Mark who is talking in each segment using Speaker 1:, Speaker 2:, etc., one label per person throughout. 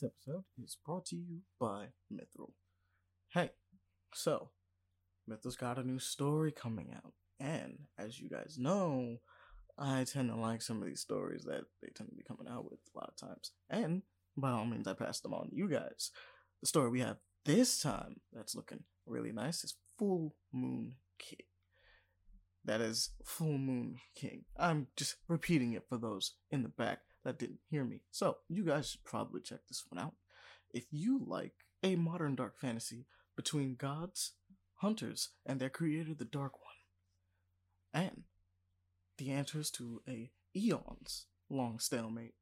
Speaker 1: This episode is brought to you by Mithril. Hey, so Mithril's got a new story coming out, and as you guys know, I tend to like some of these stories that they tend to be coming out with a lot of times, and by all means, I pass them on to you guys. The story we have this time that's looking really nice is Full Moon King. That is Full Moon King. I'm just repeating it for those in the back that didn't hear me. So, you guys should probably check this one out. If you like a modern dark fantasy between gods, hunters, and their creator, the Dark One, and the answers to a eons long stalemate,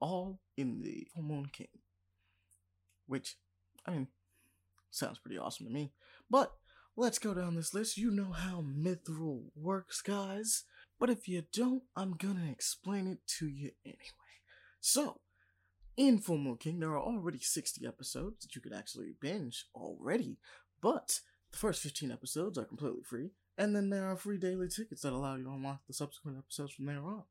Speaker 1: all in the Full Moon King. Which, I mean, sounds pretty awesome to me. But let's go down this list. You know how Mithril works, guys. But if you don't, I'm gonna explain it to you anyway. So, in Full Moon King, there are already 60 episodes that you could actually binge already, but the first 15 episodes are completely free, and then there are free daily tickets that allow you to unlock the subsequent episodes from there on.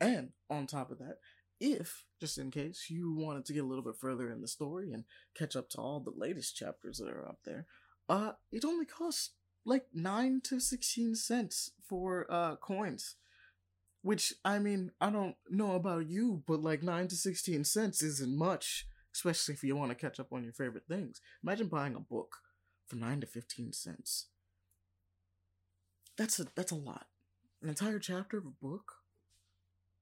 Speaker 1: And on top of that, if, just in case, you wanted to get a little bit further in the story and catch up to all the latest chapters that are up there, uh, it only costs like 9 to 16 cents for uh coins. Which i mean i don't know about you but like 9 to 16 cents isn't much especially if you want to catch up on your favorite things. Imagine buying a book for 9 to 15 cents. That's a that's a lot. An entire chapter of a book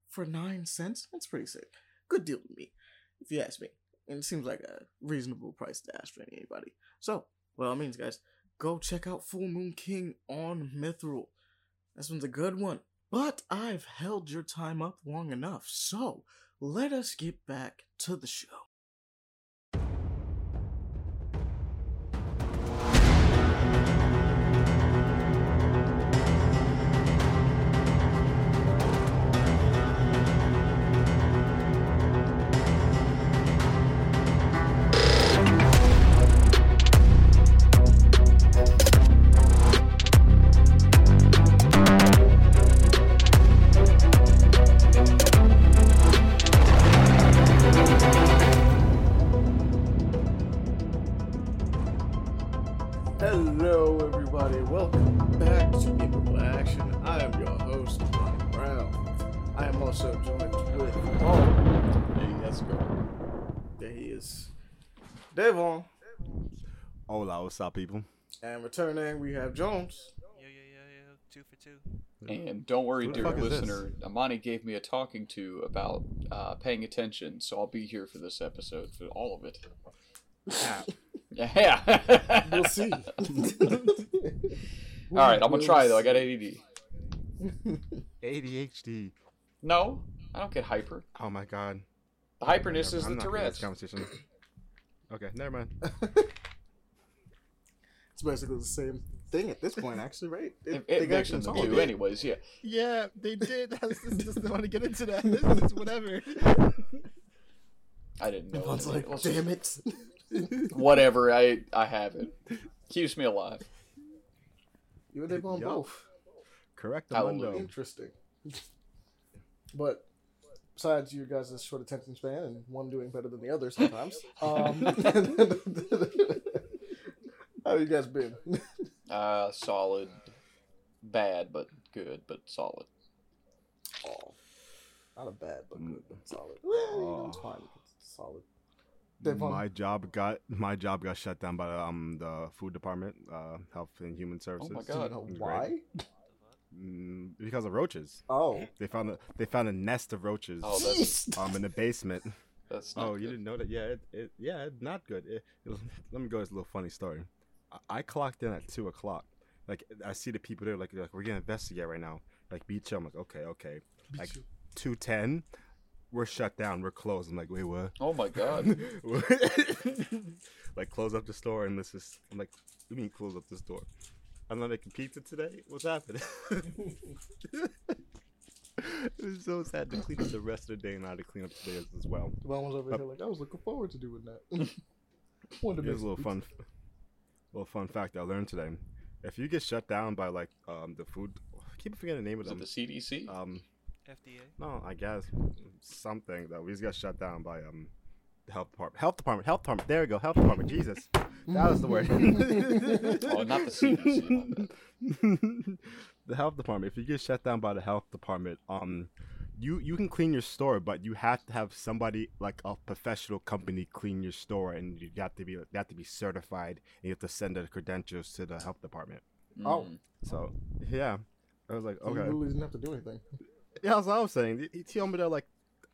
Speaker 1: for 9 cents? That's pretty sick. Good deal to me if you ask me. And it seems like a reasonable price to ask for anybody. So well it means guys go check out Full Moon King on Mithril. This one's a good one. But I've held your time up long enough, so let us get back to the show.
Speaker 2: What's up, people?
Speaker 1: And returning, we have Jones.
Speaker 3: Yo, yo, yo, yo, two for two.
Speaker 4: And don't worry, dear
Speaker 2: fuck is this?
Speaker 4: listener. Amani gave me a talking to about uh, paying attention, so I'll be here for this episode for all of it. Yeah.
Speaker 1: We'll see.
Speaker 4: all right, I'm gonna try though. I got ADD.
Speaker 2: ADHD.
Speaker 4: No, I don't get hyper.
Speaker 2: Oh my god.
Speaker 4: The hyperness is
Speaker 2: I'm
Speaker 4: the
Speaker 2: not getting
Speaker 4: Tourette's.
Speaker 2: conversation. Okay, never mind.
Speaker 1: It's basically the same thing at this point, actually, right?
Speaker 4: It,
Speaker 1: they
Speaker 4: it
Speaker 1: got
Speaker 4: makes them
Speaker 1: some
Speaker 4: do, anyways. Yeah.
Speaker 5: Yeah, they did. I just, just don't want to get into that. This is whatever.
Speaker 4: I didn't know.
Speaker 1: Everyone's
Speaker 4: it.
Speaker 1: like,
Speaker 4: Let's-
Speaker 1: damn it.
Speaker 4: Whatever. I I have it. Keeps me alive.
Speaker 1: you and Devon
Speaker 2: Yup.
Speaker 1: both.
Speaker 2: Correct the
Speaker 4: Hallelujah.
Speaker 2: mundo.
Speaker 1: Interesting. But besides you guys' short attention span and one doing better than the other sometimes, um, how you guys been?
Speaker 4: Uh, solid. Bad, but good, but solid.
Speaker 1: Oh, not a bad, but good, but solid.
Speaker 2: Oh.
Speaker 1: It's fine. It's solid. Devon,
Speaker 2: My job got my job got shut down by um the food department, uh, health and human services.
Speaker 1: Oh my
Speaker 4: God.
Speaker 1: why?
Speaker 2: Mm, because of roaches.
Speaker 1: Oh,
Speaker 2: They found a they found a nest of roaches
Speaker 4: Oh, that's
Speaker 2: um in the basement.
Speaker 4: that's. Not
Speaker 2: Oh, you didn't know that? Yeah, it, it yeah, not good. It, it- let me go. It's a little funny story. I, I clocked in at two o'clock. Like I see the people there. Like, like we're gonna investigate right now. Like be chill. I'm like, okay, okay. Like two ten, we're shut down. We're closed. I'm like, wait, what?
Speaker 4: Oh my god.
Speaker 2: like close up the store and this is. I'm like, what do you mean close up this door? I'm not making pizza today. What's happening? it was so sad to clean up the rest of the day and I had to clean up today as, as well.
Speaker 1: Devon was over here like I was looking forward to doing that. Wanted to
Speaker 2: Here's
Speaker 1: make
Speaker 2: a little
Speaker 1: some
Speaker 2: fun, little fun fact I learned today. If you get shut down by like um the food, I keep forgetting the name of
Speaker 4: Was it the CDC?
Speaker 2: Um,
Speaker 3: FDA.
Speaker 2: no, I guess something that we just got shut down by um the health department. Health department. Health department. There we go. Health department. Jesus, that was the word.
Speaker 4: Oh, not the CDC.
Speaker 2: the health department. If you get shut down by the health department, um, you you can clean your store, but you have to have somebody like a professional company clean your store, and you have to be you have to be certified, and you have to send the credentials to the health department.
Speaker 1: Oh.
Speaker 4: Mm.
Speaker 2: So yeah, I was like,
Speaker 1: You
Speaker 2: okay,
Speaker 1: literally didn't have to do anything.
Speaker 2: yeah, that's what I was saying. He, he told me that like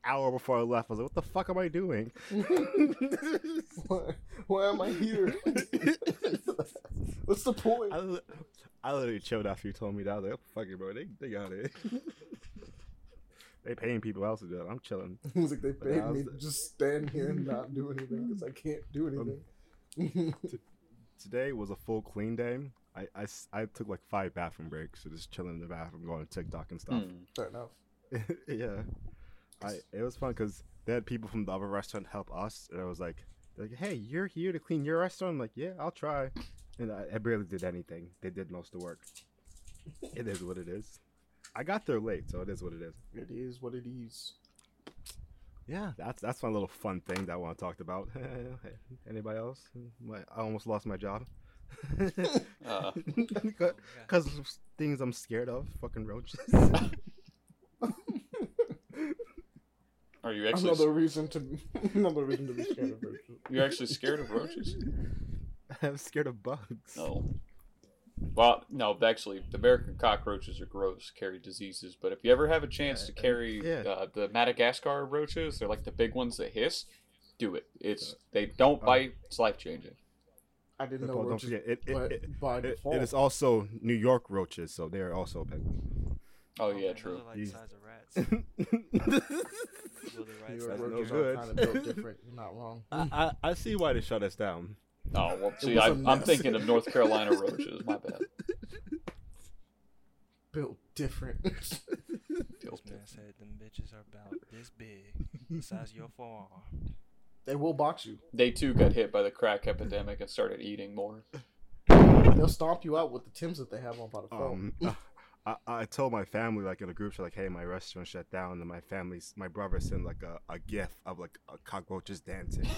Speaker 2: hour before I left. I was like, what the fuck am I doing?
Speaker 1: why, why am I here? What's the point?
Speaker 2: I, I literally chilled after you told me that. I was like, oh, fuck it, bro. They, they got it. They paying people else to do it. I'm chilling.
Speaker 1: It was like they
Speaker 2: But
Speaker 1: paid me to just stand here and not do anything because I can't do anything.
Speaker 2: Today was a full clean day. I, I, I, took like five bathroom breaks, so just chilling in the bathroom, going to TikTok and stuff.
Speaker 4: Hmm.
Speaker 1: Fair enough.
Speaker 2: yeah, I it was fun because they had people from the other restaurant help us, and I was like, like, hey, you're here to clean your restaurant. I'm like, yeah, I'll try. And I, I barely did anything. They did most of the work. it is what it is. I got there late, so it is what it is.
Speaker 1: It is what it is.
Speaker 2: Yeah, that's that's my little fun thing that I want to talk about. Anybody else? My, I almost lost my job.
Speaker 4: Uh,
Speaker 2: Because of things I'm scared of, fucking roaches.
Speaker 4: are you actually
Speaker 1: Another reason to another reason to be scared of roaches.
Speaker 4: you're actually scared of roaches?
Speaker 2: I'm scared of bugs.
Speaker 4: No. Well, no, actually, the American cockroaches are gross, carry diseases. But if you ever have a chance to carry
Speaker 2: yeah.
Speaker 4: uh, the Madagascar roaches, they're like the big ones that hiss. Do it. It's they don't bite. It's life changing.
Speaker 1: I didn't know
Speaker 2: Don't
Speaker 1: roaches,
Speaker 2: forget, it, it,
Speaker 1: but
Speaker 2: it, it- it is also New York roaches, so they are also big.
Speaker 4: Oh yeah,
Speaker 3: man,
Speaker 4: true.
Speaker 3: Like size of rats. Will the
Speaker 1: New York
Speaker 2: That's no
Speaker 1: roaches are
Speaker 2: good.
Speaker 1: kind of built different. You're not wrong.
Speaker 2: I, I, I see why they shut us down.
Speaker 4: Oh well, see,
Speaker 1: was a
Speaker 4: I, I'm thinking of North Carolina roaches. My bad.
Speaker 1: Built different.
Speaker 3: This man said them bitches are about this big, the size of your forearm.
Speaker 1: they will box you.
Speaker 4: They too got hit by the crack epidemic and started eating more.
Speaker 1: They'll stomp you out with the Tims that they have on by the phone.
Speaker 2: Um, I, I told my family like in a group chat like, hey, my restaurant shut down, and my family's my brother sent like a, a gif of like a cockroaches dancing.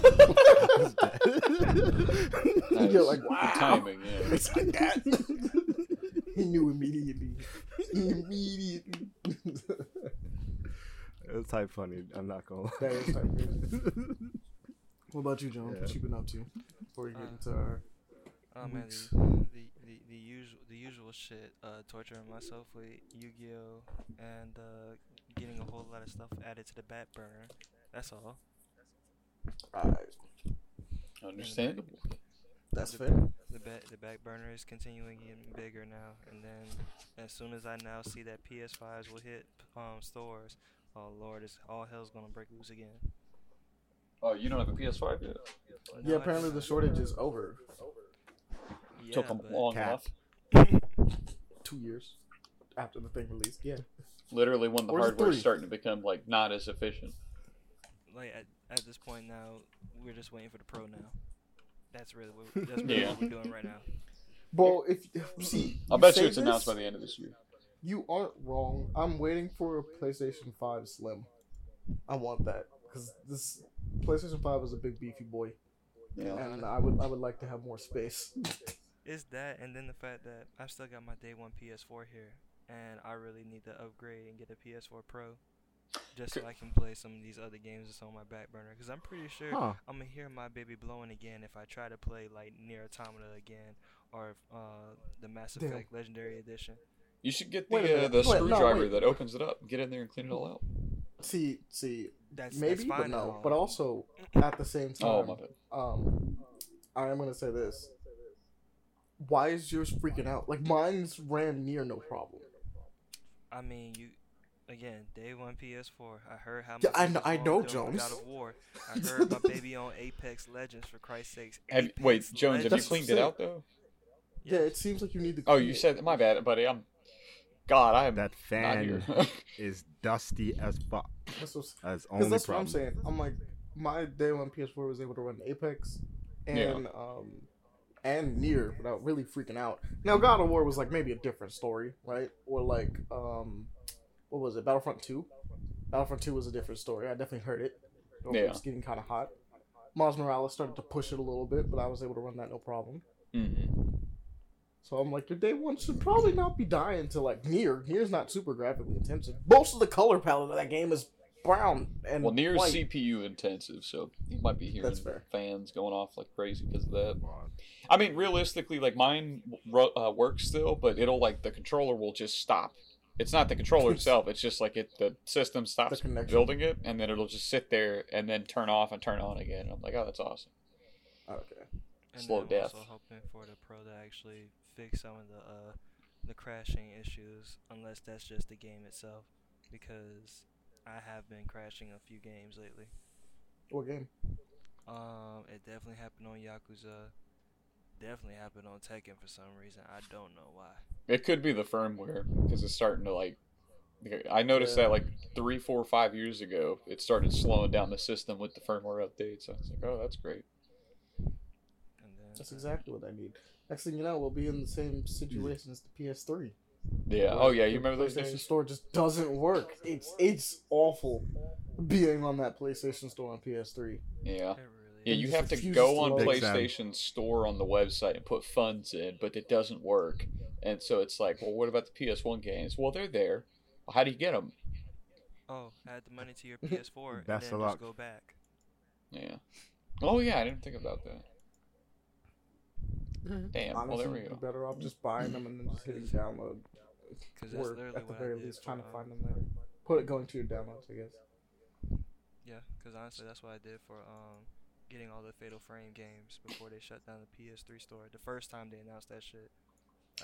Speaker 4: Nice.
Speaker 1: You're like,
Speaker 4: Good
Speaker 1: wow.
Speaker 4: timing. Yeah.
Speaker 1: It's like that. he knew immediately. Immediately.
Speaker 2: it was type funny. I'm not gonna.
Speaker 1: that is type crazy. What about you, John?
Speaker 2: Yeah.
Speaker 1: What you been up to before you get
Speaker 3: Uh,
Speaker 1: into our
Speaker 3: Oh man,
Speaker 1: Weeks.
Speaker 3: the, the, the, the usual the usual shit. Uh, torturing myself with Yu-Gi-Oh and uh, getting a whole lot of stuff added to the back burner. That's all.
Speaker 1: Alright,
Speaker 4: Understandable.
Speaker 1: that's
Speaker 3: the,
Speaker 1: fair.
Speaker 3: The back the back burner is continuing getting bigger now, and then as soon as I now see that PS5s will hit um stores, oh lord, it's all hell's gonna break loose again.
Speaker 4: Oh, you don't have a PS5 yet?
Speaker 3: No,
Speaker 1: Yeah, apparently the shortage is over.
Speaker 3: Yeah,
Speaker 4: Took them
Speaker 3: but-
Speaker 4: long
Speaker 2: Cat.
Speaker 4: enough.
Speaker 1: Two years after the thing released. Yeah.
Speaker 4: Literally, when the
Speaker 1: Or is
Speaker 4: hardware's
Speaker 1: three?
Speaker 4: starting to become like not as efficient.
Speaker 3: like at, at this point now, we're just waiting for the pro now. That's really what that's really
Speaker 4: Yeah.
Speaker 3: what we're doing right now.
Speaker 1: Well, if see,
Speaker 4: I'll bet you
Speaker 1: say
Speaker 4: it's announced by the end of this year.
Speaker 1: You aren't wrong. I'm waiting for a PlayStation 5 Slim. I want that because this PlayStation 5 is a big beefy boy,
Speaker 4: Yeah.
Speaker 1: and I would I would like to have more space.
Speaker 3: It's that, and then the fact that I've still got my day one PS4 here, and I really need to upgrade and get a PS4 Pro, just so I can play some of these other games that's on my back burner. Because I'm pretty sure
Speaker 2: Huh.
Speaker 3: I'm gonna hear my baby blowing again if I try to play like NieR Automata again or uh, the Mass
Speaker 1: Damn.
Speaker 3: Effect Legendary Edition.
Speaker 4: You should get the uh, the
Speaker 1: Wait,
Speaker 4: screwdriver
Speaker 1: wait.
Speaker 4: that opens it up. Get in there and clean it all out.
Speaker 1: see, see,
Speaker 3: That's
Speaker 1: maybe,
Speaker 3: that's fine
Speaker 1: but no. But also at the same
Speaker 4: Oh
Speaker 1: time,
Speaker 4: my bad.
Speaker 1: um, I am gonna say this. Why is yours freaking out? Like mine's ran near no problem.
Speaker 3: I mean, you again, day one PS4. I heard how.
Speaker 1: Yeah, I know- I know,
Speaker 3: was doing with
Speaker 1: Jones.
Speaker 3: God of War. I heard my baby on Apex Legends for Christ's sakes.
Speaker 4: Have, wait, Jones, have you cleaned it out though?
Speaker 1: Yeah, it seems like you need to.
Speaker 4: Oh, you
Speaker 1: it.
Speaker 4: said my bad, buddy. I'm. God, I am
Speaker 2: That
Speaker 4: not
Speaker 2: fan
Speaker 4: here.
Speaker 2: is dusty as fuck.
Speaker 1: That's what's
Speaker 2: That's only
Speaker 1: that's
Speaker 2: problem.
Speaker 1: what I'm saying. I'm like, my day one PS4 was able to run Apex and
Speaker 4: Yeah.
Speaker 1: um and NieR without really freaking out. Now God of War was like maybe a different story, right? Or like um, what was it? Battlefront Two. Battlefront Two was a different story. I definitely heard it. It was getting kind of hot. Miles Morales started to push it a little bit, but I was able to run that no problem.
Speaker 4: hmm
Speaker 1: So I'm like, your day one should probably not be dying to like NieR. NieR's not super graphically intensive. Most of the color palette of that game is brown and
Speaker 4: Well, near
Speaker 1: white.
Speaker 4: CPU intensive, so you might be hearing fans going off like crazy because of that. I mean, realistically, like mine uh, works still, but it'll like the controller will just stop. It's not the controller itself; it's just like it the system stops
Speaker 1: connection.
Speaker 4: building it, and then it'll just sit there and then turn off and turn on again. And I'm like, oh, that's awesome.
Speaker 1: Okay.
Speaker 3: And
Speaker 4: Slow
Speaker 3: I'm
Speaker 4: death.
Speaker 3: also hoping for the pro to actually fix some of the uh, the crashing issues, unless that's just the game itself, because I have been crashing a few games lately.
Speaker 1: What game?
Speaker 3: Um, it definitely happened on Yakuza. Definitely happened on Tekken for some reason. I don't know why.
Speaker 4: It could be the firmware because it's starting to like. I noticed
Speaker 1: Yeah.
Speaker 4: that like three, four, five years ago, it started slowing down the system with the firmware updates. I was like, oh, that's great.
Speaker 3: And then
Speaker 1: That's exactly what I need. Next thing you know, we'll be in the same situation as the PS3.
Speaker 4: Yeah. Oh yeah, you
Speaker 1: the
Speaker 4: remember those
Speaker 1: PlayStation
Speaker 4: issues?
Speaker 1: store just doesn't work. It's it's awful being on that PlayStation store on PS3.
Speaker 4: Yeah. Yeah, you have to go on
Speaker 1: load.
Speaker 2: Big Sam.
Speaker 4: PlayStation Store on the website and put funds in, but it doesn't work. And so it's like, well, what about the PS1 games? Well, they're there. Well, how do you get them?
Speaker 3: Oh, add the money to your PS4 and
Speaker 2: Best
Speaker 3: then just go back.
Speaker 4: Yeah. Oh yeah, I didn't think about that. Damn. well,
Speaker 1: Honestly,
Speaker 4: there we
Speaker 1: you'd be
Speaker 4: go.
Speaker 1: better off just buying them and then just hitting download.
Speaker 3: Because that's
Speaker 1: Or
Speaker 3: literally
Speaker 1: at the very least, trying to
Speaker 3: um,
Speaker 1: find them there. Put it going to your downloads, I guess.
Speaker 3: Yeah, because honestly, that's what I did for um getting all the Fatal Frame games before they shut down the PS3 store. The first time they announced that shit,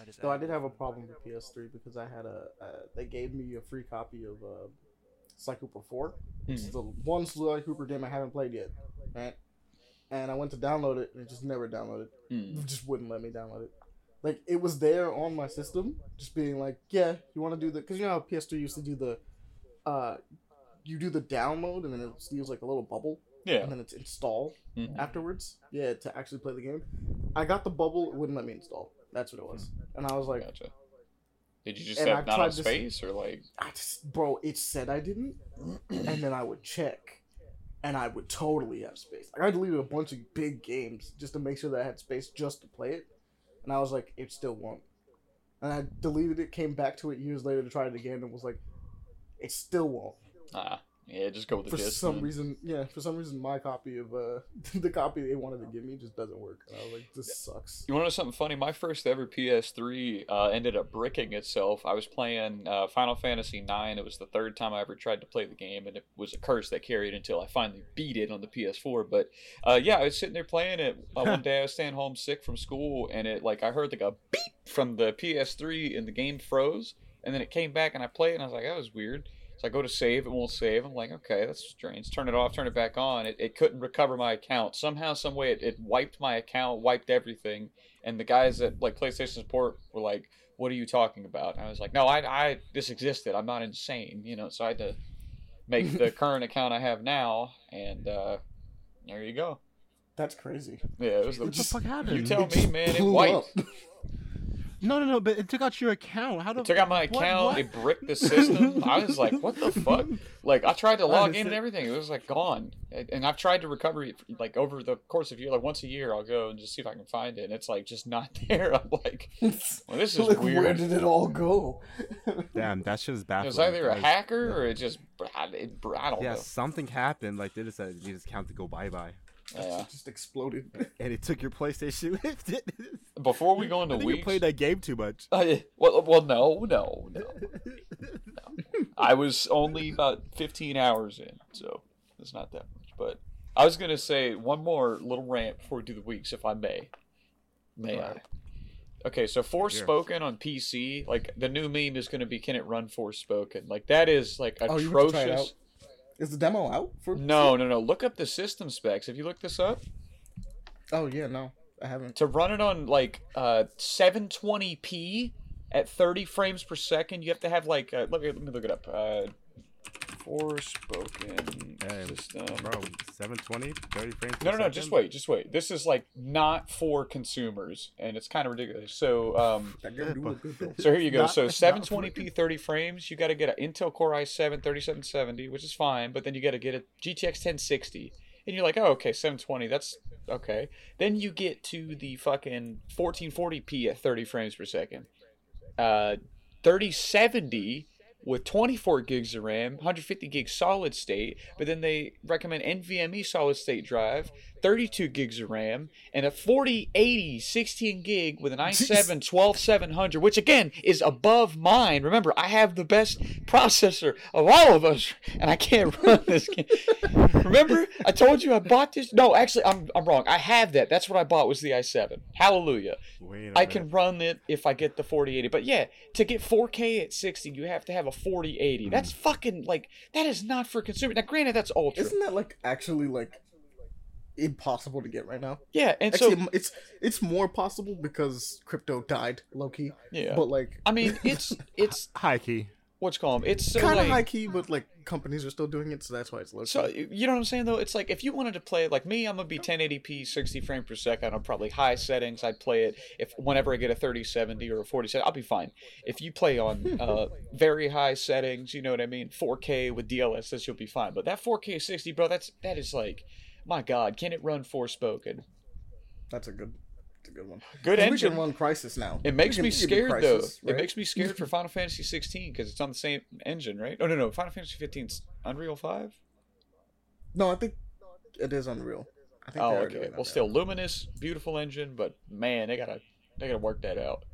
Speaker 3: I just.
Speaker 1: Though I did have a problem with PS3 because I had a. Uh, they gave me a free copy of uh, Sly Cooper 4. Which is the one Sly Cooper game I haven't played yet, right? And I went to download it and it just never downloaded.
Speaker 4: Hmm.
Speaker 1: It just wouldn't let me download it. Like it was there on my system, just being like, yeah, you want to do the because you know how PS3 used to do the, uh, you do the download and then it steals like a little bubble
Speaker 4: Yeah.
Speaker 1: and then it's install
Speaker 4: Mhm.
Speaker 1: afterwards. Yeah, to actually play the game. I got the bubble, it wouldn't let me install. That's what it was, and I was like,
Speaker 4: Gotcha. Did you just have not
Speaker 1: this-
Speaker 4: space or like?
Speaker 1: I just, bro, it said I didn't, and then I would check, and I would totally have space. Like, I deleted a bunch of big games just to make sure that I had space just to play it, and I was like, it still won't. And I deleted it, came back to it years later to try it again, and was like, it still won't.
Speaker 4: Ah, yeah. Just go with the
Speaker 1: For
Speaker 4: disc.
Speaker 1: some
Speaker 4: then.
Speaker 1: reason, yeah, for some reason, my copy of uh the copy they wanted to give me just doesn't work. And I was like, this sucks.
Speaker 4: You want to know something funny? My first ever PS3 uh, ended up bricking itself. I was playing uh, Final Fantasy IX. It was the third time I ever tried to play the game, and it was a curse that carried until I finally beat it on the PS4. But uh, yeah, I was sitting there playing it uh, one day. I was staying home sick from school, and it like I heard like a beep from the PS3, and the game froze. And then it came back, and I played, and I was like, that was weird. So I go to save, it won't save. I'm like, okay, that's strange. Turn it off, turn it back on. It, it couldn't recover my account. Somehow, some way, it, it wiped my account, wiped everything. And the guys at like PlayStation Support were like, "What are you talking about?" And I was like, "No, I, I this existed. I'm not insane, you know." So I had to make the current account I have now, and uh, there you go.
Speaker 1: That's crazy.
Speaker 4: Yeah, it was the.
Speaker 2: What the fuck happened?
Speaker 4: You tell me, man. It
Speaker 1: blew
Speaker 4: wiped.
Speaker 1: up.
Speaker 2: No, no, no. But it took out your account. How the?
Speaker 4: It took out my
Speaker 2: what-
Speaker 4: account.
Speaker 2: what?
Speaker 4: It bricked the system. I was like, "What the fuck?" Like, I tried to log in and everything. It was like gone. And and I've tried to recover it like over the course of a year. Like once a year, I'll go and just see if I can find it. And it's like just not there. I'm like, well, this is
Speaker 1: like, where
Speaker 4: weird.
Speaker 1: did it all go?
Speaker 2: Damn, that shit is
Speaker 4: bad.
Speaker 2: It
Speaker 4: was either a
Speaker 2: Like,
Speaker 4: hacker or it just it, I don't
Speaker 2: Yeah,
Speaker 4: know.
Speaker 2: something happened. Like they just said, you just count to go bye bye,
Speaker 4: Yeah.
Speaker 1: just exploded.
Speaker 2: and it took your PlayStation with it.
Speaker 4: Before we go into
Speaker 2: think you
Speaker 4: weeks,
Speaker 2: played that game too much.
Speaker 4: Uh, well, well, no, no, no. I was only about 15 hours in, so it's not that much. But I was gonna say one more little rant before we do the weeks, if I may. May I? Okay, so Forspoken on PC, like the new meme is gonna be, can it run Forspoken? Like that is like
Speaker 1: Oh, Is the demo out for?
Speaker 4: No, no, no. Look up the system specs. Have you looked this up?
Speaker 1: Oh yeah, no, I haven't.
Speaker 4: to run it on like uh 720p at 30 frames per second you have to have like uh, let, me, let me look it up uh Forspoken
Speaker 2: Damn,
Speaker 4: system
Speaker 2: Bro, 720, 30 frames. per
Speaker 4: no no no just wait just wait this is like not for consumers and it's kind of ridiculous so um
Speaker 1: That game do look good though.
Speaker 4: so here you go.
Speaker 2: Not-
Speaker 4: so 720p 30 frames. You got to get an Intel Core i7 3770, which is fine, but then you got to get a GTX 1060, and you're like, oh, okay, 720, that's okay. Then you get to the fucking 1440p at 30 frames per second, uh, 3070 with 24 gigs of RAM, 150 gigs solid state, but then they recommend NVMe solid state drive, 32 gigs of RAM, and a 4080 16 gig with an i7 12700, which again is above mine. Remember, I have the best processor of all of us, and I can't run this game. Remember, I told you I bought this. No, actually, I'm I'm wrong. I have that. That's what I bought was the i7. Hallelujah.
Speaker 2: Wait a
Speaker 4: I
Speaker 2: minute.
Speaker 4: can run it if I get the 4080. But yeah, to get 4K at 60, you have to have a 4080. That's hmm. fucking like that is not for consumer. Now, granted, that's ultra.
Speaker 1: Isn't that like actually like impossible to get right now?
Speaker 4: yeah, and
Speaker 1: Actually,
Speaker 4: so
Speaker 1: it's it's more possible because crypto died low key.
Speaker 4: yeah.
Speaker 1: But like
Speaker 4: I mean, it's it's
Speaker 2: High key.
Speaker 4: what's called it's so
Speaker 1: kind of
Speaker 4: like,
Speaker 1: high key, but like companies are still doing it, so that's why it's low.
Speaker 4: So
Speaker 1: key.
Speaker 4: you know what I'm saying though? It's like if you wanted to play like me, I'm gonna be 1080p, 60 frames per second. I'm probably high settings. I'd play it if whenever I get a 3070 or a 4070, I'll be fine. If you play on uh, very high settings, you know what I mean, 4K with DLSS, you'll be fine. But that 4K 60, bro, that's that is like, my God, can it run Forspoken?
Speaker 1: that's a good, that's a good one.
Speaker 4: Good
Speaker 1: And we
Speaker 4: engine.
Speaker 1: can run Crysis now.
Speaker 4: It makes
Speaker 1: We
Speaker 4: me
Speaker 1: can- we do
Speaker 4: scared though.
Speaker 1: Crysis,
Speaker 4: It makes me scared for Final Fantasy 16 because it's on the same engine, right? Oh no, no, Final Fantasy 15's Unreal 5.
Speaker 1: No, I think it is Unreal. I think
Speaker 4: Oh, okay. Well,
Speaker 1: now.
Speaker 4: still, Luminous, beautiful engine, but man, they gotta they gotta work that out.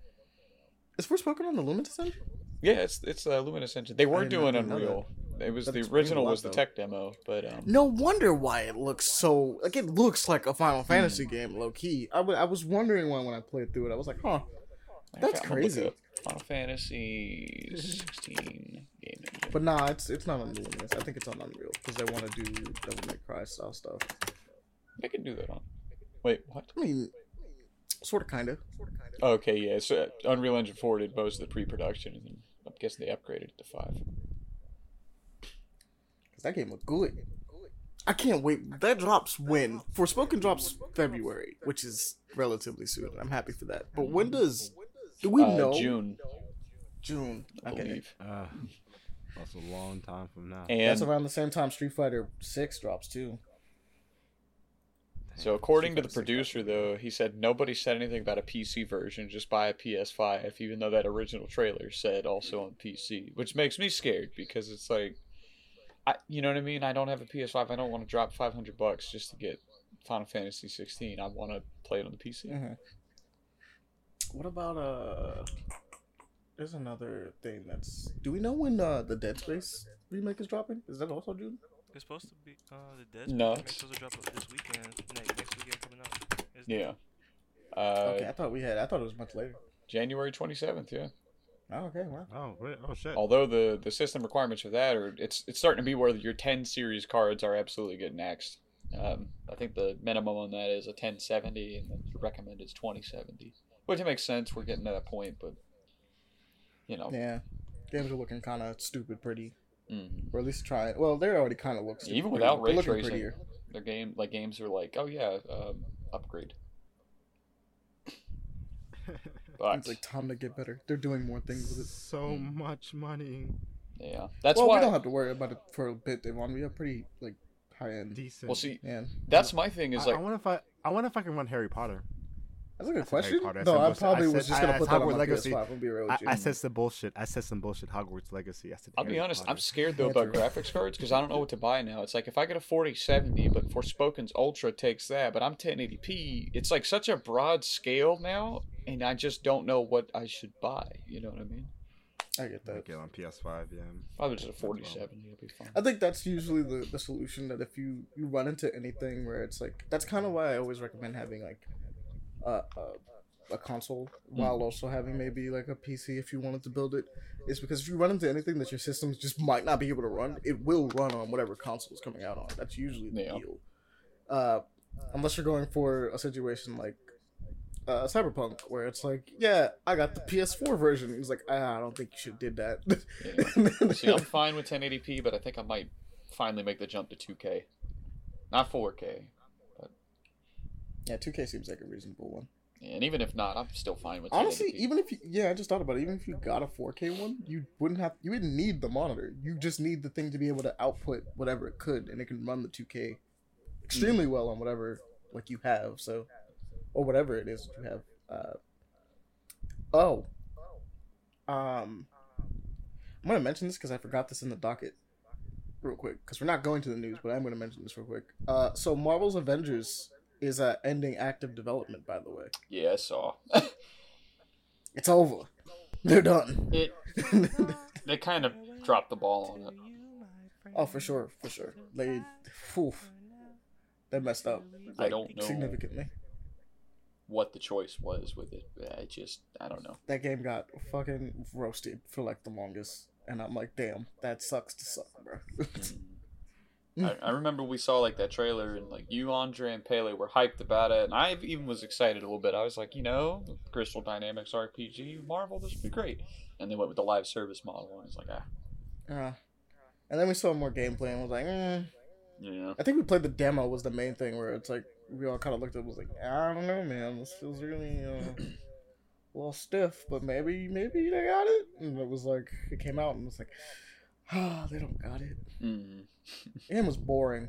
Speaker 1: is Forspoken on the Luminous engine?
Speaker 4: Yeah, it's it's a Luminous engine. They were doing. Unreal. It was
Speaker 1: That
Speaker 4: the original
Speaker 1: lot,
Speaker 4: was the tech demo, but um,
Speaker 1: No wonder why it looks so like it looks like a Final
Speaker 4: Hmm.
Speaker 1: Fantasy game, low key. I I was wondering why when I played through it, I was like, huh, that's
Speaker 4: I'm gonna look
Speaker 1: crazy.
Speaker 4: Final Fantasy 16 game engine.
Speaker 1: But nah, it's it's not on Luminous. I think it's on Unreal because they want to do Devil May Cry style stuff.
Speaker 4: They can do that on. Wait, what?
Speaker 1: I mean, sort of, kind of.
Speaker 4: Okay, yeah. So Unreal Engine 4 did most of the pre-production, and I'm guessing they upgraded it to five.
Speaker 1: Cause that game looked good. I can't wait. That drops when Forspoken drops February, which is relatively soon. I'm happy for that. But when does? Do we
Speaker 4: Uh,
Speaker 1: know?
Speaker 4: June,
Speaker 1: June.
Speaker 4: I
Speaker 1: Okay.
Speaker 4: believe.
Speaker 2: Uh, that's a long time from now.
Speaker 4: And
Speaker 1: That's around the same time Street Fighter Six drops too.
Speaker 4: So according to the producer, though, he said nobody said anything about a PC version. Just buy a PS5, even though that original trailer said also on PC, which makes me scared because it's like, I, you know what I mean? I don't have a PS5. I don't want to drop 500 bucks just to get Final Fantasy 16. I want to play it on the PC.
Speaker 1: Mhm. What about uh? There's another thing that's. Do we know when uh the Dead Space remake is dropping? Is that also June?
Speaker 3: It's supposed to be uh the Dead
Speaker 4: No.
Speaker 3: Space supposed to drop this weekend. Next, next weekend coming up. isn't it?
Speaker 4: Yeah. Uh,
Speaker 1: okay, I thought we had. I thought it was much later.
Speaker 4: January 27th. Yeah.
Speaker 1: Oh, okay, wow.
Speaker 2: Oh, wait, oh shit.
Speaker 4: Although the the system requirements for that are it's it's starting to be where your 10 series cards are absolutely getting axed. Um, I think the minimum on that is a 1070, and then the recommended is 2070, which makes sense. We're getting to that point, but you know,
Speaker 1: Yeah, games are looking kind of stupid, pretty,
Speaker 4: mhm.
Speaker 1: or at least trying. Well, they already kind of look stupid,
Speaker 4: even without
Speaker 1: but
Speaker 4: ray tracing,
Speaker 1: prettier.
Speaker 4: their game like games are like, oh yeah, um, upgrade. But
Speaker 1: It's like time to get better. They're doing more things with it.
Speaker 2: so hmm. much money.
Speaker 4: yeah, that's
Speaker 1: well,
Speaker 4: why.
Speaker 1: we don't have to worry about it for a bit, Devon. We have pretty like high end.
Speaker 2: Decent.
Speaker 4: well, see,
Speaker 1: Yeah,
Speaker 4: that's my thing. Is
Speaker 2: I,
Speaker 4: like
Speaker 2: I wonder if I, I wonder if I can run Harry Potter.
Speaker 1: That's a good
Speaker 2: I
Speaker 1: question.
Speaker 2: Potter. I
Speaker 1: No,
Speaker 2: said
Speaker 1: I
Speaker 2: bullshit.
Speaker 1: probably
Speaker 2: I
Speaker 1: was
Speaker 2: said-
Speaker 1: just gonna
Speaker 2: I
Speaker 1: put that on
Speaker 2: Hogwarts
Speaker 1: my
Speaker 2: Legacy.
Speaker 1: PS5 and be real
Speaker 2: I,
Speaker 1: with you.
Speaker 2: I said some bullshit. I said some bullshit. Hogwarts Legacy. I said.
Speaker 4: I'll be
Speaker 2: Harry
Speaker 4: honest, I'm scared though about graphics cards because I don't know what to buy now. It's like if I get a 4070, but Forspoken's Ultra takes that, but I'm 1080p. It's like such a broad scale now, and I just don't know what I should buy. You know what I mean?
Speaker 1: I get that.
Speaker 2: Get on PS5. Yeah.
Speaker 4: Probably just a 4070 will be fine.
Speaker 1: I think that's usually the, the solution that if you, you run into anything where it's like that's kind of why I always recommend having like a, a, a console while also having maybe like a PC if you wanted to build it is because if you run into anything that your systems just might not be able to run it will run on whatever console is coming out on that's usually the
Speaker 4: Yeah.
Speaker 1: deal uh, unless you're going for a situation like uh, Cyberpunk where it's like yeah I got the PS4 version He's like ah, I don't think you should did that
Speaker 4: Yeah. See, I'm fine with 1080p, but I think I might finally make the jump to 2K, not 4K.
Speaker 1: Yeah 2K seems like a reasonable one
Speaker 4: And even if not, I'm still fine with 1080p.
Speaker 1: Honestly, even if you yeah, I just thought about it. Even if you got a 4K one, you wouldn't have you wouldn't need the monitor. You just need the thing to be able to output whatever it could, and it can run the 2K extremely well on whatever like you have. So, or whatever it is that you have. Uh, oh, um, I'm gonna mention this because I forgot this in the docket real quick because we're not going to the news, but I'm gonna mention this real quick. Uh, so Marvel's Avengers is uh, ending active development. By the way,
Speaker 4: Yeah, I saw.
Speaker 1: it's over. They're done.
Speaker 4: it they kind of dropped the ball on it.
Speaker 1: Oh, for sure, for sure. They, oof, they messed up.
Speaker 4: I don't know.
Speaker 1: significantly.
Speaker 4: What the choice was with it, I just I don't know.
Speaker 1: That game got fucking roasted for like the longest, and I'm like, damn, that sucks to suck, bro.
Speaker 4: I, I remember we saw like that trailer and like you, Andre, and Pele were hyped about it, and I even was excited a little bit. I was like, you know, Crystal Dynamics RPG, Marvel, this would be great. And they went with the live service model, and I was like, ah,
Speaker 1: Uh, and then we saw more gameplay, and was like, mm.
Speaker 4: yeah,
Speaker 1: I think we played the demo was the main thing where it's like we all kind of looked at it was like, I don't know, man, this feels really uh, a little stiff, but maybe maybe they got it. And it was like it came out and it was like, ah, they don't got it.
Speaker 4: mm,
Speaker 1: The game was boring.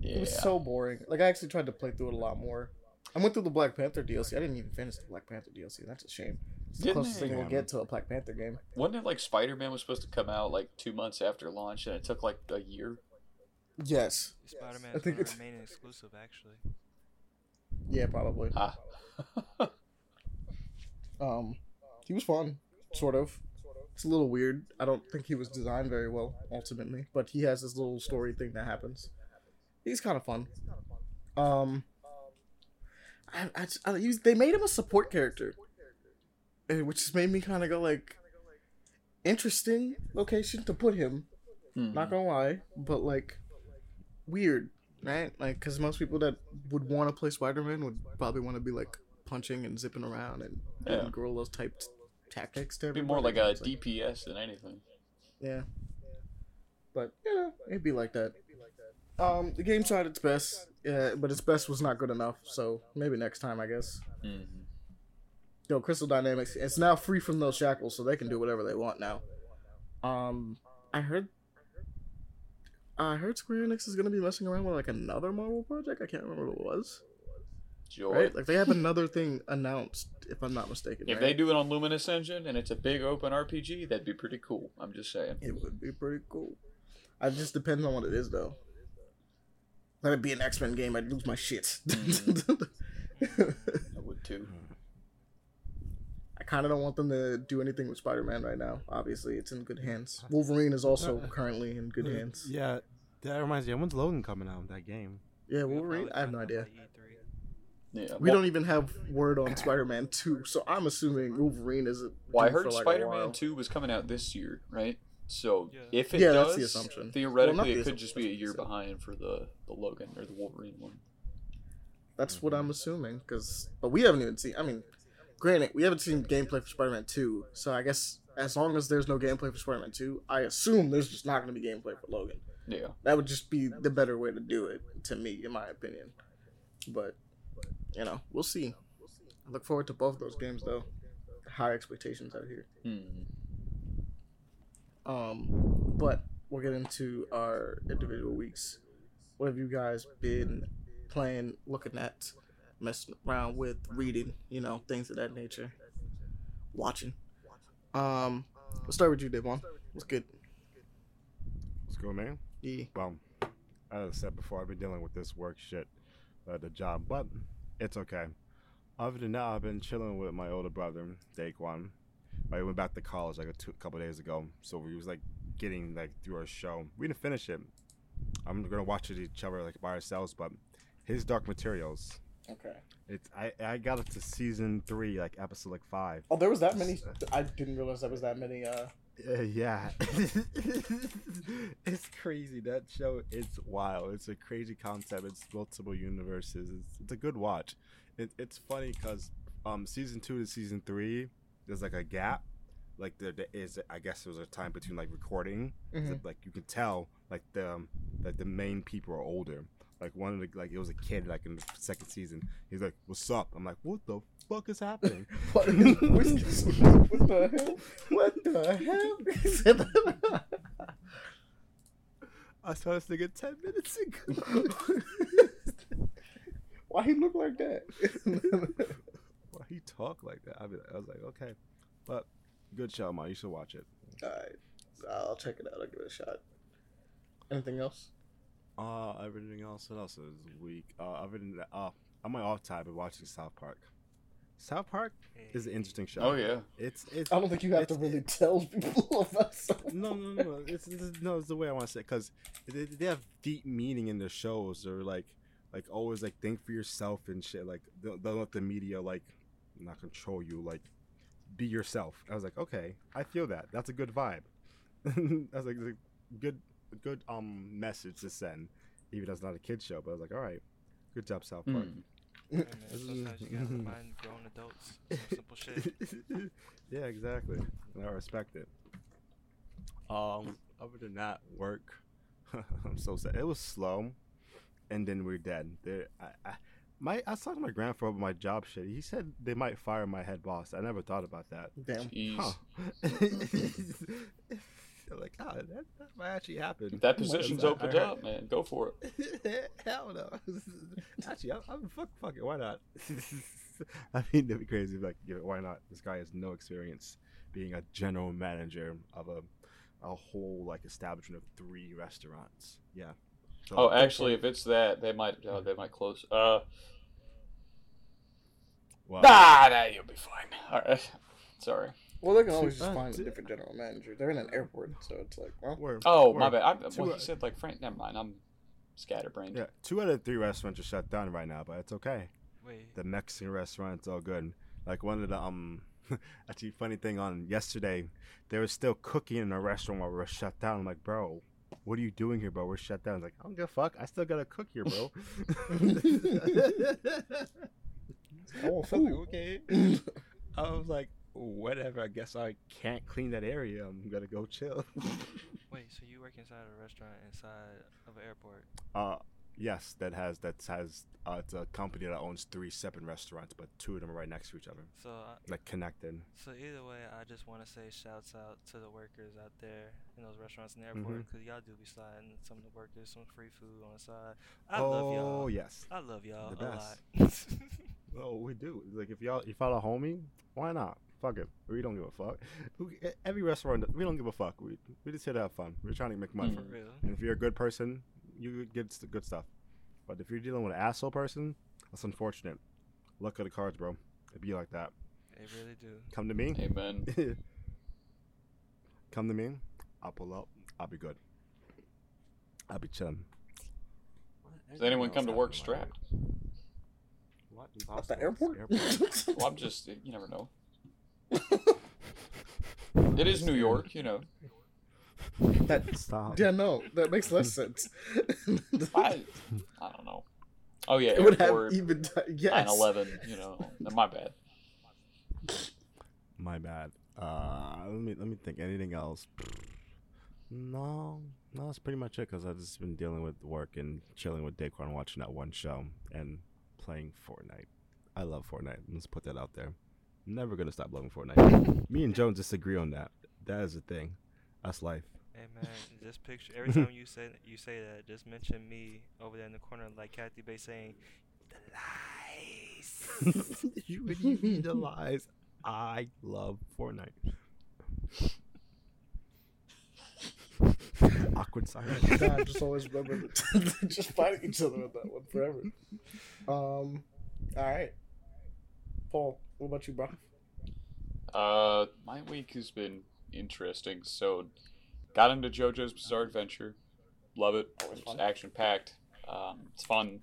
Speaker 4: yeah.
Speaker 1: It was so boring. Like I actually tried to play through it a lot more. I went through the Black Panther DLC. I didn't even finish the Black Panther DLC. That's a shame. It's the
Speaker 4: Didn't
Speaker 1: closest
Speaker 4: they?
Speaker 1: thing we'll get to a Black Panther game.
Speaker 4: Wasn't it like Spider Man was supposed to come out like two months after launch, and it took like a year?
Speaker 1: Yes.
Speaker 3: Spider Man
Speaker 1: think
Speaker 3: think
Speaker 1: it's-
Speaker 3: remaining exclusive actually.
Speaker 1: Yeah, probably.
Speaker 4: Ah,
Speaker 1: Um, he was fun, sort of. It's a little weird. I don't think he was designed very well ultimately, but he has this little story thing that happens. He's kind of fun. Um, I, I, I he- they made him a support character, eh, which just made me kind of go like, interesting location to put him.
Speaker 4: hmm.
Speaker 1: Not gonna lie, but like, weird, right? Like, because most people that would want to play Spider Man would probably want to be like punching and zipping around and
Speaker 4: Yeah.
Speaker 1: gorillas type tactics to
Speaker 4: be more like a DPS than anything.
Speaker 1: yeah. But yeah, it'd be like that. Um, the game tried its best, yeah, but its best was not good enough. So maybe next time, I guess.
Speaker 4: hmm
Speaker 1: Yo, Crystal Dynamics, it's now free from those shackles, so they can do whatever they want now. Um, I heard, I heard Square Enix is gonna be messing around with like another Marvel project. I can't remember what it was.
Speaker 4: Joy.
Speaker 1: Right? Like they have another thing announced, if I'm not mistaken.
Speaker 4: If
Speaker 1: right?
Speaker 4: they do it on Luminous Engine and it's a big open RPG, that'd be pretty cool. I'm just saying.
Speaker 1: It would be pretty cool. It just depends on what it is, though. Let it be an X Men game, I'd lose my shit. Mm-hmm.
Speaker 4: I would too.
Speaker 1: I kind of don't want them to do anything with Spider Man right now. Obviously, it's in good hands. Wolverine is also uh, currently in good uh, hands.
Speaker 2: Yeah, that reminds me. When's Logan coming out? With that game.
Speaker 1: Yeah, Wolverine. I have no
Speaker 3: find out
Speaker 1: idea.
Speaker 3: By E3.
Speaker 4: Yeah.
Speaker 1: We
Speaker 4: well,
Speaker 1: don't even have word on Spider Man 2, so I'm assuming Wolverine is.
Speaker 4: Well, I heard
Speaker 1: like,
Speaker 4: Spider Man 2 was coming out this year, right? So
Speaker 3: Yeah.
Speaker 4: if it
Speaker 1: Yeah,
Speaker 4: does,
Speaker 1: that's the assumption.
Speaker 4: theoretically,
Speaker 1: Well, not
Speaker 4: it could just be a year behind for the, the Logan or the Wolverine one.
Speaker 1: That's what I'm assuming, because but we haven't even seen. I mean, granted, we haven't seen gameplay for Spider-Man Two, so I guess as long as there's no gameplay for Spider-Man Two, I assume there's just not going to be gameplay for Logan.
Speaker 4: Yeah.
Speaker 1: That would just be the better way to do it, to me, in my opinion. But you know, we'll see. I look forward to both those games, though. High expectations out here.
Speaker 4: Hmm.
Speaker 1: Um, but we'll get into our individual weeks. What have you guys been playing, looking at, messing around with, reading, you know, things of that nature, watching? Um, let's start with you, Devon. What's good?
Speaker 2: Let's go, man.
Speaker 1: Yeah.
Speaker 2: Well, as I said before, I've been dealing with this work shit, uh, the job, but it's okay. Other than that, I've been chilling with my older brother, Daquan. I went back to college like a two, couple days ago, so we was like getting like through our show. We didn't finish it. I'm gonna watch it each other like by ourselves, but his Dark Materials.
Speaker 1: Okay.
Speaker 2: It's I I got it to season three, like episode like five.
Speaker 1: Oh, there was that many. I didn't realize there was that many. Uh,
Speaker 2: Uh, yeah, it's crazy. That show, it's wild. It's a crazy concept. It's multiple universes. It's, it's a good watch. It, it's funny because um, season two to season three, there's like a gap. Like there, there is, I guess there was a time between like recording.
Speaker 1: Mhm.
Speaker 2: like you can tell, like the um, like the main people are older. Like one of the like it was a kid like in the second season. He's like, "What's up?" I'm like, "What the fuck is happening?"
Speaker 1: what, what the hell? What the hell?
Speaker 2: I saw this nigga ten minutes ago.
Speaker 1: Why he look like that?
Speaker 2: Why he talk like that? I, mean, I was like, okay, but good show, man. You should watch it.
Speaker 1: Alright. I'll check it out. I'll give it a shot. Anything else?
Speaker 2: Uh, everything else. What else is weak? Uh, other than that, uh, on my off time, been watching South Park. South Park is an interesting show.
Speaker 4: Oh yeah.
Speaker 2: It's it's.
Speaker 1: I don't think you have to really tell people about something.
Speaker 2: no, no, no. It's, it's no, it's the way I want to say because they, they have deep meaning in their shows. Or like, like always like think for yourself and shit. Like don't, don't let the media like not control you. Like be yourself. I was like, okay, I feel that. That's a good vibe. That's like a good, good um message to send. Even though it's not a kid show, but I was like, all right, good job, South Park.
Speaker 4: Mm.
Speaker 3: Hey, man, sometimes you gotta remind grown adults some simple shit.
Speaker 2: yeah, exactly. And I respect it. Um, other than that, work. I'm so sad. It was slow, and then we're dead. There, I, I, my, I was talking to my grandfather about my job shit. He said they might fire my head boss. I never thought about that.
Speaker 1: Damn.
Speaker 4: Jeez.
Speaker 2: Huh. like, oh, that, that might actually happen.
Speaker 4: If that position's
Speaker 2: I- I
Speaker 4: opened
Speaker 2: heard-
Speaker 4: up, man, go for it.
Speaker 2: Hell no. Actually, I'm, I'm fuck, fuck it. Why not? I mean, that'd be crazy. Like, yeah, why not? This guy has no experience being a general manager of a a whole like establishment of three restaurants. Yeah. So-
Speaker 4: Oh, actually, if it's that, they might uh, they might close. Uh,
Speaker 2: Wow.
Speaker 4: nah, nah, you'll be fine. All right, sorry.
Speaker 1: Well, they can always just
Speaker 2: Uh,
Speaker 1: find a different general manager. They're in an airport, so it's like, well,
Speaker 2: Word,
Speaker 4: Oh, my bad. I,
Speaker 2: Two,
Speaker 4: well, he said like Frank. Never mind. I'm scatterbrained.
Speaker 2: Yeah, two out of three restaurants are shut down right now, but it's okay.
Speaker 3: Wait,
Speaker 2: the Mexican restaurant's all good. Like one of the um, actually funny thing on yesterday, they were still cooking in a restaurant while we were shut down. I'm like, bro, what are you doing here, bro? We're shut down. He's like, I don't give a fuck. I still gotta cook here, bro.
Speaker 1: oh,
Speaker 2: I'm like,
Speaker 1: food.
Speaker 2: okay. I was like, whatever. I guess I can't clean that area. I'm gonna go chill.
Speaker 3: wait. So you work inside a restaurant inside of an airport?
Speaker 2: uh, yes, that has that has. Uh, it's a company that owns three separate restaurants, but two of them are right next to each other,
Speaker 3: So, I,
Speaker 2: like connected.
Speaker 3: so either way, I just want to say shouts out to the workers out there in those restaurants in the airport because y'all do be sliding some of the workers some free food on the side. I
Speaker 2: oh
Speaker 3: love y'all.
Speaker 2: Oh yes.
Speaker 3: I love y'all
Speaker 2: The
Speaker 3: a
Speaker 2: best.
Speaker 3: lot.
Speaker 2: Oh, we do. Like if y'all if y'all a homie, why not? Fuck it. We don't give a fuck. Every restaurant, we don't give a fuck. We we just here to have fun. We're trying to make money.
Speaker 4: Mm.
Speaker 3: For real.
Speaker 2: And if you're a good person, you get s- good stuff. But if you're dealing with an asshole person, that's unfortunate. Luck of the cards, bro. It be like that.
Speaker 3: They really do.
Speaker 2: Come to me.
Speaker 4: Amen.
Speaker 2: Come to me. I'll pull up. I'll be good. I'll be chilling.
Speaker 4: Does anyone come to work strapped?
Speaker 2: What?
Speaker 1: At the airport? airport?
Speaker 4: Well, I'm just. You never know. It is New York, you know.
Speaker 1: that,
Speaker 2: Stop.
Speaker 1: yeah, no, that makes less sense.
Speaker 4: I, I don't know. Oh yeah,
Speaker 1: it would have
Speaker 4: airport,
Speaker 1: even ti- yes.
Speaker 4: 9/11. You know, my bad.
Speaker 2: My bad. Uh, let me let me think. Anything else? No, no, that's pretty much it. Cause I've just been dealing with work and chilling with Daquan, watching that one show and playing Fortnite. I love Fortnite. Let's put that out there. Never gonna stop loving Fortnite. Me and Jones disagree on that. That is the thing. That's life.
Speaker 3: Hey man, just picture every time you say you say that, just mention me over there in the corner like Kathy Bates saying, "The lies."
Speaker 2: you what do you mean the lies? I love Fortnite. Awkward silence.
Speaker 1: God, just always remember just fighting each other with that one forever. Um, all right, Paul, what about you, bro?
Speaker 4: Uh, my week has been interesting. So, got into JoJo's Bizarre Adventure. Love it. It's action packed. Um, it's fun.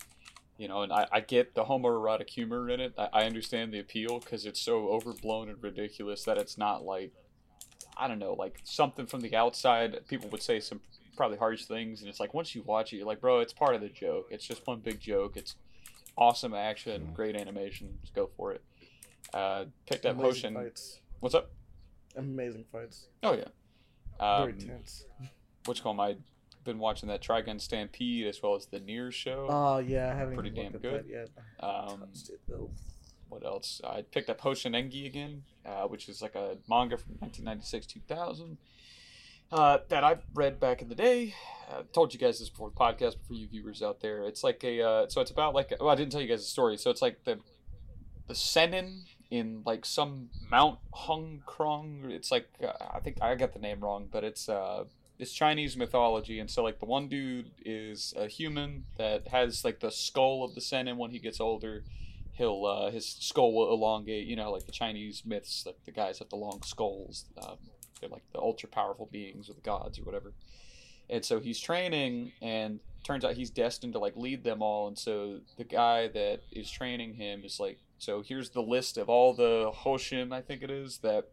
Speaker 4: You know, and I, I get the homoerotic humor in it. I, I understand the appeal because it's so overblown and ridiculous that it's not like, I don't know, like something from the outside. People would say some probably harsh things, and it's like once you watch it, you're like, bro, it's part of the joke. It's just one big joke. It's awesome action, great animation. Just go for it. Uh, picked up
Speaker 1: Amazing
Speaker 4: Potion.
Speaker 1: fights.
Speaker 4: What's up?
Speaker 1: Amazing fights.
Speaker 4: Oh yeah.
Speaker 1: Very
Speaker 4: Um,
Speaker 1: tense.
Speaker 4: what's called my been watching that Trigun Stampede as well as the NieR show.
Speaker 1: Oh yeah, I haven't
Speaker 4: Pretty damn good.
Speaker 1: that yet.
Speaker 4: Um,
Speaker 1: Touched it though.
Speaker 4: what else? I picked up Hoshin Engi again, uh, which is like a manga from 1996 2000. uh, that I read back in the day. I told you guys this before the podcast, but for you viewers out there, it's like a uh, so it's about like well, I didn't tell you guys the story. So it's like the the Senin in like some Mount Hung Krong. It's like uh, I think I got the name wrong, but it's uh it's Chinese mythology, and so like the one dude is a human that has like the skull of the Sen, and when he gets older. He'll uh, his skull will elongate. You know, like the Chinese myths, like the guys have the long skulls. Um, they're like the ultra powerful beings or the gods or whatever. And so he's training, and turns out he's destined to like lead them all. And so the guy that is training him is like, so here's the list of all the Hoshin, I think it is, that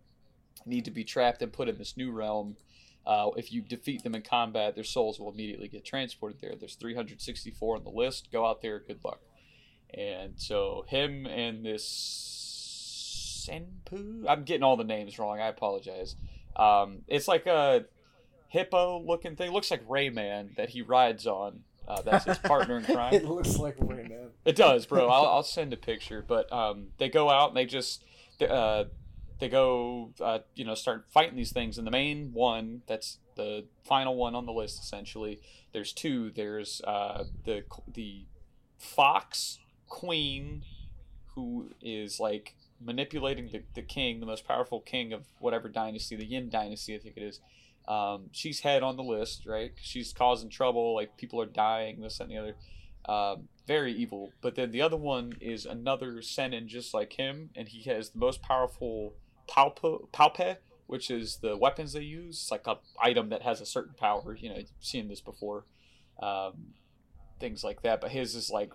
Speaker 4: need to be trapped and put in this new realm. Uh, if you defeat them in combat, their souls will immediately get transported there. There's 364 on the list. Go out there. Good luck. And so him and this Senpu, I'm getting all the names wrong. I apologize. Um, it's like a hippo looking thing. It looks like Rayman that he rides on. Uh, that's his partner in crime.
Speaker 1: it looks like Rayman.
Speaker 4: It does, bro. I'll, I'll send a picture. But um, they go out and they just uh, they go uh, you know start fighting these things. And the main one that's the final one on the list essentially. There's two. There's uh, the the fox queen who is like manipulating the, the king, the most powerful king of whatever dynasty, the Yin dynasty, I think it is. Um, she's head on the list, right? She's causing trouble, like people are dying, this and the other. Um, very evil. But then the other one is another Senin just like him, and he has the most powerful Paope, which is the weapons they use. It's like a item that has a certain power. You know, you've seen this before. Um, things like that. But his is like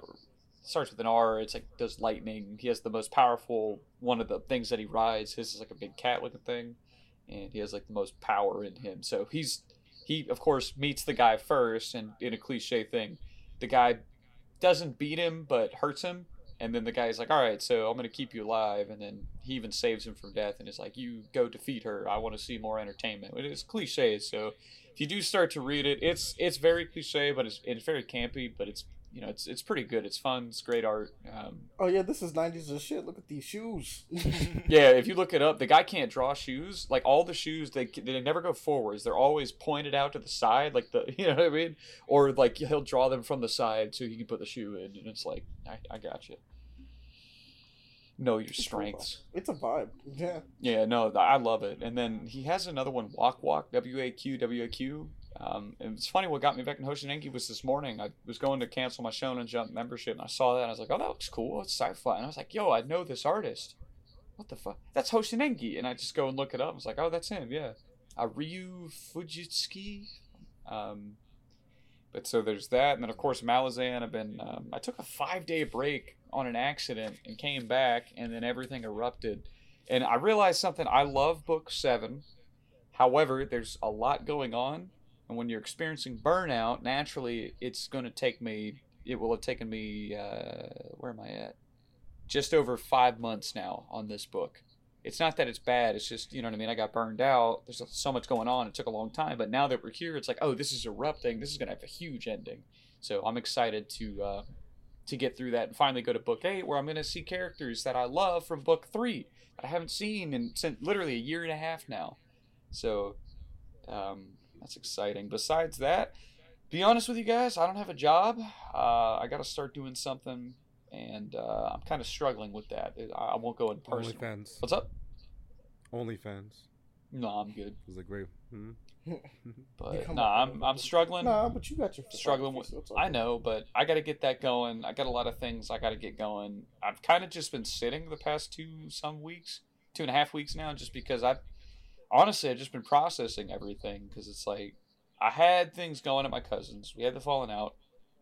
Speaker 4: starts with an R. It's like does lightning. He has the most powerful one of the things that he rides. His is like a big cat looking thing, and he has like the most power in him. So he's he of course meets the guy first, and in a cliche thing, the guy doesn't beat him but hurts him. And then the guy's like, "All right, so I'm gonna keep you alive." And then he even saves him from death, and is like, "You go defeat her. I want to see more entertainment." It's cliche, so if you do start to read it, it's it's very cliche, but it's it's very campy, but it's you know, it's it's pretty good. It's fun. It's great art. Um,
Speaker 1: oh yeah, this is '90s as shit. Look at these shoes.
Speaker 4: yeah, if you look it up, the guy can't draw shoes. Like all the shoes, they they never go forwards. They're always pointed out to the side, like the you know what I mean, or like he'll draw them from the side so he can put the shoe in, and it's like I, I got you. Know your strengths.
Speaker 1: It's a vibe. Yeah.
Speaker 4: Yeah, no, I love it. And then he has another one, WaqWaq, W A Q W A Q. Um, it's funny what got me back in Hoshin Engi was this morning. I was going to cancel my Shonen Jump membership, and I saw that, and I was like, "Oh, that looks cool. It's sci-fi." And I was like, "Yo, I know this artist. What the fuck? That's Hoshin Engi." And I just go and look it up. I was like, "Oh, that's him. Yeah, uh, Ryu Fujisaki." Um, but so there's that, and then of course Malazan. I've been. Um, I took a five-day break on an accident and came back, and then everything erupted. And I realized something. I love book seven. However, there's a lot going on and when you're experiencing burnout, naturally, it's going to take me, it will have taken me, uh, where am I at? Just over five months now on this book. It's not that it's bad. It's just, you know what I mean? I got burned out. There's so much going on. It took a long time. But now that we're here, it's like, oh, this is erupting. This is going to have a huge ending. So I'm excited to, uh, to get through that and finally go to book eight, where I'm going to see characters that I love from book three that I haven't seen in since literally a year and a half now. So, um, that's exciting. Besides that, be honest with you guys, I don't have a job. Uh, I got to start doing something, and uh, I'm kind of struggling with that. I won't go in person.
Speaker 2: OnlyFans.
Speaker 4: What's up?
Speaker 2: OnlyFans.
Speaker 4: No, I'm good.
Speaker 2: Is a great. Hmm?
Speaker 4: but no, nah, I'm I'm struggling.
Speaker 1: Nah, but you got your
Speaker 4: struggling with. So I know, but I got to get that going. I got a lot of things I got to get going. I've kind of just been sitting the past two some weeks, two and a half weeks now, just because I've honestly, I've just been processing everything because it's like I had things going at my cousins. We had the falling out.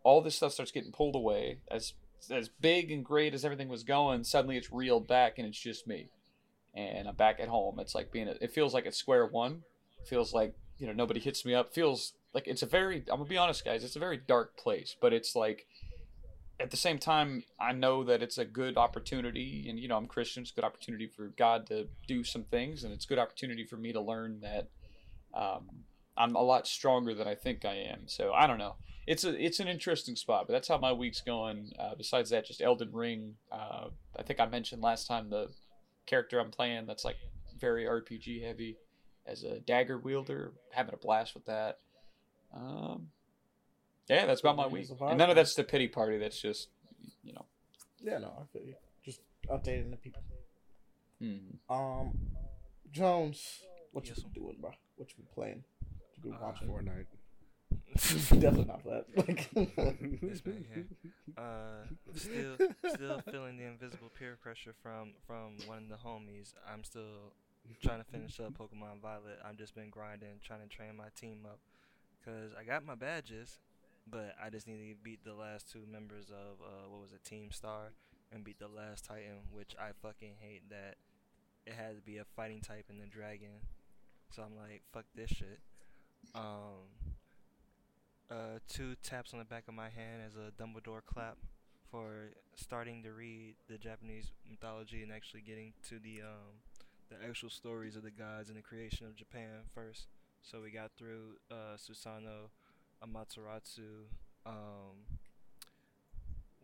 Speaker 4: All this stuff starts getting pulled away. As as big and great as everything was going, suddenly it's reeled back and it's just me. And I'm back at home. It's like being. A, it feels like it's square one. It feels like you know nobody hits me up. It feels like it's a very. I'm gonna be honest, guys. It's a very dark place, but it's like at the same time, I know that it's a good opportunity, and you know, I'm Christian. It's a good opportunity for God to do some things, and it's a good opportunity for me to learn that um, I'm a lot stronger than I think I am. So I don't know. It's a it's an interesting spot, but that's how my week's going. Uh, besides that, just Elden Ring. Uh, I think I mentioned last time the character I'm playing that's like very RPG heavy. as a dagger wielder, having a blast with that. Um, yeah, that's about my
Speaker 1: Cool,
Speaker 4: week. And none of that's the pity party. That's just you know.
Speaker 1: Yeah, no, I feel you. Just updating the people.
Speaker 4: hmm.
Speaker 1: Um, Jones, what
Speaker 3: Yes,
Speaker 1: you
Speaker 3: sir.
Speaker 1: been doing, bro? What you been playing? What you been
Speaker 3: Uh.
Speaker 2: Fortnite.
Speaker 1: Definitely not that. Like,
Speaker 3: This man here. Uh, still, still feeling the invisible peer pressure from from one of the homies. I'm still trying to finish up Pokemon Violet. I've just been grinding, trying to train my team up, cause I got my badges, but I just need to beat the last two members of uh, what was it, Team Star, and beat the last Titan, which I fucking hate that it had to be a fighting type in the dragon. So I'm like, fuck this shit. Um, uh, two taps on the back of my hand as a Dumbledore clap for starting to read the Japanese mythology and actually getting to the um the actual stories of the gods and the creation of Japan first. So we got through uh, Susanoo, Amaterasu, um,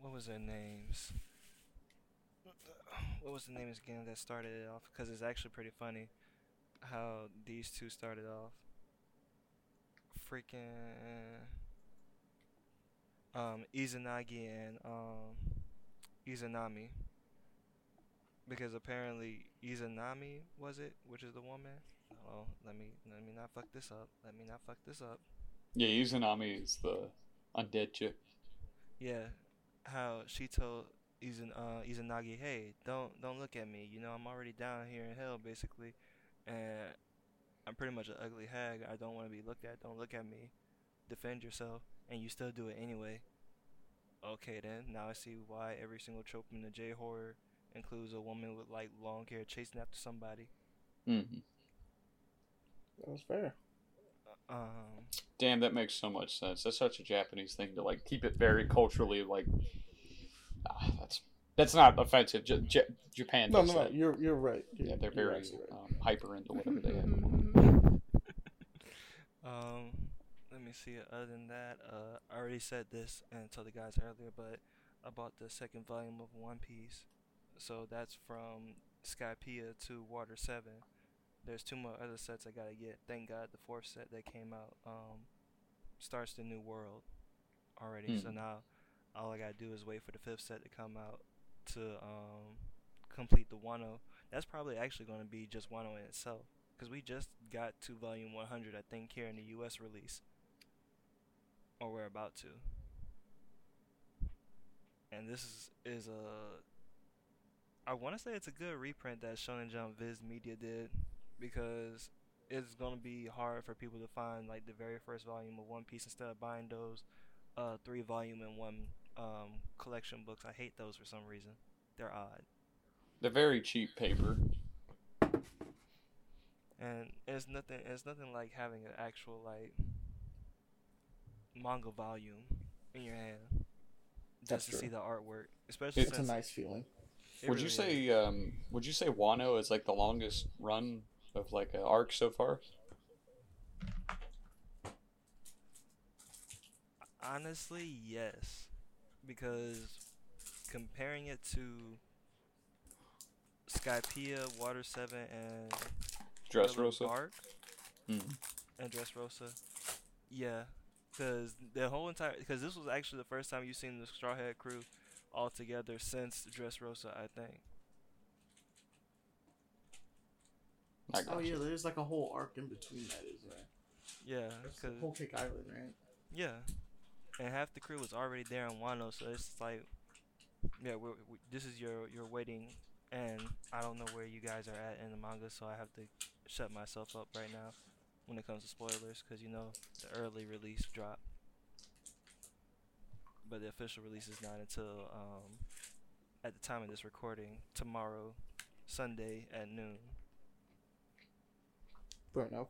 Speaker 3: what was their names? What was the names again that started it off? Because it's actually pretty funny how these two started off. Freaking um, Izanagi and um, Izanami. Because apparently Izanami was it, which is the woman. Oh, let me let me not fuck this up. Let me not fuck this up.
Speaker 4: Yeah, Izanami is the undead chick.
Speaker 3: Yeah, how she told Izan uh, Izanagi, "Hey, don't don't look at me. You know I'm already down here in hell, basically, and I'm pretty much an ugly hag. I don't want to be looked at. Don't look at me. Defend yourself." And you still do it anyway. Okay, then now I see why every single trope in the J horror includes a woman with like long hair chasing after somebody.
Speaker 4: Mm-hmm.
Speaker 1: that was fair.
Speaker 3: Um,
Speaker 4: Damn, that makes so much sense. That's such a Japanese thing to like keep it very culturally like. Ah, that's that's not offensive. J- J- Japan
Speaker 1: No,
Speaker 4: does
Speaker 1: no, no.
Speaker 4: that.
Speaker 1: You're you're right. You're,
Speaker 4: Yeah, they're very
Speaker 1: right.
Speaker 4: um, hyper into whatever they have.
Speaker 3: Um, let me see. Other than that, uh, I already said this and told the guys earlier, but I bought the second volume of One Piece. So that's from Skypiea to Water Seven. There's two more other sets I gotta get. Thank God the fourth set that came out um starts the new world already. So
Speaker 4: Hmm.
Speaker 3: now all I gotta do is wait for the fifth set to come out to um complete the Wano. That's probably actually gonna be just Wano in itself because we just got to volume 100 i think here in the us release or we're about to and this is is a i want to say it's a good reprint that shonen jump viz media did because it's going to be hard for people to find like the very first volume of one piece instead of buying those uh three volume and one um collection books i hate those for some reason they're odd
Speaker 4: They're very cheap paper.
Speaker 3: and it's nothing it's nothing like having an actual like manga volume in your hand
Speaker 1: That's
Speaker 3: just to see the artwork especially
Speaker 1: It's a nice feeling.
Speaker 3: it
Speaker 4: would you
Speaker 3: really is.
Speaker 4: say um would you say Wano is like the longest run of like an arc so far?
Speaker 3: honestly yes because comparing it to Skypiea, Water 7 and
Speaker 4: Dressrosa?
Speaker 3: Bark
Speaker 4: Mm.
Speaker 3: and Dressrosa yeah because the whole entire because this was actually the first time you've seen the Straw Hat crew all together since Dressrosa I think
Speaker 4: I
Speaker 1: Oh
Speaker 4: got
Speaker 1: yeah,
Speaker 4: you.
Speaker 1: there's like a whole arc in between that, isn't there?
Speaker 3: yeah
Speaker 1: That's
Speaker 3: because
Speaker 1: Whole Cake Island, right?
Speaker 3: Yeah, and half the crew was already there in Wano, so it's like, yeah, we're, we, this is your your waiting, and I don't know where you guys are at in the manga, so I have to shut myself up right now when it comes to spoilers, because you know the early release drop, but the official release is not until um, at the time of this recording tomorrow, Sunday at noon.
Speaker 1: Fair enough.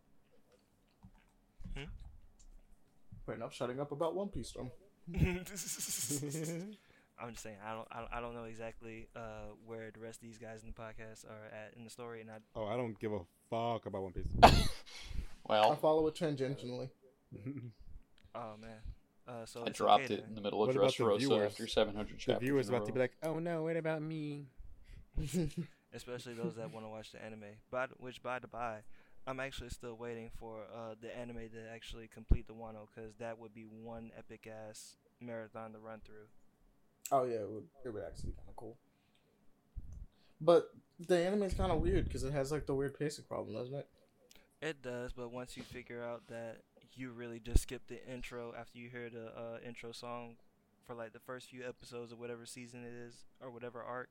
Speaker 3: Hmm?
Speaker 1: Fair enough. Shutting up about One Piece, then.
Speaker 3: I'm just saying I don't I don't, know exactly uh, where the rest of these guys in the podcast are at in the story, and I
Speaker 2: Oh, I don't give a fuck about One Piece.
Speaker 4: Well, I
Speaker 1: follow it tangentially.
Speaker 3: oh man, uh, so
Speaker 4: I dropped
Speaker 3: okay
Speaker 4: it in the middle of
Speaker 2: What about the
Speaker 4: Dressrosa
Speaker 2: viewers?
Speaker 4: after 700
Speaker 2: the viewers about to be like, "Oh no, what about me?"
Speaker 3: especially those that want to watch the anime. But which by the by, I'm actually still waiting for uh, the anime to actually complete the Wano because that would be one epic ass marathon to run through.
Speaker 1: Oh yeah, it would, it would actually be kind of cool. But the anime is kind of weird because it has like the weird pacing problem, doesn't it?
Speaker 3: It does, but once you figure out that you really just skip the intro after you hear the uh, intro song for like the first few episodes of whatever season it is or whatever arc,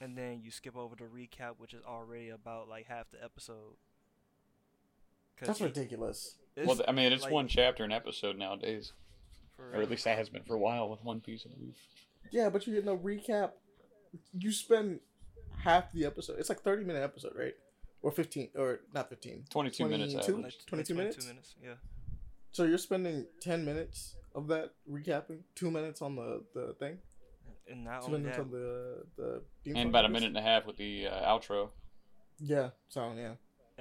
Speaker 3: and then you skip over the recap, which is already about like half the episode. 'Cause
Speaker 1: That's
Speaker 3: you-
Speaker 1: ridiculous.
Speaker 3: it's
Speaker 4: Well, I mean, it's
Speaker 3: like-
Speaker 4: one chapter an episode nowadays,
Speaker 3: for
Speaker 4: or at least that has been for a while with One Piece. I believe.
Speaker 1: Yeah, but you get no recap. You spend half the episode. It's like thirty minute episode, right? Or fifteen, or not fifteen.
Speaker 4: 22 minutes
Speaker 1: 22?
Speaker 4: average.
Speaker 3: Like,
Speaker 1: 22
Speaker 3: 22
Speaker 1: minutes?
Speaker 3: minutes, yeah.
Speaker 1: So you're spending ten minutes of that recapping, two minutes on the the thing,
Speaker 3: And not
Speaker 1: two
Speaker 3: only
Speaker 1: minutes
Speaker 3: that,
Speaker 1: on the the. theme
Speaker 4: And about a minute and a half with the uh, outro.
Speaker 1: Yeah, so yeah.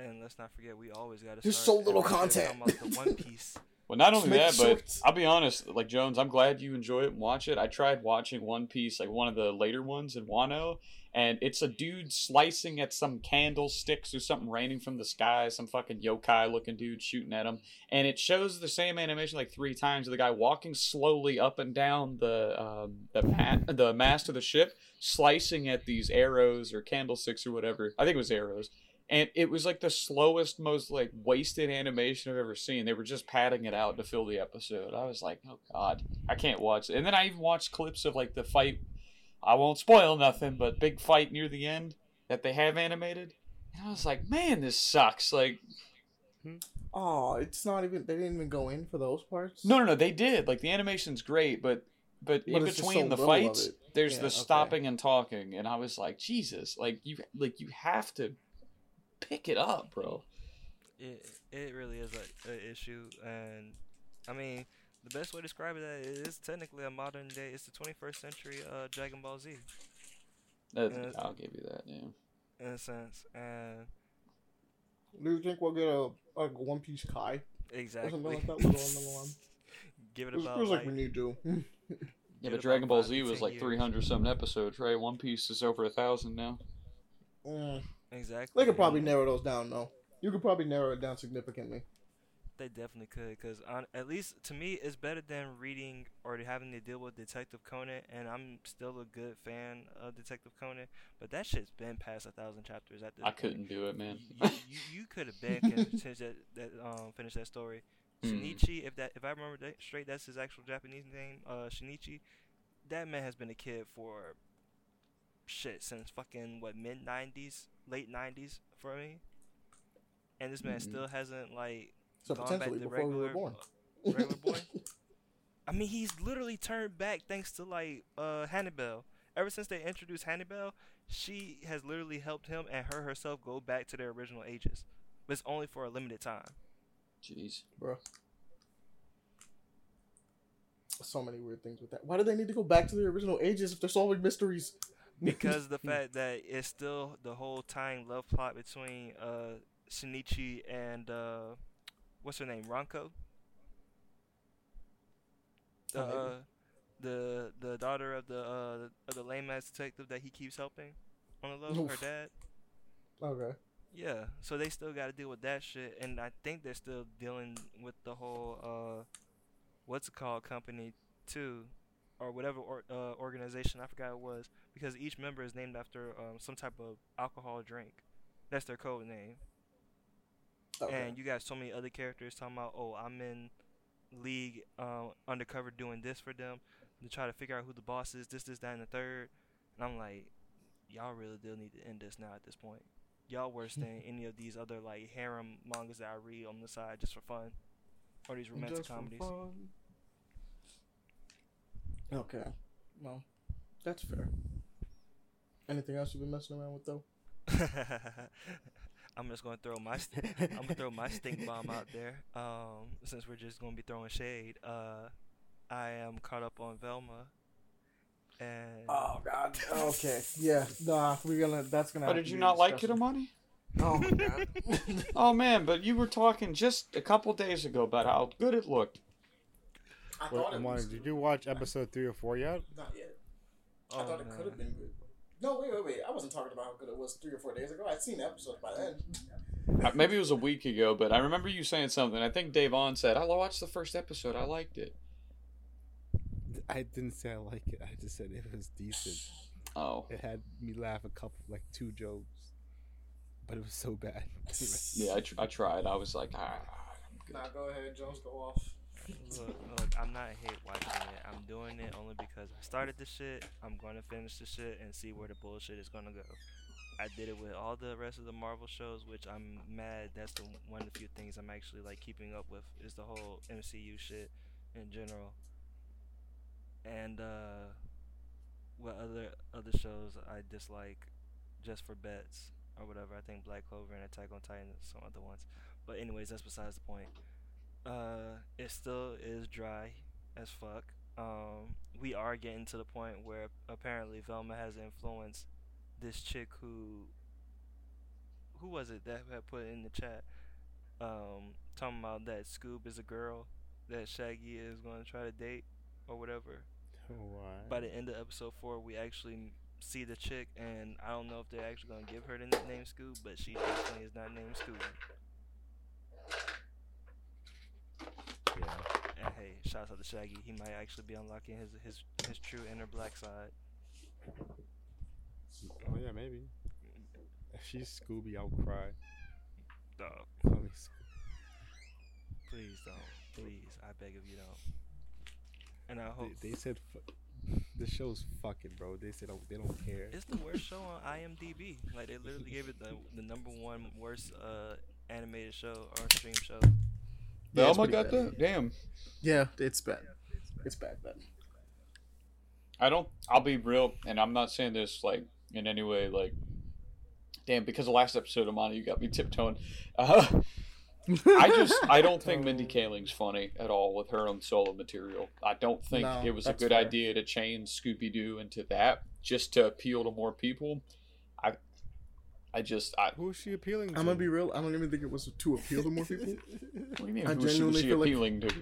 Speaker 3: And let's not forget, we always got to.
Speaker 1: There's so little content.
Speaker 3: the One Piece.
Speaker 4: Well, not only that, but
Speaker 1: short.
Speaker 4: I'll be honest, like Jones, I'm glad you enjoy it and watch it. I tried watching One Piece, like one of the later ones in Wano, and it's a dude slicing at some candlesticks or something raining from the sky, some fucking yokai looking dude shooting at him, and it shows the same animation like three times of the guy walking slowly up and down the um, the mat, the mast of the ship, slicing at these arrows or candlesticks or whatever. I think it was arrows and it was like the slowest, most like wasted animation I've ever seen. They were just padding it out to fill the episode. I was like, oh god, I can't watch it. And then I even watched clips of like the fight. I won't spoil nothing, but big fight near the end that they have animated. And I was like, man, this sucks. Like,
Speaker 1: Oh, it's not even. They didn't even go in for those parts.
Speaker 4: no, no, no, they did. Like the animation's great, but but,
Speaker 1: But
Speaker 4: in between
Speaker 1: so
Speaker 4: the fights, there's
Speaker 1: Yeah,
Speaker 4: the
Speaker 1: okay.
Speaker 4: stopping and talking, and I was like, Jesus, like you, like you have to pick it up, bro.
Speaker 3: It it really is a, a issue, and I mean the best way to describe that it is technically a modern day. It's the 21st century uh, Dragon Ball Z
Speaker 4: That-
Speaker 3: Yeah.
Speaker 4: I'll give you that. Yeah.
Speaker 3: in a sense, and
Speaker 1: Do you think we'll get a like One Piece Kai or
Speaker 3: exactly.
Speaker 1: something like that later on down the?
Speaker 3: Give it
Speaker 1: It
Speaker 3: about
Speaker 1: feels
Speaker 3: like,
Speaker 1: like we need to.
Speaker 4: Yeah,
Speaker 3: Give
Speaker 4: but Dragon Ball Z was like 300 something episodes, right? One Piece is over a thousand now.
Speaker 1: Mm.
Speaker 3: Exactly.
Speaker 1: They could probably narrow those down though. You could probably narrow it down significantly.
Speaker 3: They definitely could, because at least to me, it's better than reading or having to deal with Detective Conan. And I'm still a good fan of Detective Conan, but that shit's been past a thousand chapters at this
Speaker 4: I
Speaker 3: point.
Speaker 4: couldn't do it, man.
Speaker 3: you, you, you could have been can finish that, that um finish that story.
Speaker 4: Hmm.
Speaker 3: Shinichi, if that if I remember that straight, that's his actual Japanese name. Uh, Shinichi. That man has been a kid for shit since fucking what mid '90s, late '90s for me. And this man
Speaker 4: Mhm.
Speaker 3: still hasn't like
Speaker 1: So
Speaker 3: gone back to
Speaker 1: before we were
Speaker 3: regular
Speaker 1: born.
Speaker 3: boy. I mean, he's literally turned back thanks to like uh Haibara. Ever since they introduced Haibara, she has literally helped him and her herself go back to their original ages. But it's only for a limited time.
Speaker 4: Jeez.
Speaker 1: Bro. So many weird things with that. Why do they need to go back to their original ages if they're solving mysteries?
Speaker 3: Because the fact that it's still the whole tying love plot between uh Shinichi and uh what's her name? Ranko? The
Speaker 1: Oh,
Speaker 3: uh, the the daughter of the uh of the lame ass detective that he keeps helping on the low, her dad.
Speaker 1: okay.
Speaker 3: Yeah, so they still got to deal with that shit, and I think they're still dealing with the whole uh, what's it called company too, or whatever or, uh, organization I forgot it was, because each member is named after um, some type of alcohol drink. That's their code name,
Speaker 1: okay.
Speaker 3: and you got so many other characters talking about, oh, I'm in league uh, undercover doing this for them to try to figure out who the boss is, this, this, that, and the third, and I'm like, y'all really do need to end this now at this point y'all worse than any of these other like harem mangas that I read on the side just for fun, or these romantic
Speaker 1: Just for
Speaker 3: comedies.
Speaker 1: fun. Okay. Well, that's fair. Anything else you've been messing around with though?
Speaker 3: I'm just gonna throw my st- I'm gonna throw my stink bomb out there. Um, since we're just gonna be throwing shade. Uh, I am caught up on Velma. And
Speaker 1: Oh God. Okay. Yeah. Nah. We're gonna. That's gonna. Have
Speaker 4: did you not like
Speaker 1: discussion.
Speaker 4: Kitamani?
Speaker 1: Oh my God.
Speaker 4: Oh man, but you were talking just a couple days ago about how good it looked.
Speaker 1: I
Speaker 2: Wait,
Speaker 1: thought it
Speaker 2: Amani,
Speaker 1: was
Speaker 2: did you watch episode three or four yet?
Speaker 1: Not yet.
Speaker 3: oh,
Speaker 1: I thought it could have been good. No, wait, wait, wait. I wasn't talking about how good it was three or four days ago. I'd seen the episodes by then.
Speaker 4: Uh, Maybe it was a week ago, but I remember you saying something. I think Devon said, "I watched the first episode. I liked it."
Speaker 2: I didn't say I like it. I just said it was decent.
Speaker 4: Oh,
Speaker 2: It had me laugh a couple, like two jokes, but it was so bad.
Speaker 4: yeah, I, tr- I tried. I was like, ah, I'm good.
Speaker 1: Nah, go ahead, Jones. Go off.
Speaker 3: Look, look, I'm not hate watching it. I'm doing it only because I started the shit. I'm gonna finish the shit and see where the bullshit is gonna go. I did it with all the rest of the Marvel shows, which I'm mad. That's the one of the few things I'm actually like keeping up with is the whole MCU shit in general. And uh, what other other shows I dislike just for bets or whatever. I think Black Clover and Attack on Titan some other ones. But anyways, that's besides the point. Uh, it still is dry as fuck. Um, we are getting to the point where apparently Velma has influenced this chick who, who was it that had put in the chat, um, talking about that Scoob is a girl that Shaggy is going to try to date or whatever.
Speaker 2: Why?
Speaker 3: By the end of episode four, we actually see the chick, and I don't know if they're actually gonna give her the nickname Scoob, but she definitely is not named Scoob.
Speaker 2: Yeah.
Speaker 3: And hey, shouts out to Shaggy. He might actually be unlocking his his his true inner black side.
Speaker 2: Oh yeah, maybe. If she's Scooby, I'll cry.
Speaker 3: Dog,
Speaker 2: Call me Scooby.
Speaker 3: please don't. Please, I beg of you don't. And I hope
Speaker 2: They, they said fu- the show's fucking, bro. They said oh, they don't care.
Speaker 3: it's the worst show on IMDb. Like they literally gave it the the number one worst uh animated show or stream show.
Speaker 1: Yeah, it's
Speaker 4: Velma
Speaker 1: pretty
Speaker 4: got
Speaker 1: bad.
Speaker 4: that. Damn.
Speaker 1: Yeah, it's bad. It's bad, bad.
Speaker 4: I don't. I'll be real, and I'm not saying this like in any way like. Damn, because the last episode of Monty, you got me tiptoeing. Uh, I just I don't think Mindy Kaling's funny at all with her own solo material. I don't think
Speaker 1: No,
Speaker 4: it was a good
Speaker 1: fair.
Speaker 4: idea to change Scooby Doo into that just to appeal to more people. I I just I
Speaker 2: Who is she appealing to?
Speaker 1: I'm gonna be real. I don't even think it was to appeal to more people.
Speaker 4: what do you mean
Speaker 1: I
Speaker 4: who is she,
Speaker 1: genuinely
Speaker 4: she
Speaker 1: feel like-
Speaker 4: appealing to?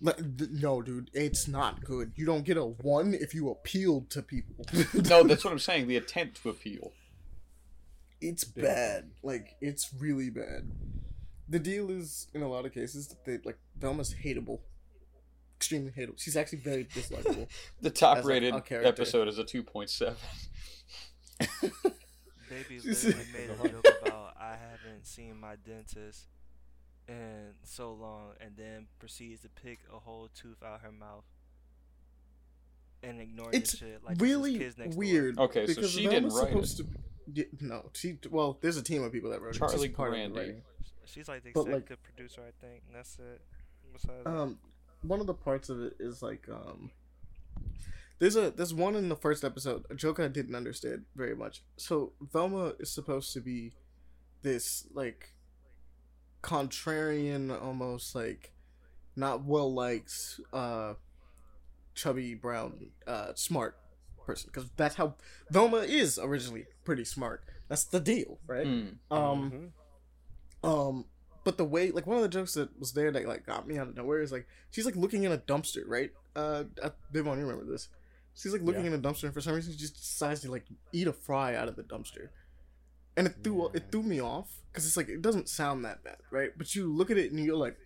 Speaker 1: Like, th- no, dude, it's not good. You don't get a one if you appealed to people.
Speaker 4: No, that's what I'm saying. The attempt to appeal.
Speaker 1: it's bad. Like, it's really bad. The deal is, in a lot of cases, that they like Velma's hateable, extremely hateable. She's actually very dislikable.
Speaker 4: The top
Speaker 1: As a-
Speaker 4: rated
Speaker 1: a
Speaker 4: episode is a 2.7.
Speaker 3: Baby literally made a joke about I haven't seen my dentist in so long, and then proceeds to pick a whole tooth out her mouth and ignore
Speaker 1: It's
Speaker 3: this shit like this is
Speaker 1: really
Speaker 3: kids next door.
Speaker 1: weird.
Speaker 4: Okay, so
Speaker 1: because
Speaker 4: she didn't write
Speaker 1: supposed to. Yeah, no, she. Well, there's a team of people that wrote it.
Speaker 4: Charlie
Speaker 1: She's part of the writing.
Speaker 3: She's like the
Speaker 1: But, like-
Speaker 3: executive producer, I think. And that's it. Besides that.
Speaker 1: um one of the parts of it is like um there's a there's one in the first episode a joke i didn't understand very much so velma is supposed to be this like contrarian almost like not well liked uh chubby brown uh smart person because that's how velma is originally pretty smart that's the deal right
Speaker 4: Hmm.
Speaker 1: um
Speaker 2: Mhm.
Speaker 1: um, but the way, like, one of the jokes that was there that like got me out of nowhere is like she's like looking in a dumpster, right? Uh, uh Devon, you remember this? She's like looking
Speaker 2: Yeah.
Speaker 1: in a dumpster, and for some reason, she just decides to like eat a fry out of the dumpster, and it threw it threw me off because it's like it doesn't sound that bad, right? But you look at it and you're like,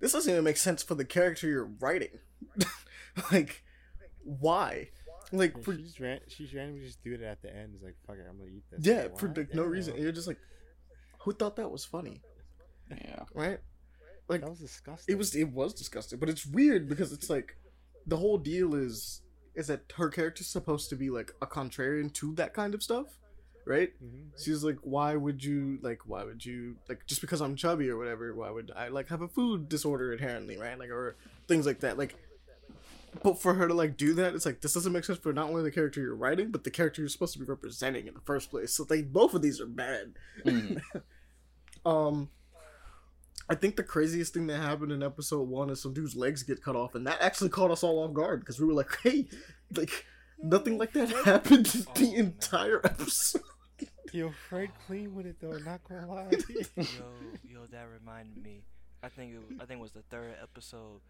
Speaker 1: this doesn't even make sense for the character you're writing. like, why? Like
Speaker 2: Yeah,
Speaker 1: for
Speaker 2: she just ran. She randomly just threw it at the end. It's like fuck it, I'm gonna eat this.
Speaker 1: yeah,
Speaker 2: Like,
Speaker 1: for like no
Speaker 2: Yeah.
Speaker 1: reason. You're just like, who thought that was funny,
Speaker 4: Yeah.
Speaker 1: right? Like
Speaker 2: That was disgusting.
Speaker 1: it was it was disgusting but it's weird because it's like the whole deal is is that her character's supposed to be like a contrarian to that kind of stuff right?
Speaker 2: Mhm.
Speaker 1: she's like why would you like why would you like just because i'm chubby or whatever why would i like have a food disorder inherently right? Like or things like that. Like but for her to like do that it's like this doesn't make sense for not only the character you're writing but the character you're supposed to be representing in the first place. So like both of these are bad.
Speaker 4: Mhm.
Speaker 1: um, I think the craziest thing that happened in episode one is some dude's legs get cut off, and that actually caught us all off guard because we were like, "Hey, like nothing like that happened
Speaker 3: Oh,
Speaker 1: the
Speaker 3: man.
Speaker 1: entire episode."
Speaker 2: Yo, Fred clean with it though. Not gonna lie.
Speaker 3: yo, yo, that reminded me. I think it, w- I think it was the third episode.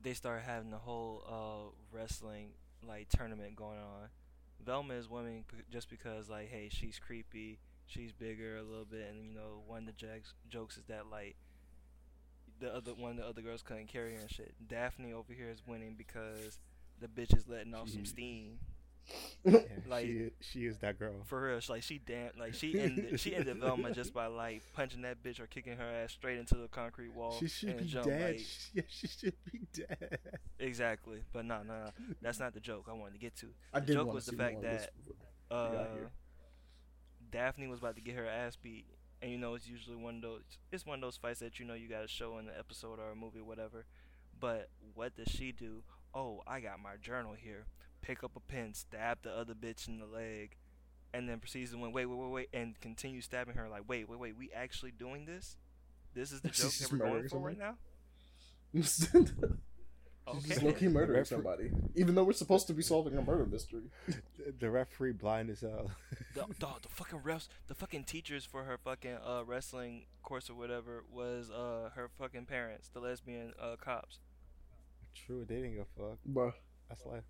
Speaker 3: They started having the whole uh wrestling like tournament going on, Velma is winning just because like, hey, she's creepy, she's bigger a little bit, and you know, one of the jokes jokes is that like the other one the other girls couldn't carry her and shit. Daphne over here is winning because the bitch is letting off some steam.
Speaker 2: Yeah,
Speaker 3: Like-
Speaker 2: she, she is that girl.
Speaker 3: For real, she- like she damn, like she ended, she ended Velma just by like punching that bitch or kicking her ass straight into the concrete wall.
Speaker 2: She should
Speaker 3: and
Speaker 2: be
Speaker 3: jump,
Speaker 2: dead.
Speaker 3: like-
Speaker 2: She- yeah, she should be dead.
Speaker 3: exactly, but no, no, no, that's not the joke I wanted to get to. The joke was the fact
Speaker 1: more of this
Speaker 3: that
Speaker 1: before we got
Speaker 3: uh. Daphne was about to get her ass beat, and you know it's usually one of those. It's one of those fights that you know you got to show in the episode or a movie, or whatever. But what does she do? Oh, I got my journal here. Pick up a pen, stab the other bitch in the leg, and then proceeds to win. Wait, wait, wait, wait, and continue stabbing her. Like, wait, wait, wait. We actually doing this? This is the joke that we're going for right now.
Speaker 1: She's
Speaker 3: Okay.
Speaker 1: just low-key murdering
Speaker 2: referee-
Speaker 1: somebody, even though we're supposed to be solving a murder mystery.
Speaker 2: The, the referee blind as hell.
Speaker 3: the, the, the fucking refs, the fucking teachers for her fucking uh wrestling course or whatever was uh her fucking parents, the lesbian uh cops.
Speaker 2: True, they didn't give a fuck.
Speaker 1: Bruh.
Speaker 2: That's life.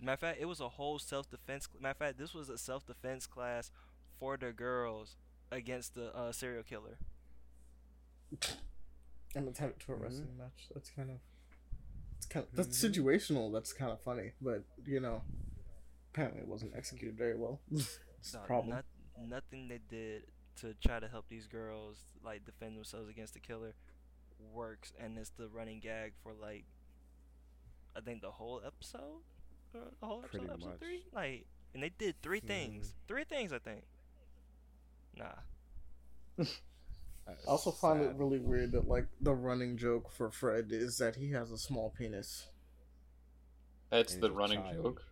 Speaker 3: Matter of fact, it was a whole self defense. Matter of fact, this was a self defense class for the girls against the uh, serial killer.
Speaker 1: and attend to a
Speaker 2: Mhm.
Speaker 1: wrestling match. That's kind of, it's kind of that's
Speaker 2: Mhm.
Speaker 1: situational. That's kind of funny, but you know, apparently it wasn't executed very well.
Speaker 3: No,
Speaker 1: problem.
Speaker 3: Not, nothing they did to try to help these girls like defend themselves against the killer works, and it's the running gag for like I think the whole episode, or the whole episode,
Speaker 2: Pretty
Speaker 3: episode
Speaker 2: much.
Speaker 3: three. Like, and they did three things. Three things, I think. Nah.
Speaker 1: I also find it really weird that like the running joke for Fred is that he has a small penis.
Speaker 4: That's the running
Speaker 2: child.
Speaker 4: joke.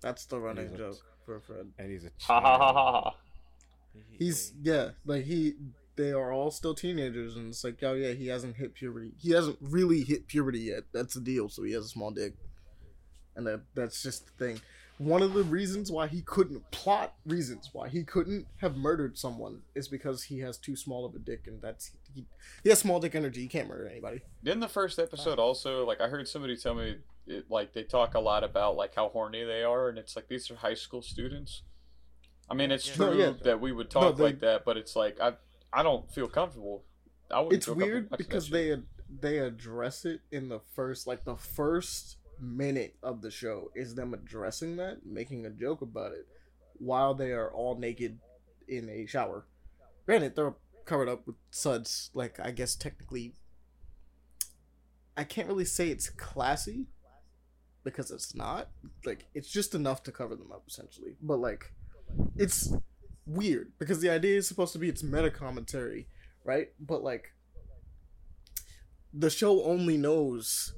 Speaker 1: That's the running
Speaker 2: He's a-
Speaker 1: joke for Fred.
Speaker 2: and he's a
Speaker 4: Ha ha ha
Speaker 2: child.
Speaker 4: ha ha.
Speaker 1: He's yeah, like he they are all still teenagers and it's like, oh yeah, he hasn't hit puberty. He hasn't really hit puberty yet. That's the deal, so he has a small dick. And that that's just the thing. One of the reasons why he couldn't plot reasons why he couldn't have murdered someone is because he has too small of a dick and that's he, he has small dick energy. He can't murder anybody.
Speaker 4: Didn't the first episode also like I heard somebody tell me it, like they talk a lot about like how horny they are and it's like these are high school students. I mean, it's
Speaker 3: Yeah.
Speaker 4: true
Speaker 1: No, yeah.
Speaker 4: that we would talk
Speaker 1: they-
Speaker 4: like that, but it's like I I don't feel comfortable. I wouldn't
Speaker 1: it's
Speaker 4: feel
Speaker 1: weird
Speaker 4: watching
Speaker 1: because they ad- they address it in the first like the first minute of the show is them addressing that making a joke about it while they are all naked in a shower. Granted they're covered up with suds like i guess technically i can't really say it's classy because it's not. Like it's just enough to cover them up essentially. But like it's weird because the idea is supposed to be it's meta commentary right? But like the show only knows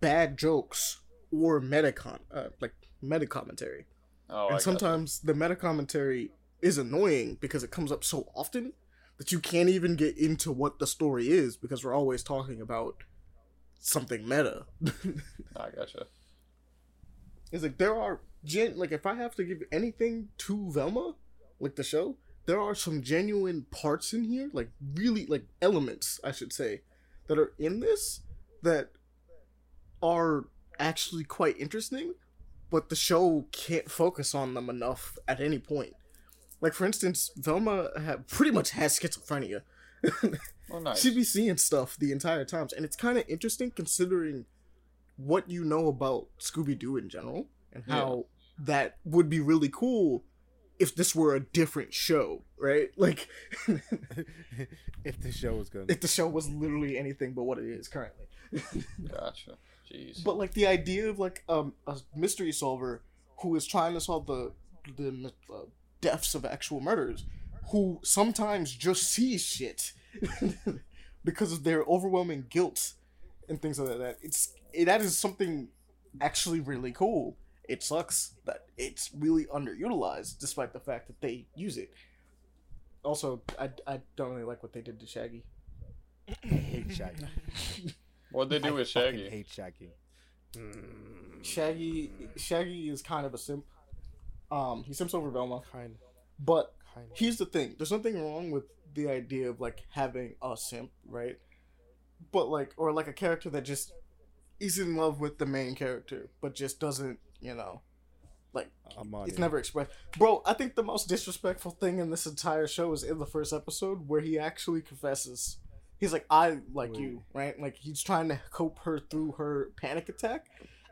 Speaker 1: bad jokes or meta con uh, like meta commentary.
Speaker 4: Oh,
Speaker 1: and sometimes the meta commentary is annoying because it comes up so often that you can't even get into what the story is because we're always talking about something meta.
Speaker 4: I gotcha.
Speaker 1: It's like there are gen like if I have to give anything to Velma, like the show, there are some genuine parts in here, like really like elements, I should say, that are in this that are actually quite interesting, but the show can't focus on them enough at any point. Like for instance, Velma ha- pretty much has schizophrenia.
Speaker 4: Well, nice.
Speaker 1: She'd be seeing stuff the entire times, and it's kind of interesting considering what you know about Scooby Doo in general and how that would be really cool if this were a different show, right? Like
Speaker 2: if the show was good.
Speaker 1: if the show was literally anything but what it is currently.
Speaker 4: Gotcha. Jeez.
Speaker 1: But like the idea of like um, a mystery solver who is trying to solve the the uh, deaths of actual murders, who sometimes just sees shit because of their overwhelming guilt and things like that. It's it, that is something actually really cool. It sucks that it's really underutilized, despite the fact that they use it. Also, I, I don't really like what they did to Shaggy.
Speaker 2: I hate Shaggy.
Speaker 4: What'd they do
Speaker 2: I
Speaker 4: with
Speaker 2: fucking
Speaker 4: Shaggy?
Speaker 2: hate Shaggy. Mm,
Speaker 1: Shaggy Shaggy is kind of a simp. Um, he simps over Velma,
Speaker 2: kind,
Speaker 1: but
Speaker 2: kind.
Speaker 1: here's the thing there's nothing wrong with the idea of like having a simp right but like or like a character that just is in love with the main character but just doesn't you know Like
Speaker 2: I'm on
Speaker 1: it's
Speaker 2: it.
Speaker 1: never expressed. Bro, I think the most disrespectful thing in this entire show is in the first episode where he actually confesses. He's like, I like
Speaker 2: Wait.
Speaker 1: you, right? Like he's trying to cope her through her panic attack.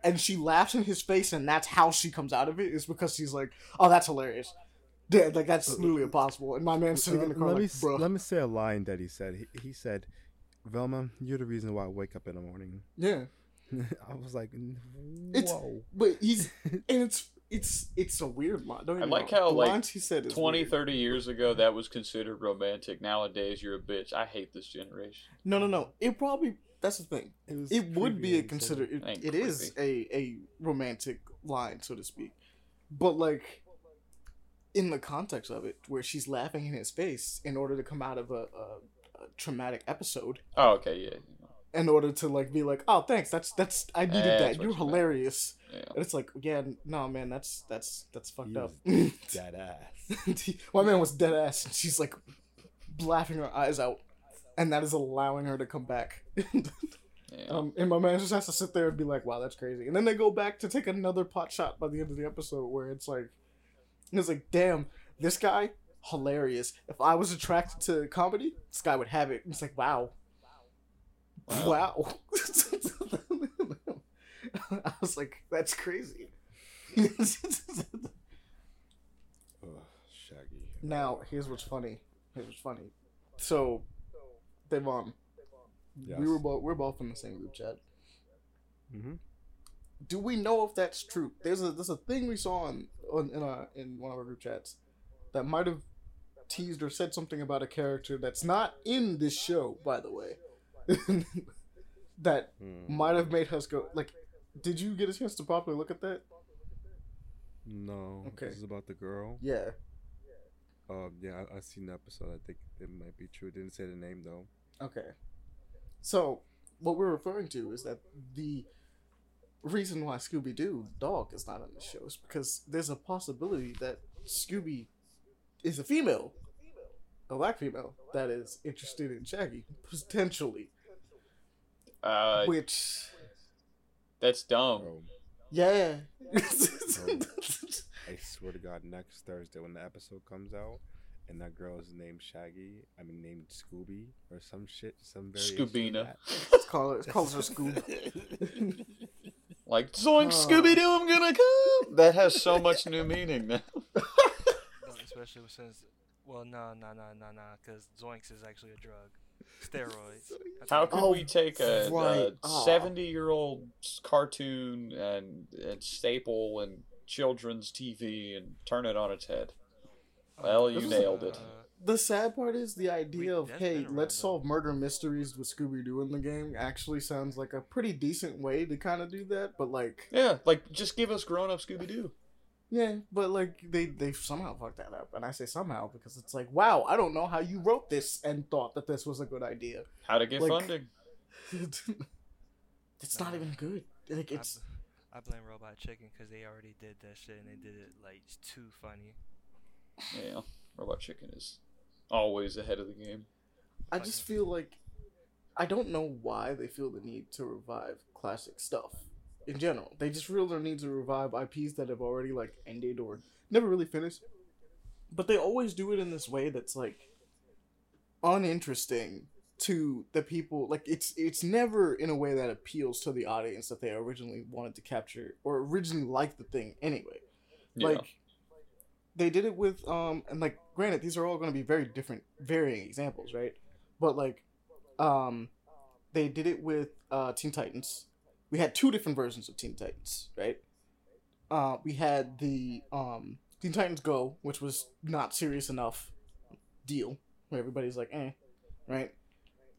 Speaker 1: And she laughs in his face, and that's how she comes out of it. Is because she's like, "Oh, that's hilarious." Yeah, like that's uh, literally impossible. And my man's uh, sitting in the car
Speaker 2: let me
Speaker 1: like, "Bro,
Speaker 2: let me say a line that he said. He, he said, "Velma, you're the reason why I wake up in the morning."
Speaker 1: yeah."
Speaker 2: I was like, "N-
Speaker 1: It's-
Speaker 2: "Whoa!"
Speaker 1: But he's and it's it's it's a weird line. Don't
Speaker 4: I like
Speaker 1: wrong.
Speaker 4: how,
Speaker 1: the
Speaker 4: like,
Speaker 1: lines he said is
Speaker 4: 20,
Speaker 1: weird.
Speaker 4: 30 years ago, that was considered romantic. Nowadays, you're a bitch. I hate this generation.
Speaker 1: No, no, no. It probably that's the thing.
Speaker 2: It, was
Speaker 1: It would be a considered.
Speaker 2: it.
Speaker 1: It,
Speaker 4: Ain't
Speaker 1: it is a a romantic line, so to speak. But like in the context of it, where she's laughing in his face in order to come out of a, a, a traumatic episode,
Speaker 4: Oh, okay, yeah.
Speaker 1: In order to like be like, oh, thanks, that's that's I needed that. You're hilarious.
Speaker 4: Yeah.
Speaker 1: And it's like, yeah, no, man, that's that's that's fucked
Speaker 2: He
Speaker 1: up.
Speaker 2: Dead ass.
Speaker 1: My man was dead ass, and she's like laughing her eyes out, and that is allowing her to come back.
Speaker 4: yeah.
Speaker 1: um, and my man just has to sit there and be like, "Wow, that's crazy." And then they go back to take another pot shot by the end of the episode, where it's like, it's like, "Damn, this guy hilarious. If I was attracted to comedy, this guy would have it." It's like, "Wow, wow." I was like, "That's crazy."
Speaker 2: Ugh, Shaggy.
Speaker 1: Now, here's what's funny. Here's what's funny. So, Devon,
Speaker 2: Yes.
Speaker 1: we were both we're both in the same group chat.
Speaker 2: Mm-hmm.
Speaker 1: Do we know if that's true? There's a there's a thing we saw on, on in a in one of our group chats that might have teased or said something about a character that's not in this show, by the way. that
Speaker 2: Mm.
Speaker 1: might have made us go like. Did you get a chance to properly look at that?
Speaker 2: No.
Speaker 1: Okay.
Speaker 2: This is about the girl.
Speaker 1: Yeah.
Speaker 2: Um. Yeah, I, I seen the episode. I think it might be true. It didn't say the name though.
Speaker 1: Okay. So, what we're referring to is that the reason why Scooby Doo, dog, is not on the show is because there's a possibility that Scooby is a female, a black female, that is interested in Shaggy, potentially.
Speaker 4: Uh,
Speaker 1: Which,
Speaker 4: that's dumb.
Speaker 2: Bro,
Speaker 1: yeah.
Speaker 2: I swear to God, next Thursday when the episode comes out, and that girl is named Shaggy, I mean named Scooby or some shit, some variation
Speaker 4: Scoobina.
Speaker 2: that.
Speaker 1: Let's call it, let's call her Scoob.
Speaker 4: Like, zoink,
Speaker 1: Oh.
Speaker 4: Scooby Doo, I'm gonna come! That has so much new meaning now.
Speaker 3: Especially since, well, no, no, no, no, no, because Zoinks is actually a drug. Steroids.
Speaker 4: How
Speaker 3: what-
Speaker 4: could
Speaker 1: Oh,
Speaker 4: we take a,
Speaker 1: right. Ah.
Speaker 4: 70 year old cartoon and, and staple and children's TV and turn it on its head? Well, you
Speaker 1: This is,
Speaker 4: nailed it.
Speaker 3: Uh,
Speaker 1: The sad part is the idea
Speaker 3: We-
Speaker 1: of hey, let's solve murder mysteries with Scooby Doo in the game actually sounds like a pretty decent way to kind of do that, but like
Speaker 4: Yeah, like, just give us grown up Scooby Doo.
Speaker 1: Yeah, but like they they somehow fucked that up, and I say somehow because it's like wow, I don't know how you wrote this and thought that this was a good idea.
Speaker 4: How to get
Speaker 1: Like-
Speaker 4: funding.
Speaker 1: it's not even good. Like
Speaker 3: I,
Speaker 1: it's
Speaker 3: I blame Robot Chicken because they already did that shit and they did it like too funny.
Speaker 4: Yeah, Robot Chicken is always ahead of the game.
Speaker 1: I just feel like I don't know why they feel the need to revive classic stuff in general. They just feel the need to revive IPs that have already like ended or never really finished. But they always do it in this way that's like uninteresting to the people. Like it's it's never in a way that appeals to the audience that they originally wanted to capture or originally liked the thing anyway.
Speaker 4: Yeah.
Speaker 1: Like they did it with um and like granted these are all going to be very different varying examples, right? But like um they did it with uh Teen Titans. We had two different versions of Teen Titans, right? Uh we had the um Teen Titans Go, which was not serious enough deal where everybody's like, "Eh," right?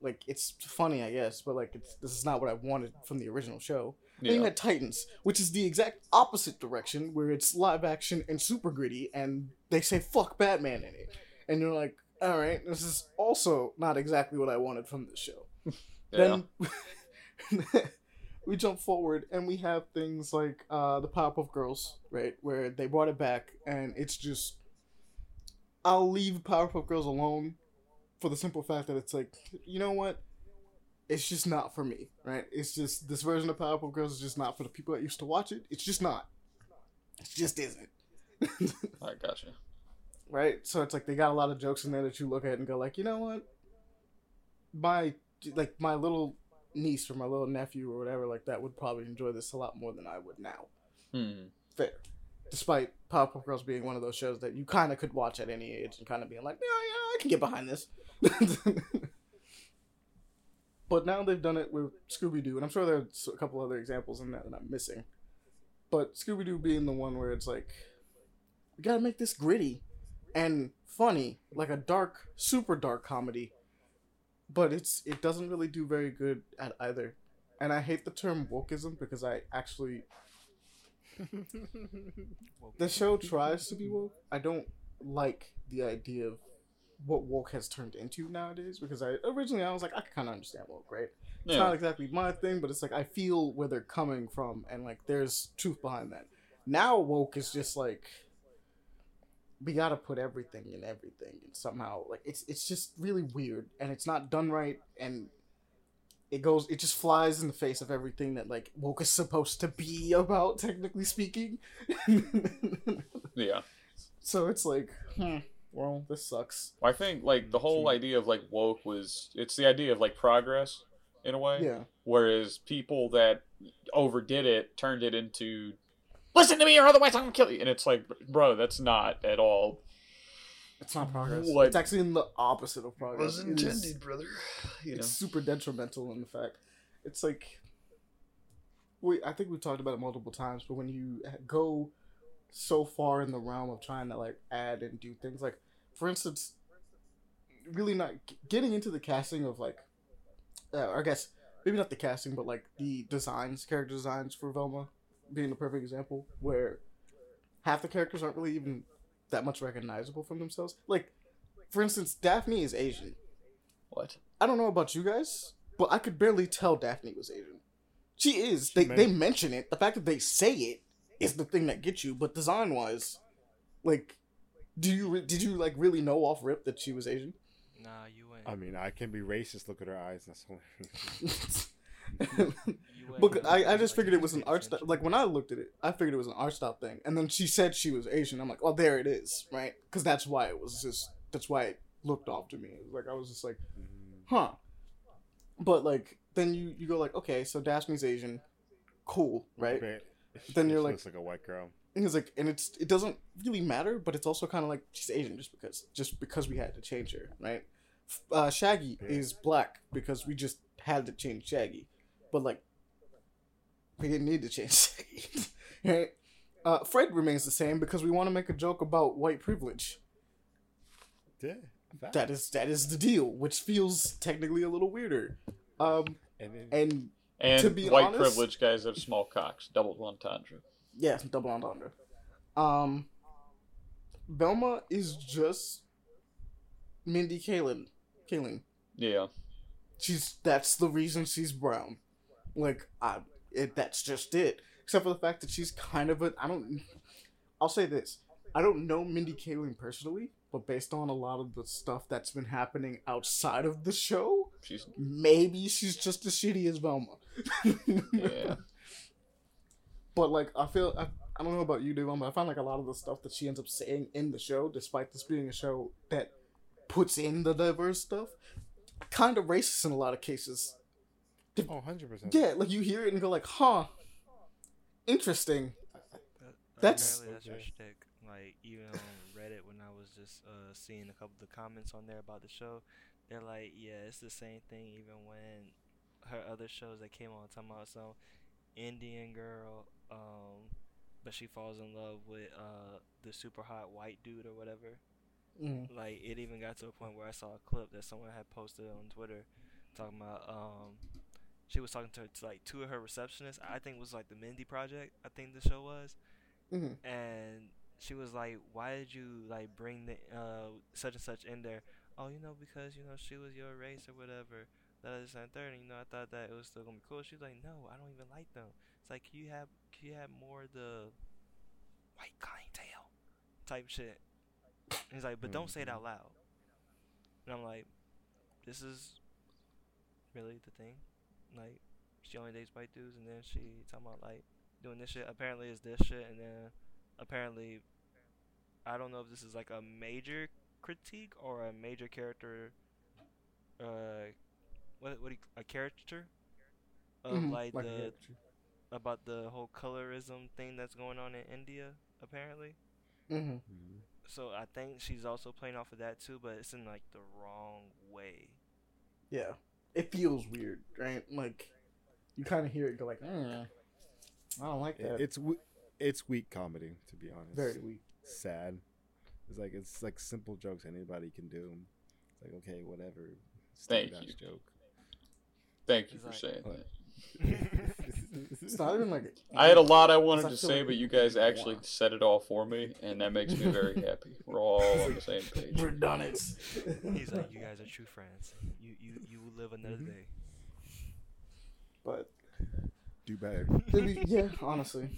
Speaker 1: Like it's funny, I guess, but like it's this is not what I wanted from the original show. Then you had Titans, which is the exact opposite direction, where it's live action and super gritty, and they say "fuck Batman" in it, and you're like, all right, this is also not exactly what I wanted from this show.
Speaker 4: yeah.
Speaker 1: Then we jump forward and we have things like uh, the Powerpuff Girls, right, where they brought it back, and it's just I'll leave Powerpuff Girls alone for the simple fact that it's like, you know what? It's just not for me, right? It's just this version of Powerpuff Girls is just not for the people that used to watch it. It's just not. It just isn't.
Speaker 4: I gotcha.
Speaker 1: right? So it's like they got a lot of jokes in there that you look at and go like, you know what? My like my little niece or my little nephew or whatever like that would probably enjoy this a lot more than I would now.
Speaker 4: Hmm.
Speaker 1: Fair. Despite Powerpuff Girls being one of those shows that you kind of could watch at any age and kind of being like, yeah, yeah, I can get behind this. but now they've done it with Scooby Doo, and I'm sure there's a couple other examples in that that I'm missing. But Scooby Doo being the one where it's like, we gotta make this gritty and funny, like a dark, super dark comedy. But it's it doesn't really do very good at either. And I hate the term wokeism because I actually the show tries to be woke. I don't like the idea of what woke has turned into nowadays because I originally I was like I can kind of understand woke, right? It's
Speaker 4: Yeah.
Speaker 1: not exactly my thing, but it's like I feel where they're coming from and like there's truth behind that. Now woke is just like we gotta put everything in everything and somehow like it's it's just really weird and it's not done right and it goes it just flies in the face of everything that like woke is supposed to be about technically speaking
Speaker 4: Yeah.
Speaker 1: so it's like hmm, well this sucks
Speaker 4: I think like the whole idea of like woke was it's the idea of like progress in a way.
Speaker 1: yeah
Speaker 4: Whereas people that overdid it turned it into listen to me or otherwise I'm gonna kill you. And it's like, bro, that's not at all.
Speaker 1: it's not progress
Speaker 4: What-
Speaker 1: it's actually in the opposite of progress It is-
Speaker 4: brother. You know.
Speaker 1: it's super detrimental in the fact it's like we i think we've talked about it multiple times but when you go so far in the realm of trying to like add and do things like for instance really not getting into the casting of like uh, i guess maybe not the casting but like the designs character designs for velma being the perfect example where half the characters aren't really even that much recognizable from themselves like for instance daphne is asian
Speaker 4: What?
Speaker 1: I don't know about you guys, but I could barely tell Daphne was Asian. She is.
Speaker 2: She
Speaker 1: They
Speaker 2: may-
Speaker 1: they mention it. The fact that they say it is the thing that gets you. But design wise, like, do you re- did you like really know off rip that she was Asian?
Speaker 3: Nah, you ain't.
Speaker 2: I mean, I can be racist. Look at her eyes. That's all.
Speaker 1: But I, I just figured it was an art style. Like when I looked at it, I figured it was an art style thing. And then she said she was Asian. I'm like, well, there it is, right? Because that's why it was just that's why it looked off to me. Like I was just like, huh. But like then you you go like, okay, so Daphne's Asian, cool, right? Then you're like-
Speaker 2: looks like a white girl.
Speaker 1: And he's like, and it's it doesn't really matter, but it's also kind of like she's Asian just because just because we had to change her, right? Uh, Shaggy
Speaker 2: Yeah.
Speaker 1: is black because we just had to change Shaggy, but like we didn't need to change Shaggy, right? Uh, Fred remains the same because we want to make a joke about white privilege.
Speaker 2: Yeah. fact.
Speaker 1: That is that is the deal, which feels technically a little weirder. Um,
Speaker 2: And then,
Speaker 1: and
Speaker 4: And
Speaker 1: To be
Speaker 4: white
Speaker 1: honest-
Speaker 4: privileged guys have small cocks. Double entendre.
Speaker 1: Yeah, double entendre. Um, Velma is just Mindy Kaling. Kaling.
Speaker 4: Yeah.
Speaker 1: She's that's the reason she's brown. Like I, it, that's just it. Except for the fact that she's kind of a. I don't. I'll say this. I don't know Mindy Kaling personally, but based on a lot of the stuff that's been happening outside of the show,
Speaker 4: She's
Speaker 1: maybe she's just as shitty as Velma.
Speaker 4: yeah.
Speaker 1: But like, I feel I, I don't know about you, Devon, but I find like a lot of the stuff that she ends up saying in the show, despite this being a show that puts in the diverse stuff, kind of racist in a lot of cases.
Speaker 2: Oh, 100%.
Speaker 1: Yeah, like you hear it and go like, "Huh, interesting."
Speaker 3: That-
Speaker 1: That's-
Speaker 3: apparently that's your
Speaker 2: Okay.
Speaker 3: shtick. Like even on Reddit, when I was just uh, seeing a couple of the comments on there about the show, they're like, "Yeah, it's the same thing." Even when her other shows that came on talking about some Indian girl, um, but she falls in love with uh the super hot white dude or whatever.
Speaker 1: Mm.
Speaker 3: Like it even got to a point where I saw a clip that someone had posted on Twitter talking about um she was talking to, to like two of her receptionists. I think it was like the Mindy Project. I think the show was
Speaker 1: hmm
Speaker 3: and she was like, "Why did you like bring the uh such and such in there?" Oh, you know, because you know she was your race or whatever. That is and third, and you know, I thought that it was still gonna be cool. She was like, "No, I don't even like them." It's like can you have can you have more of the white clientele type shit. And he's like, "But don't say it out loud." And I'm like, "This is really the thing." Like, she only dates white dudes, and then she talking about like doing this shit. Apparently, it's this shit, and then apparently, I don't know if this is like a major critique or a major character. Uh, what what you, a caricature of
Speaker 1: Mhm,
Speaker 3: like,
Speaker 1: like
Speaker 3: the
Speaker 1: character.
Speaker 3: about the whole colorism thing that's going on in India apparently.
Speaker 1: Mhm.
Speaker 2: Mhm.
Speaker 3: So I think she's also playing off of that too, but it's in like the wrong way.
Speaker 1: Yeah, it feels weird, right? Like you kind of hear it, go like, mm, I don't like
Speaker 2: It-
Speaker 1: that.
Speaker 2: It's we- it's weak comedy to be honest.
Speaker 1: very weak.
Speaker 2: sad. It's like it's like simple jokes anybody can do. It's like okay, whatever.
Speaker 4: Thank you.
Speaker 2: Joke.
Speaker 4: Thank you for
Speaker 3: like-
Speaker 4: saying that.
Speaker 1: It's not even like
Speaker 4: I had a lot I wanted to say,
Speaker 1: like
Speaker 4: but you guys actually
Speaker 1: want-
Speaker 4: said it all for me, and that makes me very happy. We're all on the same page.
Speaker 1: We're done it.
Speaker 3: He's like, you guys are true friends. You you you will live another
Speaker 2: Mhm.
Speaker 3: day.
Speaker 1: but
Speaker 2: Do better.
Speaker 1: to be- yeah, honestly,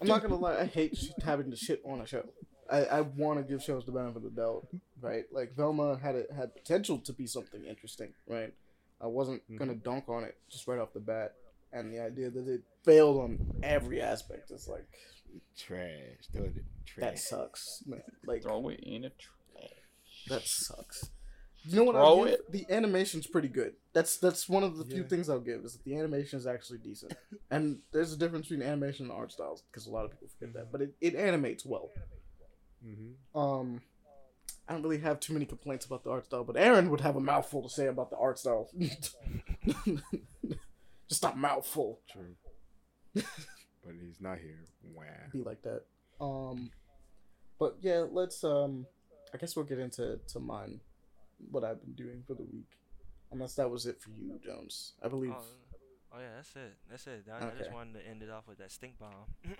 Speaker 1: I'm not gonna lie. I hate sh- having to shit on a show. I, I want to give shows the benefit of the doubt, right? Like Velma had it had potential to be something interesting, right? I wasn't gonna dunk on it just right off the bat, and the idea that it failed on every aspect is like
Speaker 2: Trash. Throw it in
Speaker 1: that sucks, man. Like
Speaker 4: Throw it in a trash.
Speaker 1: that sucks. You know what?
Speaker 4: Throw
Speaker 1: I'll give?
Speaker 4: it.
Speaker 1: The animation's pretty good. That's that's one of the few things I'll give is that the animation is actually decent. and there's a difference between animation and art styles because a lot of people forget that, but it, it animates well.
Speaker 2: Mm-hmm.
Speaker 1: Um, I don't really have too many complaints about the art style, but Aaron would have a mouthful to say about the art style. Just a mouthful.
Speaker 2: True. but he's not here. Wow.
Speaker 1: Be like that. Um, but yeah, let's. Um, I guess we'll get into to mine. What I've been doing for the week, unless that was it for you, Jones. I believe.
Speaker 3: Oh, oh yeah, that's it. That's it. I, I just wanted to end it off with that stink bomb.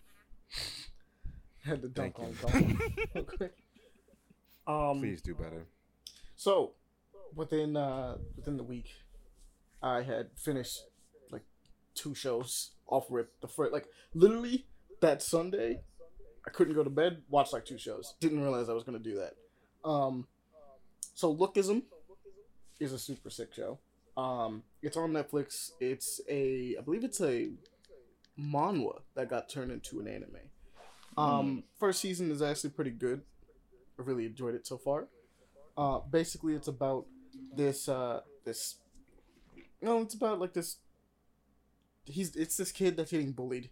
Speaker 1: had to dunk on
Speaker 2: Thank
Speaker 1: Velma. Um,
Speaker 2: Please do better.
Speaker 1: So, within uh within the week, I had finished like two shows off rip. The first, like literally that Sunday, I couldn't go to bed. Watched like two shows. Didn't realize I was gonna do that. Um, so Lookism is a super sick show. Um, it's on Netflix. It's a, I believe it's a manhwa that got turned into an anime. Um, first season is actually pretty good. I really enjoyed it so far. Uh, basically, it's about this uh this. No, it's about like this. He's it's this kid that's getting bullied.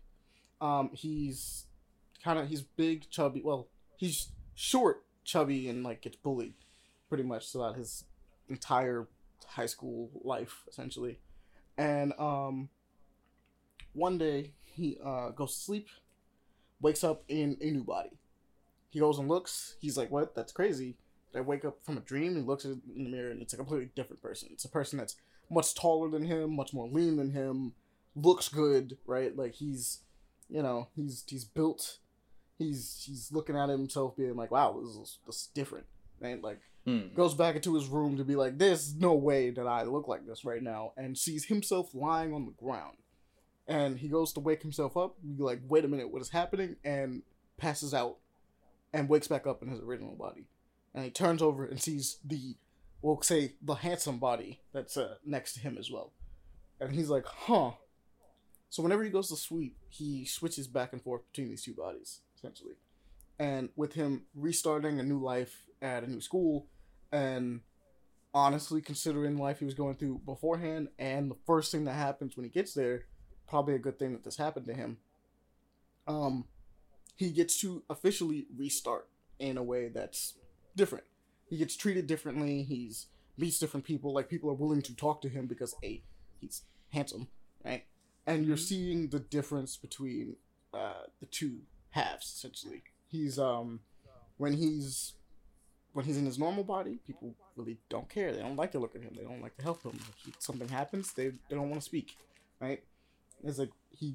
Speaker 1: Um, he's kind of he's big, chubby. Well, he's short, chubby, and like gets bullied, pretty much throughout his entire high school life, essentially. And um, one day he uh goes to sleep, wakes up in a new body. He goes and looks. He's like, "What? That's crazy." I wake up from a dream and looks in the mirror, and it's a completely different person. It's a person that's much taller than him, much more lean than him, looks good, right? Like he's, you know, he's he's built. He's he's looking at himself, being like, "Wow, this is, this is different." Right? Like
Speaker 4: Hmm.
Speaker 1: goes back into his room to be like, "There's no way that I look like this right now," and sees himself lying on the ground. And he goes to wake himself up. Be like, "Wait a minute, what is happening?" And passes out, and wakes back up in his original body. And he turns over and sees the, we'll say, the handsome body that's uh, next to him as well. And he's like, "Huh." So whenever he goes to sleep, he switches back and forth between these two bodies, essentially. And with him restarting a new life at a new school, and honestly considering life he was going through beforehand and the first thing that happens when he gets there probably a good thing that this happened to him um he gets to officially restart in a way that's different. He gets treated differently. He's meets different people. Like people are willing to talk to him because a he's handsome right and you're seeing the difference between uh the two halves essentially he's um when he's when he's in his normal body, people really don't care. They don't like to look at him. They don't like to help him. If something happens, they, they don't want to speak, right? It's like he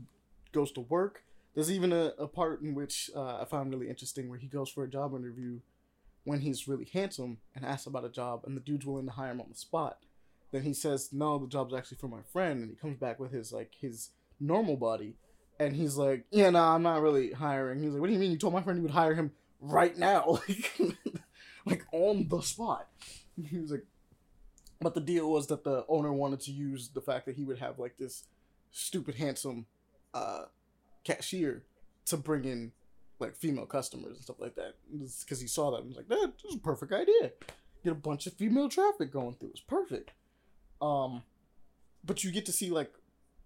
Speaker 1: goes to work. There's even a, a part in which uh, I found really interesting where he goes for a job interview when he's really handsome and asks about a job, and the dude's willing to hire him on the spot. Then he says, "No, the job's actually for my friend," and he comes back with his like his normal body, and he's like, "Yeah, no, I'm not really hiring." He's like, "What do you mean? You told my friend you would hire him right now?" Like, on the spot. He was like, but the deal was that the owner wanted to use the fact that he would have like this stupid handsome uh cashier to bring in like female customers and stuff like that. Because he saw that and was like, that is a perfect idea. Get a bunch of female traffic going through. It's perfect. Um, but you get to see like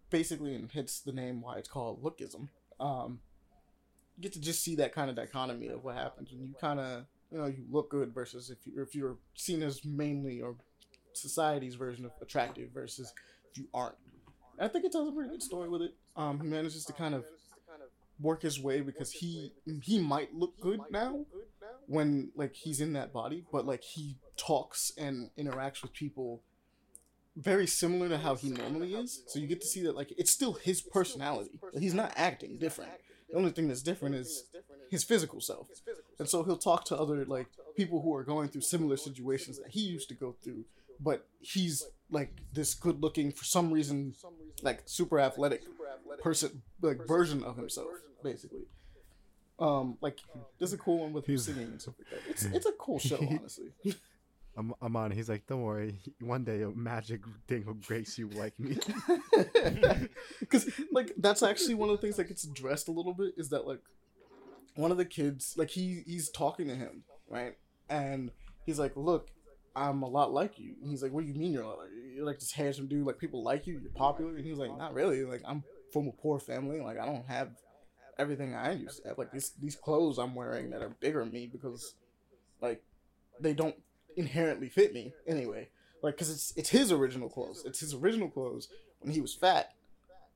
Speaker 1: basically, and hits the name why it's called lookism. Um, you get to just see that kind of dichotomy of what happens when you kind of you know you look good versus if you if you're seen as mainly or society's version of attractive versus if you aren't. I think it tells a pretty good story with it. Um, he manages to kind of work his way because he he might look good now when like he's in that body, but like he talks and interacts with people very similar to how he normally is. So you get to see that like it's still his personality. He's not acting different. The only thing that's different is his physical self. And so he'll talk to other like people who are going through similar situations that he used to go through, but he's like this good looking for some reason like super athletic person like version of himself basically. Um, like there's a cool one with him
Speaker 2: He's-
Speaker 1: singing and stuff like that. It's it's a cool show, honestly.
Speaker 2: I'm, I'm on. He's like, don't worry. One day a magic thing will grace you like me.
Speaker 1: Because like that's actually one of the things that gets addressed a little bit is that like one of the kids like he he's talking to him right? And he's like look I'm a lot like you. And he's like what do you mean you're a lot like you're like this handsome dude. Like people like you. You're popular. And he's like not really. Like I'm from a poor family. Like I don't have everything I used to have. Like these these clothes I'm wearing that are bigger than me because like they don't inherently fit me anyway. Like because it's it's his original clothes. It's his original clothes when he was fat.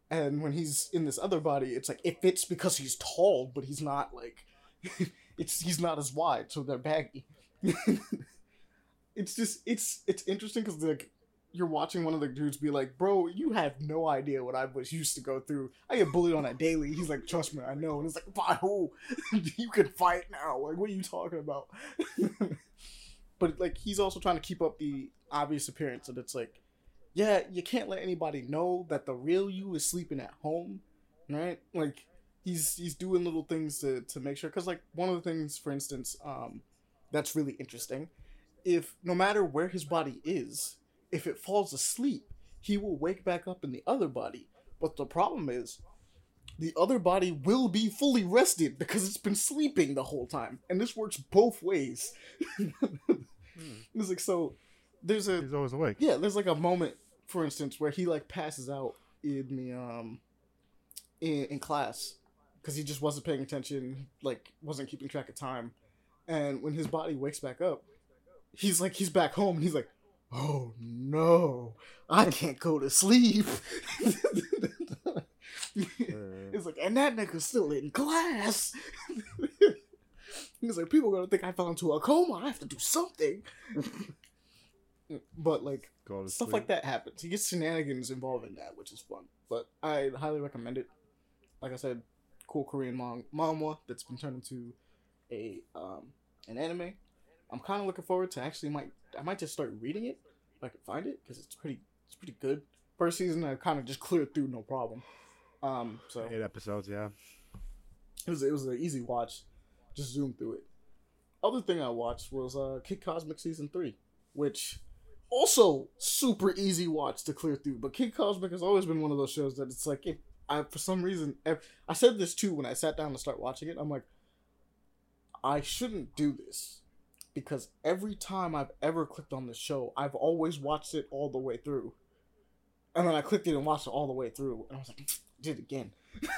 Speaker 1: And when he's in this other body it's like it fits because he's tall but he's not like it's he's not as wide so they're baggy. It's just it's it's interesting because like you're watching one of the dudes be like bro you have no idea what i was used to go through. I get bullied on a daily. He's like trust me i know. And it's like by who? You can fight now. Like what are you talking about but like he's also trying to keep up the obvious appearance that it's like yeah, you can't let anybody know that the real you is sleeping at home, right? Like he's he's doing little things to to make sure cuz like one of the things for instance um that's really interesting if no matter where his body is, if it falls asleep, he will wake back up in the other body. But the problem is the other body will be fully rested because it's been sleeping the whole time. And this works both ways. It's like so there's a
Speaker 2: He's always awake.
Speaker 1: yeah, there's like a moment, for instance, where he like passes out in the um in, in class because he just wasn't paying attention, like wasn't keeping track of time, and when his body wakes back up, he's like he's back home and he's like, oh no, I can't go to sleep. It's like, and that nigga's still in class. He's like, people are gonna think I fell into a coma. I have to do something. but like, stuff
Speaker 2: sleep.
Speaker 1: like that happens. He gets shenanigans involved in that, which is fun. But I highly recommend it. Like I said, cool Korean mang- manhwa that's been turned into a um an anime. I'm kind of looking forward to actually might I might just start reading it if I can find it because it's pretty it's pretty good. First season I kind of just cleared through no problem. Um, so
Speaker 2: Eight episodes, yeah.
Speaker 1: it was it was an easy watch. Just zoom through it. Other thing I watched was uh Kid Cosmic season three, which also super easy watch to clear through. But Kid Cosmic has always been one of those shows that it's like if I for some reason I said this too when I sat down to start watching it. I'm like, I shouldn't do this because every time I've ever clicked on this show, I've always watched it all the way through. And then I clicked it and watched it all the way through, and I was like, did it again.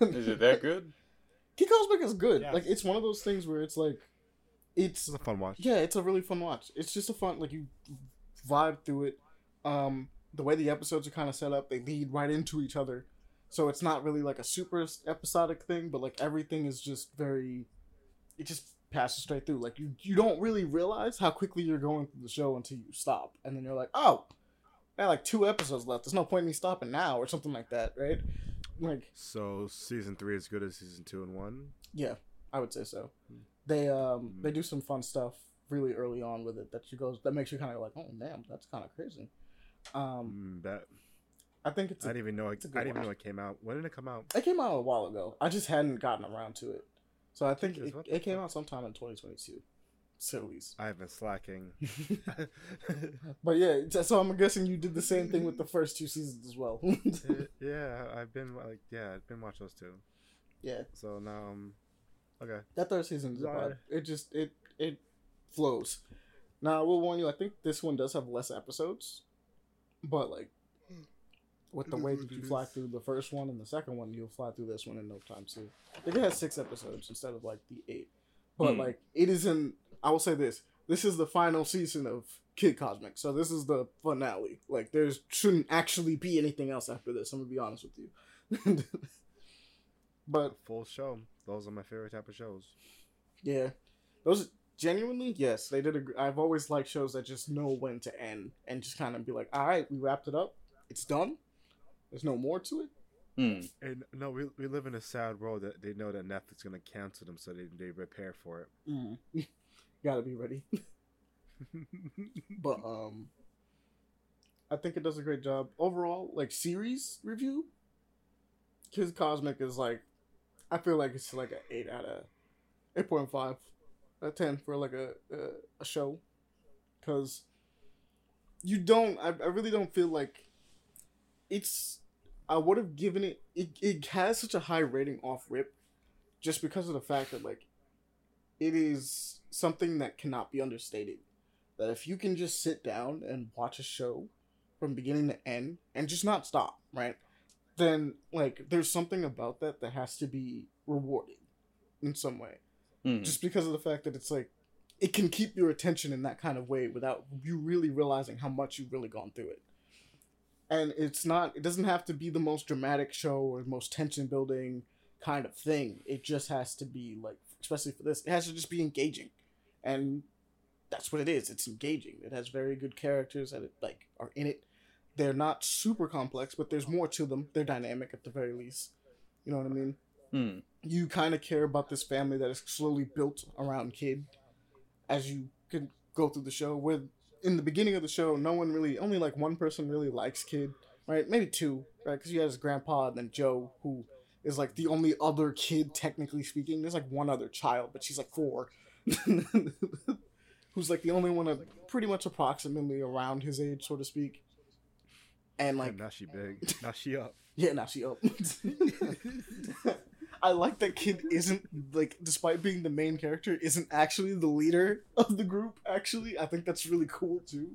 Speaker 4: Is it that good?
Speaker 1: Kid Cosmic is good.
Speaker 2: Yes.
Speaker 1: Like it's one of those things where it's like, it's
Speaker 2: This is a fun watch.
Speaker 1: yeah, it's a really fun watch. It's just a fun like you vibe through it. Um, the way the episodes are kind of set up, they lead right into each other, so it's not really like a super episodic thing, but like everything is just very, it just passes straight through. Like you you don't really realize how quickly you're going through the show until you stop, and then you're like, oh, I had like two episodes left. There's no point in me stopping now or something like that, right? Like
Speaker 2: So season three is good as season two and one.
Speaker 1: Yeah, I would say so. They um they do some fun stuff really early on with it that you goes that makes you kind of like, oh damn, that's kind of crazy. Um,
Speaker 2: Mm, that
Speaker 1: I think it's
Speaker 2: I
Speaker 1: a,
Speaker 2: didn't even know. It,
Speaker 1: it's a good
Speaker 2: I didn't even know it came out. When did it come out?
Speaker 1: it came out a while ago. I just hadn't gotten around to it, so I think it, it came out sometime in 2022. Sillies.
Speaker 2: I have been slacking.
Speaker 1: But yeah, so I'm guessing you did the same thing with the first two seasons as well.
Speaker 2: yeah, I've been like, yeah, I've been watching those two.
Speaker 1: yeah,
Speaker 2: So now, um, Okay.
Speaker 1: That third season is a It just it it flows. Now I will warn you. I think this one does have less episodes, but like with the way that you fly through the first one and the second one, you'll fly through this one in no time too. I think it has six episodes instead of like the eight. But
Speaker 4: Hmm.
Speaker 1: like it isn't. I will say this: this is the final season of Kid Cosmic, so this is the finale. Like there shouldn't actually be anything else after this. I'm gonna be honest with you. but
Speaker 2: Full show. Those are my favorite type of shows.
Speaker 1: Yeah, those genuinely yes, they did. A, gr- I've always liked shows that just know when to end and just kind of be like, all right, we wrapped it up, it's done. There's no more to it.
Speaker 4: Hmm.
Speaker 2: And no, we, we live in a sad world that they know that Netflix is gonna cancel them, so they they prepare for it.
Speaker 1: Mm. Gotta be ready. But um, I think it does a great job overall. Like series review, Kids Cosmic is like, I feel like it's like a eight out of eight point five, a ten for like a a, a show, because you don't. I, I really don't feel like it's. I would have given it. It it has such a high rating off rip, just because of the fact that like, it is something that cannot be understated that if you can just sit down and watch a show from beginning to end and just not stop, right? Then like there's something about that that has to be rewarded in some way.
Speaker 4: Hmm.
Speaker 1: Just because of the fact that it's like it can keep your attention in that kind of way without you really realizing how much you've really gone through it. And it's not it doesn't have to be the most dramatic show or most tension building kind of thing. It just has to be like especially for this, it has to just be engaging. And that's what it is. It's engaging. It has very good characters that it, like are in it. They're not super complex, but there's more to them. They're dynamic at the very least. You know what I mean?
Speaker 4: Hmm.
Speaker 1: You kind of care about this family that is slowly built around Kid as you can go through the show. Where in the beginning of the show, no one really, only like one person really likes Kid, right? Maybe two, right? Because you have his grandpa and then Joe, who is like the only other kid, technically speaking. There's like one other child, but she's like four. Who's like the only one of pretty much approximately around his age, so to speak. And like,
Speaker 2: And now she big. now she up.
Speaker 1: yeah, now she up. I like that kid isn't like, despite being the main character, isn't actually the leader of the group. Actually, I think that's really cool too.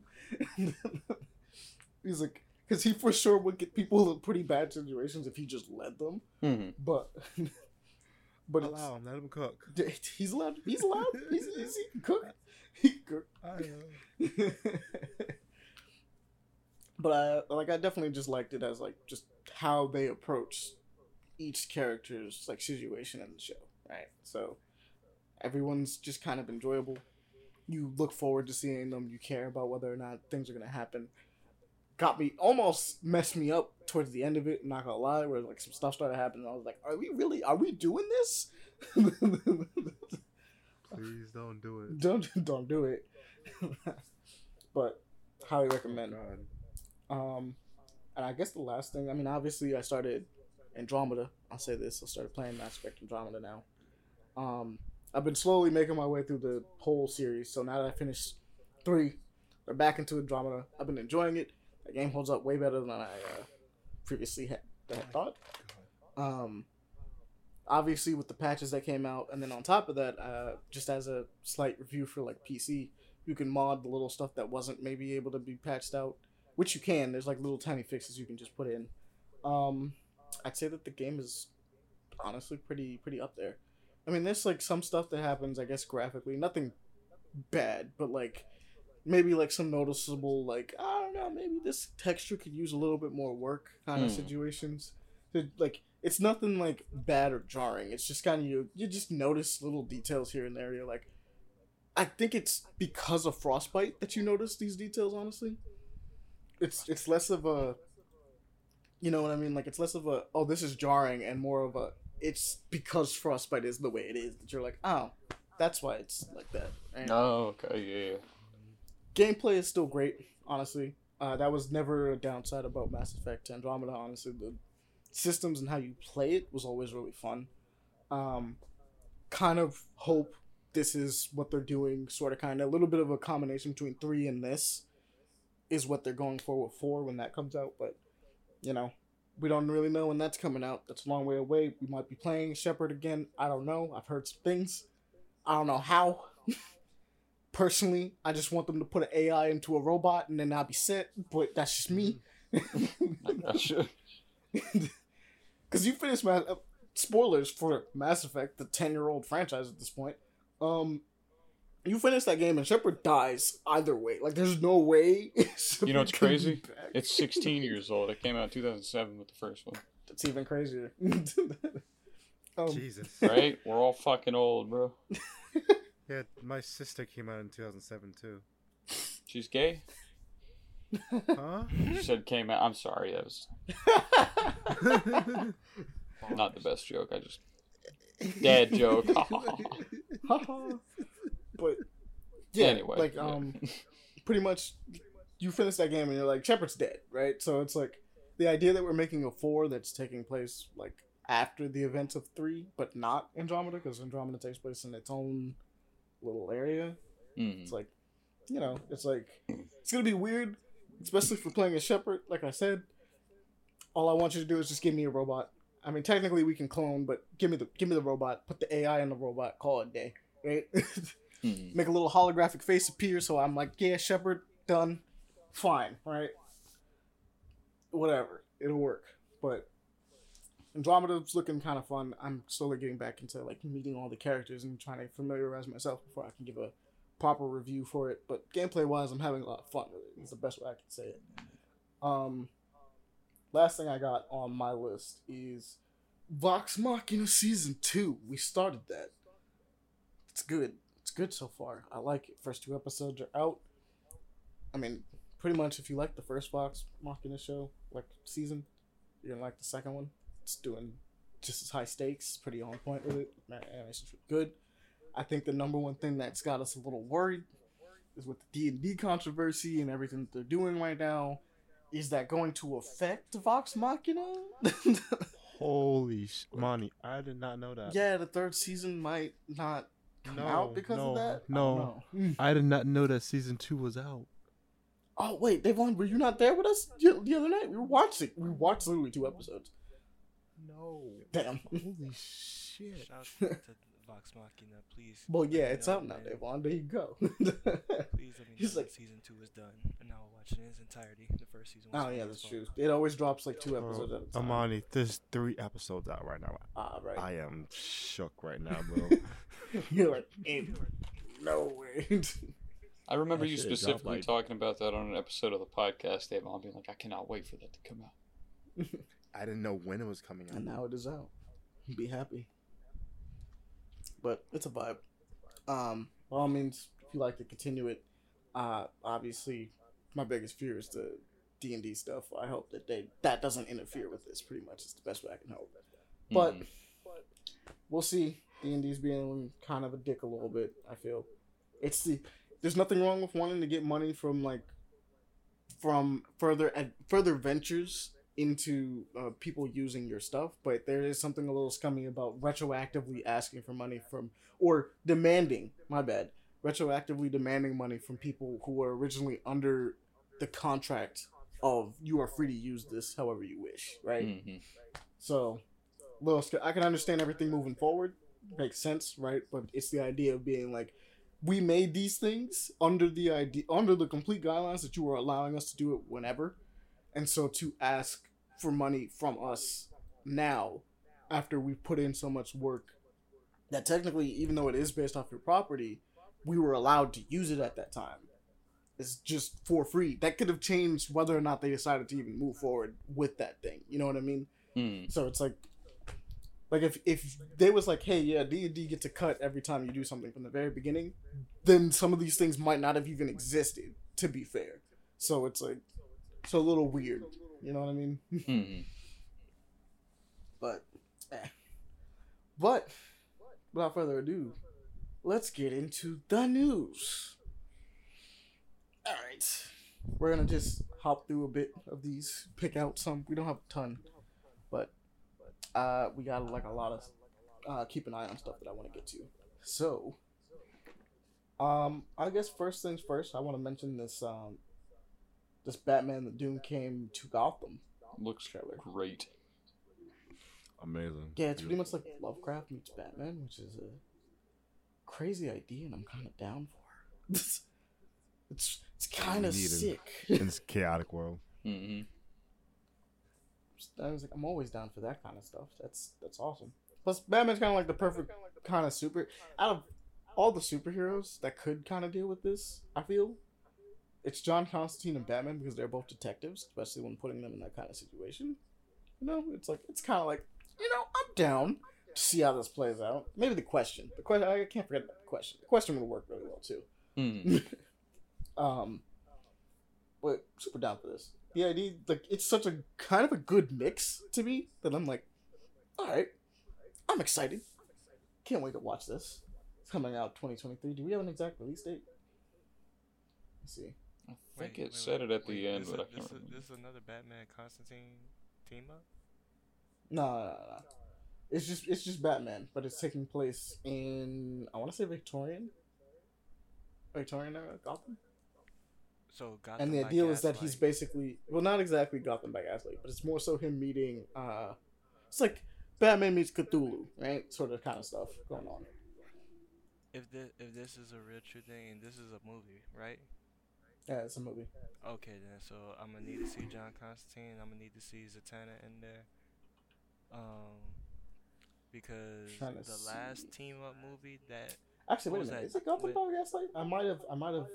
Speaker 1: He's like, because he for sure would get people in pretty bad situations if he just led them.
Speaker 4: Hmm.
Speaker 1: But, but
Speaker 2: Allow him. Let him cook.
Speaker 1: he's allowed. He's allowed. He's, he's, he can cook. He can cook.
Speaker 2: I know.
Speaker 1: but I like I definitely just liked it as like just how they approach each character's like situation in the show, right? So everyone's just kind of enjoyable. You look forward to seeing them. You care about whether or not things are gonna happen. Got me almost messed me up towards the end of it. Not gonna lie, where like some stuff started happening. I was like, "Are we really? Are we doing this?"
Speaker 2: Please don't do it.
Speaker 1: don't don't do it. but highly recommend.
Speaker 2: God.
Speaker 1: Um, and I guess the last thing, I mean, obviously, I started Andromeda. I'll say this: I started playing Mass Effect Andromeda now. Um, I've been slowly making my way through the whole series. So now that I finished three, we're back into Andromeda. I've been enjoying it. The game holds up way better than I uh, previously had, had thought. Um, obviously, with the patches that came out, and then on top of that, uh, just as a slight review for like PC, you can mod the little stuff that wasn't maybe able to be patched out which you can. There's like little tiny fixes you can just put in. Um, I'd say that the game is honestly pretty pretty up there. I mean, there's like some stuff that happens, I guess, graphically, nothing bad, but like maybe like some noticeable, like I don't know, maybe this texture could use a little bit more work kind of
Speaker 4: Hmm.
Speaker 1: situations. It, like it's nothing like bad or jarring. It's just kind of you you just notice little details here and there. You're like, I think it's because of frostbite that you notice these details. Honestly, it's it's less of a, you know what I mean? Like it's less of a oh this is jarring and more of a it's because frostbite is the way it is that you're like oh that's why it's like that.
Speaker 4: Oh, okay, yeah.
Speaker 1: Gameplay is still great honestly uh, that was never a downside about mass effect andromeda honestly the systems and how you play it was always really fun um, kind of hope this is what they're doing sort of kind of a little bit of a combination between three and this is what they're going for with four when that comes out but you know we don't really know when that's coming out. That's a long way away. We might be playing Shepard again. I don't know. I've heard some things. I don't know how. Personally, I just want them to put an AI into a robot and then I'll be set. But that's just me.
Speaker 4: Gotcha.
Speaker 1: Because you finished Mass. Uh, spoilers for Mass Effect, the ten-year-old franchise at this point. Um, you finish that game and Shepard dies either way. Like, there's no way.
Speaker 4: You know what's
Speaker 1: Shepard can be
Speaker 4: crazy? It's 16 years old. It came out in 2007 with the first one.
Speaker 1: It's even crazier. um,
Speaker 2: Jesus.
Speaker 4: Right? We're all fucking old, bro.
Speaker 2: Yeah, my sister came out in 2007 too.
Speaker 4: She's gay.
Speaker 2: Huh?
Speaker 4: You said came out. I'm sorry. That was not the best joke. I just dad joke.
Speaker 1: but yeah,
Speaker 4: Anyway,
Speaker 1: like
Speaker 4: yeah.
Speaker 1: um, pretty much, you finish that game and you're like, Shepard's dead, right? So it's like the idea that we're making a four that's taking place like after the events of three, but not Andromeda, because Andromeda takes place in its own little area.
Speaker 4: Mm.
Speaker 1: It's like, you know, it's like it's gonna be weird, especially for playing a Shepard. Like I said, all I want you to do is just give me a robot. I mean, technically we can clone, but give me the give me the robot. Put the AI in the robot. Call it day, right?
Speaker 4: Mm.
Speaker 1: Make a little holographic face appear, so I'm like, yeah, Shepard, done, fine, right? Whatever, it'll work. But Andromeda's looking kind of fun. I'm slowly getting back into like meeting all the characters and trying to familiarize myself before I can give a proper review for it. But gameplay wise, I'm having a lot of fun with it. It's the best way I can say it. Um, last thing I got on my list is Vox Machina season two. We started that. It's good. It's good so far. I like it. First two episodes are out. I mean, pretty much if you like the first Vox Machina show, like season, you're gonna like the second one. It's doing just as high stakes, pretty on point with it. Animation's good. I think the number one thing that's got us a little worried is with the D and D controversy and everything that they're doing right now. Is that going to affect Vox Machina?
Speaker 2: Holy sh- Monty, I did not know that.
Speaker 1: yeah, the third season might not come
Speaker 2: No,
Speaker 1: out because
Speaker 2: no,
Speaker 1: of that.
Speaker 2: No.
Speaker 1: Oh, don't. Mm.
Speaker 2: I did not know that season two was out.
Speaker 1: Oh wait, Devon, were you not there with us the the other night? We were watching. We watched literally two episodes.
Speaker 2: No.
Speaker 1: Damn.
Speaker 2: Holy shit.
Speaker 3: Shout out to Vox Machina, please.
Speaker 1: Well, yeah, it's out now,
Speaker 3: when-
Speaker 1: Devon. There you go.
Speaker 3: Please let me
Speaker 1: He's
Speaker 3: know
Speaker 1: like-
Speaker 3: season two is done, and now I'll watch it in its entirety. The first season. Was
Speaker 1: oh yeah,
Speaker 3: funny
Speaker 1: that's true. It always drops like two episodes at a time.
Speaker 2: Amani, there's three episodes out right now.
Speaker 1: Ah, right.
Speaker 2: I am shook right now, bro.
Speaker 1: You're like, "Ain't no way.
Speaker 4: I remember
Speaker 2: That
Speaker 4: you specifically
Speaker 2: like-
Speaker 4: talking about that on an episode of the podcast, Dave. I'll be like, I cannot wait for that to come out.
Speaker 2: I didn't know when it was coming out.
Speaker 1: and now it is out. Be happy. But it's a vibe. Um, by all means, if you like to continue it, uh, obviously, my biggest fear is the D and D stuff. I hope that they that doesn't interfere with this. Pretty much, it's the best way I can hope. But
Speaker 4: Mhm.
Speaker 1: we'll see. D and D's being kind of a dick a little bit. I feel it's the there's nothing wrong with wanting to get money from like from further ad, further ventures into uh, people using your stuff, but there is something a little scummy about retroactively asking for money from or demanding. My bad. Retroactively demanding money from people who were originally under the contract of you are free to use this however you wish, right?
Speaker 4: Mhm.
Speaker 1: So, little, sc- I can understand everything moving forward. Makes sense, right? But it's the idea of being like, we made these things under the idea, under the complete guidelines that you were allowing us to do it whenever, and so to ask for money from us now, after we put in so much work, that technically, even though it is based off your property, we were allowed to use it at that time. It's just for free. That could have changed whether or not they decided to even move forward with that thing. You know what I mean?
Speaker 4: Mhm.
Speaker 1: So it's like, like if if they was like, hey, yeah, D and D gets a cut every time you do something from the very beginning, then some of these things might not have even existed. To be fair, so it's like, it's a little weird. You know what I mean?
Speaker 4: Mhm.
Speaker 1: But, eh. but without further ado, let's get into the news. All right, we're gonna just hop through a bit of these, pick out some. We don't have a ton, but uh, we got like a lot of uh, keep an eye on stuff that I want to get to. So, um, I guess first things first, I want to mention this um, this Batman: The Doom came to Gotham
Speaker 4: Looks
Speaker 1: trailer.
Speaker 4: great.
Speaker 2: Amazing.
Speaker 1: Yeah, it's pretty much like Lovecraft meets Batman, which is a crazy idea, and I'm kind of down for. it's it's, it's kind of
Speaker 2: Needed.
Speaker 1: sick.
Speaker 2: in this chaotic world.
Speaker 4: hmm
Speaker 1: I was like, I'm always down for that kind of stuff. That's that's awesome. Plus, Batman's kind of like the perfect kind of super. Out of all the superheroes that could kind of deal with this, I feel it's John Constantine and Batman because they're both detectives, especially when putting them in that kind of situation. You know, it's like it's kind of like you know I'm down to see how this plays out. Maybe the question, the question I can't forget about the question. The question would work really well too.
Speaker 4: hmm
Speaker 1: um, but super down for this. The idea, like, it's such a kind of a good mix to me that I'm like, all right, I'm excited. Can't wait to watch this. It's coming out 2023. Do we have an exact release date? Let's see.
Speaker 4: I think
Speaker 3: Wait,
Speaker 4: it
Speaker 3: wait,
Speaker 4: said
Speaker 3: wait,
Speaker 4: it at the
Speaker 3: wait,
Speaker 4: end,
Speaker 3: this
Speaker 4: but I can't
Speaker 3: this is-
Speaker 4: remember.
Speaker 3: This is another Batman Constantine team up.
Speaker 1: No, no, no, no. It's just it's just Batman, but it's taking place in I want to say Victorian, Victorian era Gotham.
Speaker 3: So Gotham
Speaker 1: and the
Speaker 3: by
Speaker 1: idea is that he's basically well, not exactly Gotham by Gaslight, but it's more so him meeting. uh It's like Batman meets Cthulhu, right? Sort of kind of stuff going on.
Speaker 3: If this if this is a real true thing and this is a movie, right?
Speaker 1: Yeah, it's a movie.
Speaker 3: Okay then, so I'm gonna need to see John Constantine. I'm gonna need to see Zatanna in there. Um, because the last team up movie that
Speaker 1: Actually,
Speaker 3: What
Speaker 1: wait a minute.
Speaker 3: that?
Speaker 1: Is it Gotham
Speaker 3: Wait.
Speaker 1: by Gaslight? I might have. I might have.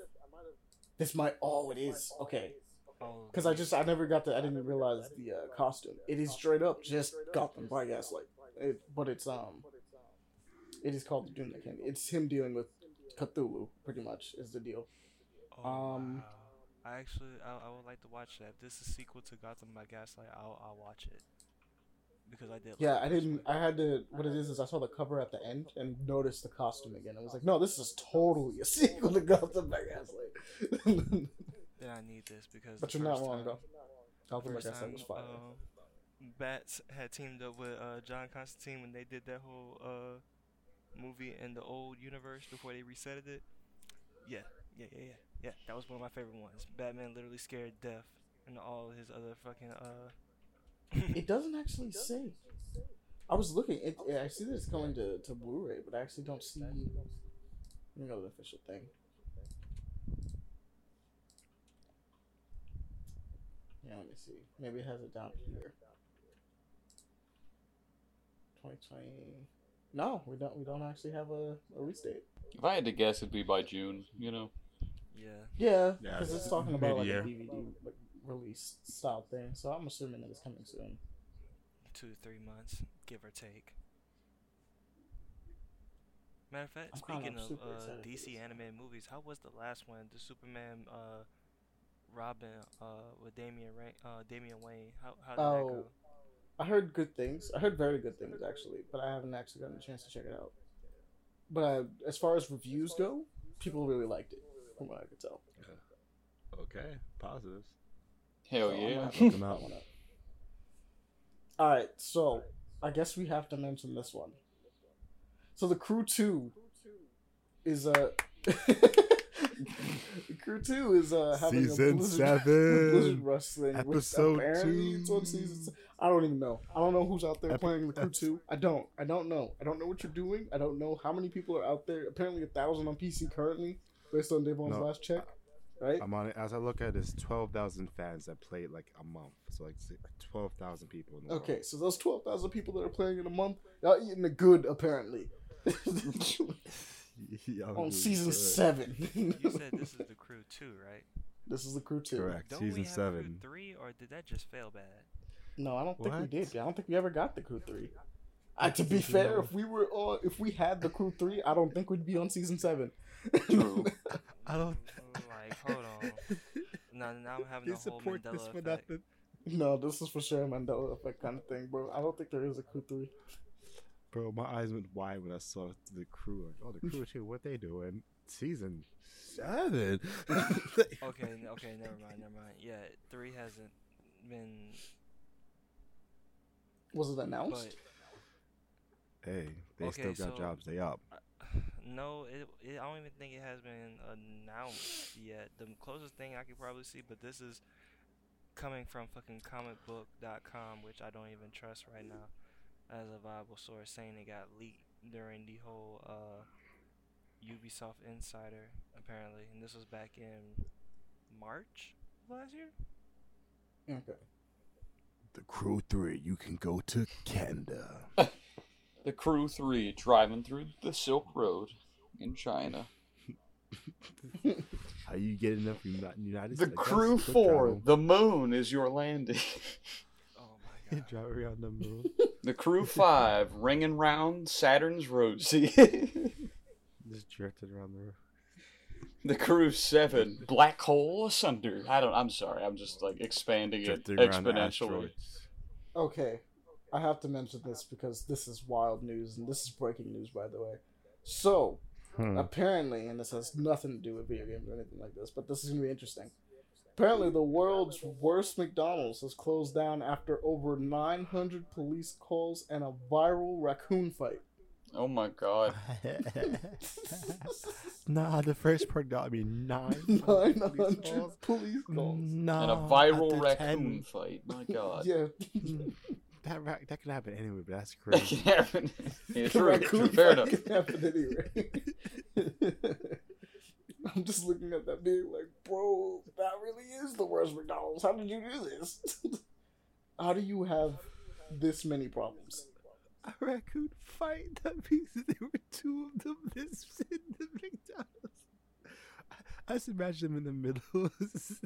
Speaker 1: This might. Oh, it is. Okay.
Speaker 3: oh
Speaker 1: Because I just I never got to. I didn't realize the uh, costume. It is straight up just Gotham by Gaslight. It, but it's um. It is called the Doom That Candy. It's him dealing with Cthulhu, pretty much, is the deal.
Speaker 3: Oh,
Speaker 1: um,
Speaker 3: wow. I actually I, I would like to watch that. If this is sequel to Gotham by Gaslight, I'll I'll watch it because I did.
Speaker 1: Yeah,
Speaker 3: like
Speaker 1: I didn't. I had to. What it is is I saw the cover at the end and noticed the costume again. I was like, no, this is totally a sequel to Gotham by Gaslight.
Speaker 3: Then I need this because.
Speaker 1: but you're not wrong though. Gotham by Gaslight was fire.
Speaker 3: um, Bats had teamed up with uh, John Constantine when they did that whole uh, movie in the old universe before they resetted it. Yeah, yeah, yeah, yeah, yeah. That was one of my favorite ones. Batman literally scared death and all his other fucking uh.
Speaker 1: It doesn't actually say. I was looking. It, I see that it's coming to, to Blu-ray, but I actually don't see. Let me go to the official thing. Yeah, let me see. Maybe it has it down here. 2020. No, we don't. We don't actually have a, a release date.
Speaker 4: If I had to guess, it'd be by June. You know.
Speaker 3: Yeah.
Speaker 1: Yeah,
Speaker 2: Yeah,
Speaker 1: because
Speaker 2: it's
Speaker 1: it's talking about like a. DVD like, release style thing. So I'm assuming that it's coming soon.
Speaker 3: two to three months, give or take. Matter of fact,
Speaker 1: I'm kinda
Speaker 3: speaking of uh, DC
Speaker 1: this.
Speaker 3: animated movies, how was the last one? The Superman, uh, Robin, uh, with Damian Rain, uh, Damian Wayne. How how did that
Speaker 1: Oh,
Speaker 3: go?
Speaker 1: I heard good things. I heard very good things actually, but I haven't actually gotten a chance to check it out. But uh, as far as reviews go, people really liked it, from what I could tell.
Speaker 2: Okay, positives.
Speaker 4: Hell
Speaker 1: So
Speaker 4: yeah.
Speaker 1: gonna have to
Speaker 2: Look
Speaker 1: check
Speaker 2: 'em out.
Speaker 1: that one out. All right, so I guess we have to mention this one. So the Crew Two is a. the Crew Two is uh having
Speaker 2: Season
Speaker 1: a Blizzard,
Speaker 2: seven.
Speaker 1: Blizzard Wrestling. which
Speaker 2: Episode
Speaker 1: apparently It's
Speaker 2: two.
Speaker 1: season. I don't even know. I don't know who's out there
Speaker 2: Epi-
Speaker 1: playing the Crew Two. I don't. I don't know. I don't know what you're doing. I don't know how many people are out there. Apparently a thousand on PC currently, based on Devon's
Speaker 2: No.
Speaker 1: last check. Right.
Speaker 2: I'm on it. As I look at it, there's 12,000 fans that played like a month. So like 12,000 people. In the
Speaker 1: Okay,
Speaker 2: world.
Speaker 1: so those twelve thousand people that are playing in a month, y'all eating the good apparently. On season
Speaker 2: good.
Speaker 1: seven.
Speaker 3: You said this is the Crew two, right?
Speaker 1: this is the crew two.
Speaker 2: Correct.
Speaker 3: Don't
Speaker 2: season
Speaker 3: we have
Speaker 2: seven.
Speaker 3: Crew three, or did that just fail bad?
Speaker 1: No, I don't think we
Speaker 2: What?
Speaker 1: did. I don't think we ever got the crew three. Uh, to be fair, if we were on, if we had the crew three, I don't think we'd be on season seven.
Speaker 4: True.
Speaker 2: I don't.
Speaker 3: Like, hold on. Now, now I'm having
Speaker 2: They
Speaker 3: a whole
Speaker 2: support
Speaker 3: Mandela
Speaker 2: this for
Speaker 3: effect.
Speaker 2: nothing.
Speaker 1: no, this is for sure a Mandela effect kind of thing, bro. I don't think there is a crew three.
Speaker 2: Bro, my eyes went wide when I saw the crew. Like, oh, the crew too. What they doing? Season seven.
Speaker 3: Okay, okay, never mind, never mind. Yeah, three hasn't been,
Speaker 1: Was it announced?
Speaker 3: but
Speaker 2: hey, they
Speaker 3: Okay,
Speaker 2: still got
Speaker 3: so-
Speaker 2: jobs. They up.
Speaker 3: no, it, it. I don't even think it has been announced yet. The closest thing I could probably see, but this is coming from fucking comicbook.com, which I don't even trust right now as a viable source, saying it got leaked during the whole uh, Ubisoft Insider, apparently. And this was back in March of last year?
Speaker 1: Okay.
Speaker 2: The Crew 3, you can go to Canada.
Speaker 4: The Crew 3 driving through the Silk Road in China.
Speaker 2: How you getting up in the United States? The Crew
Speaker 4: 4,
Speaker 2: travel.
Speaker 4: the moon is your landing.
Speaker 3: Oh my god.
Speaker 2: Drive around the moon.
Speaker 4: The Crew 5, ringing round Saturn's rosy.
Speaker 2: Just drifted around the road.
Speaker 4: the Crew 7, black hole asunder. I don't, I'm sorry, I'm just like expanding it exponentially.
Speaker 1: Okay, I have to mention this because this is wild news, and this is breaking news, by the way. So,
Speaker 2: Hmm.
Speaker 1: apparently, and this has nothing to do with video games or anything like this, but this is gonna be interesting. Apparently, the world's worst McDonald's has closed down after over 900 police calls and a viral raccoon fight.
Speaker 4: Oh my god.
Speaker 2: nah, the first part got me nine.
Speaker 1: 900 police calls.
Speaker 2: Nah,
Speaker 4: and a viral raccoon
Speaker 2: 10.
Speaker 4: fight. My god.
Speaker 1: Yeah,
Speaker 2: That ra- that can happen anyway, but that's
Speaker 4: That
Speaker 2: crazy.
Speaker 4: can happen. Yeah, true, true, fair enough.
Speaker 1: can happen anyway. I'm just looking at that being like, bro, that really is the worst McDonald's. How did you do this? How do you have this many problems?
Speaker 2: a raccoon fight. That means that there were two of them this in the McDonald's. I, I just imagine them in the middle, just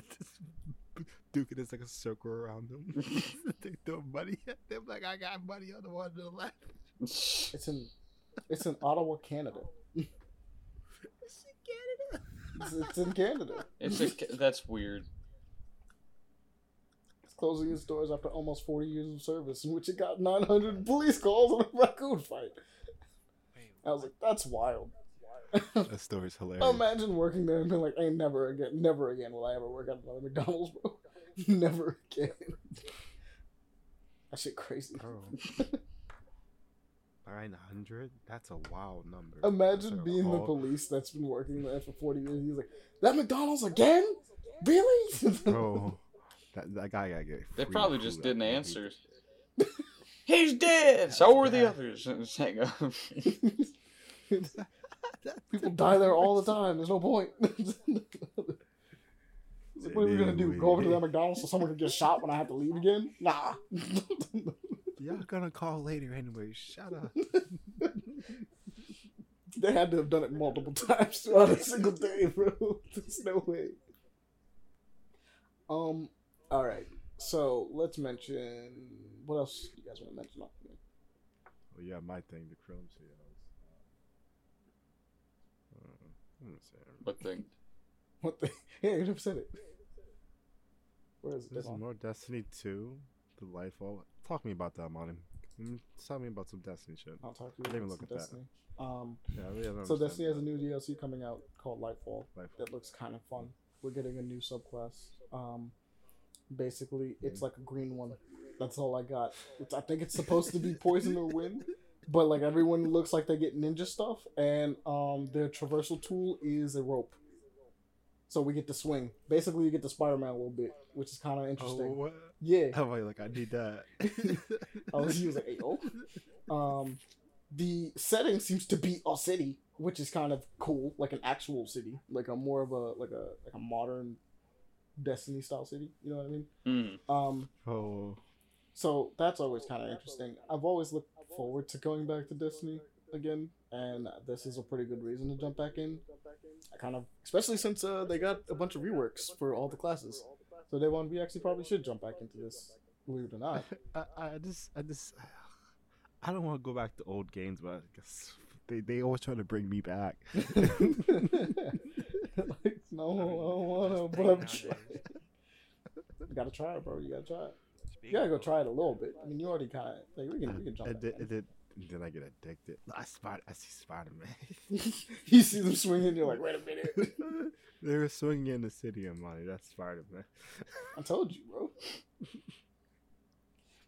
Speaker 2: duking as like a circle around them. they throw money at them like I got money on the one to the left.
Speaker 1: It's in, it's in Ottawa, Canada.
Speaker 2: It's in Canada.
Speaker 1: It's, it's in Canada.
Speaker 4: It's a, that's weird.
Speaker 1: It's closing its doors after almost 40 years of service, in which it got 900 police calls on a raccoon fight.
Speaker 3: Wait,
Speaker 1: I was like, that's wild.
Speaker 2: That story's hilarious.
Speaker 1: Imagine working there and being like, "Ain't never again, never again will I ever work at another McDonald's, bro. never again." that shit crazy.
Speaker 2: Bro. 900? That's a wild number.
Speaker 1: Imagine
Speaker 2: That's a
Speaker 1: being the police that's been working there for forty years. He's like, "That McDonald's again? Really?"
Speaker 2: Bro, that, that guy gotta get.
Speaker 4: They probably
Speaker 2: food
Speaker 4: just didn't answer. He's dead. So were the others. Um, Hang up.
Speaker 1: People die there all the time. There's no point. It's like, what are we gonna do? Go over to that McDonald's so someone can get shot when I have to leave again? Nah.
Speaker 2: Y'all gonna call later anyway. Shut up.
Speaker 1: They had to have done it multiple times throughout a single day, bro. There's no way. Um. All right. So let's mention what else you guys want to mention. off of me?
Speaker 2: Well, yeah, my thing, the Chrome sales. Uh, let me see.
Speaker 4: What thing?
Speaker 1: What the? Yeah, you never said it. Where is it?
Speaker 2: There's
Speaker 1: Devon?
Speaker 2: more Destiny 2, the Lightfall. Talk to me about that, Monty. Mm, Tell me about some Destiny shit.
Speaker 1: I'll talk to you.
Speaker 2: I didn't even look at that.
Speaker 1: Destiny. Um.
Speaker 2: Yeah, really
Speaker 1: So Destiny has a new DLC coming out called Lightfall.
Speaker 2: Lightfall.
Speaker 1: that looks kind of fun. We're getting a new subclass. Um, basically, it's like a green one. That's all I got. It's, I think it's supposed to be poison or wind, but like everyone looks like they get ninja stuff, and um, their traversal tool is a rope. So we get to swing. Basically, you get to Spider Man a little bit, which is kind of
Speaker 2: Oh,
Speaker 1: interesting.
Speaker 2: what?
Speaker 1: Yeah.
Speaker 2: How about like I need that?
Speaker 1: I was, he was like, "Ayo." Um, the setting seems to be a city, which is kind of cool, like an actual city, like a more of a like a like a modern Destiny style city. You know what I mean?
Speaker 4: Mm.
Speaker 1: Um,
Speaker 2: oh,
Speaker 1: so that's always kind of interesting. I've always looked forward to going back to Destiny again, and this is a pretty good reason to jump back in. I kind of, especially since uh, they got a bunch of reworks for all the classes, so they want we actually probably should jump back into this, believe it or not.
Speaker 2: I, I just, I just, I don't want to go back to old games, but I guess they they always try to bring me back.
Speaker 1: like, no, I don't wanna, but I'm trying. You gotta try it, bro. You gotta try it. You gotta go try it a little bit. I mean, you already kind of like we can we can jump.
Speaker 2: and
Speaker 1: back
Speaker 2: then, and then, I get addicted. I spot, I see Spider Man.
Speaker 1: you see them swinging, you're like, wait a minute.
Speaker 2: they were swinging in the city of money. That's Spider Man.
Speaker 1: I told you, bro.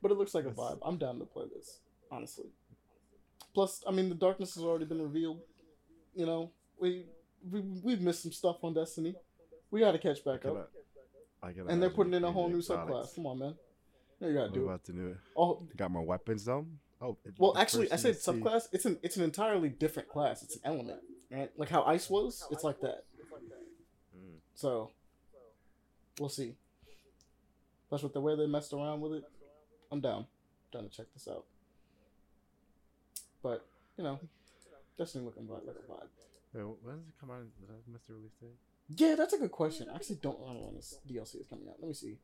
Speaker 1: But it looks like a vibe. I'm down to play this, honestly. Plus, I mean, the darkness has already been revealed. You know, we, we we've missed some stuff on Destiny. We got to catch back
Speaker 2: Can
Speaker 1: up.
Speaker 2: I can
Speaker 1: and they're putting in a whole new
Speaker 2: exotics.
Speaker 1: subclass. Come on, man. You gotta
Speaker 2: What
Speaker 1: do it.
Speaker 2: the new?
Speaker 1: Oh,
Speaker 2: got more weapons though. Oh,
Speaker 1: well, actually, I said
Speaker 2: thing you see-
Speaker 1: subclass. It's an it's an entirely different class. It's an element, right? Like how ice was. It's like that.
Speaker 2: Mm.
Speaker 1: So, we'll see. Plus, with the way they messed around with it, I'm down. Down to check this out. But you know, Destiny looking like a vibe.
Speaker 2: Wait, when does it come out? Is that the Release date?
Speaker 1: Yeah, that's a good question. I actually don't know when this DLC is coming out. Let me see.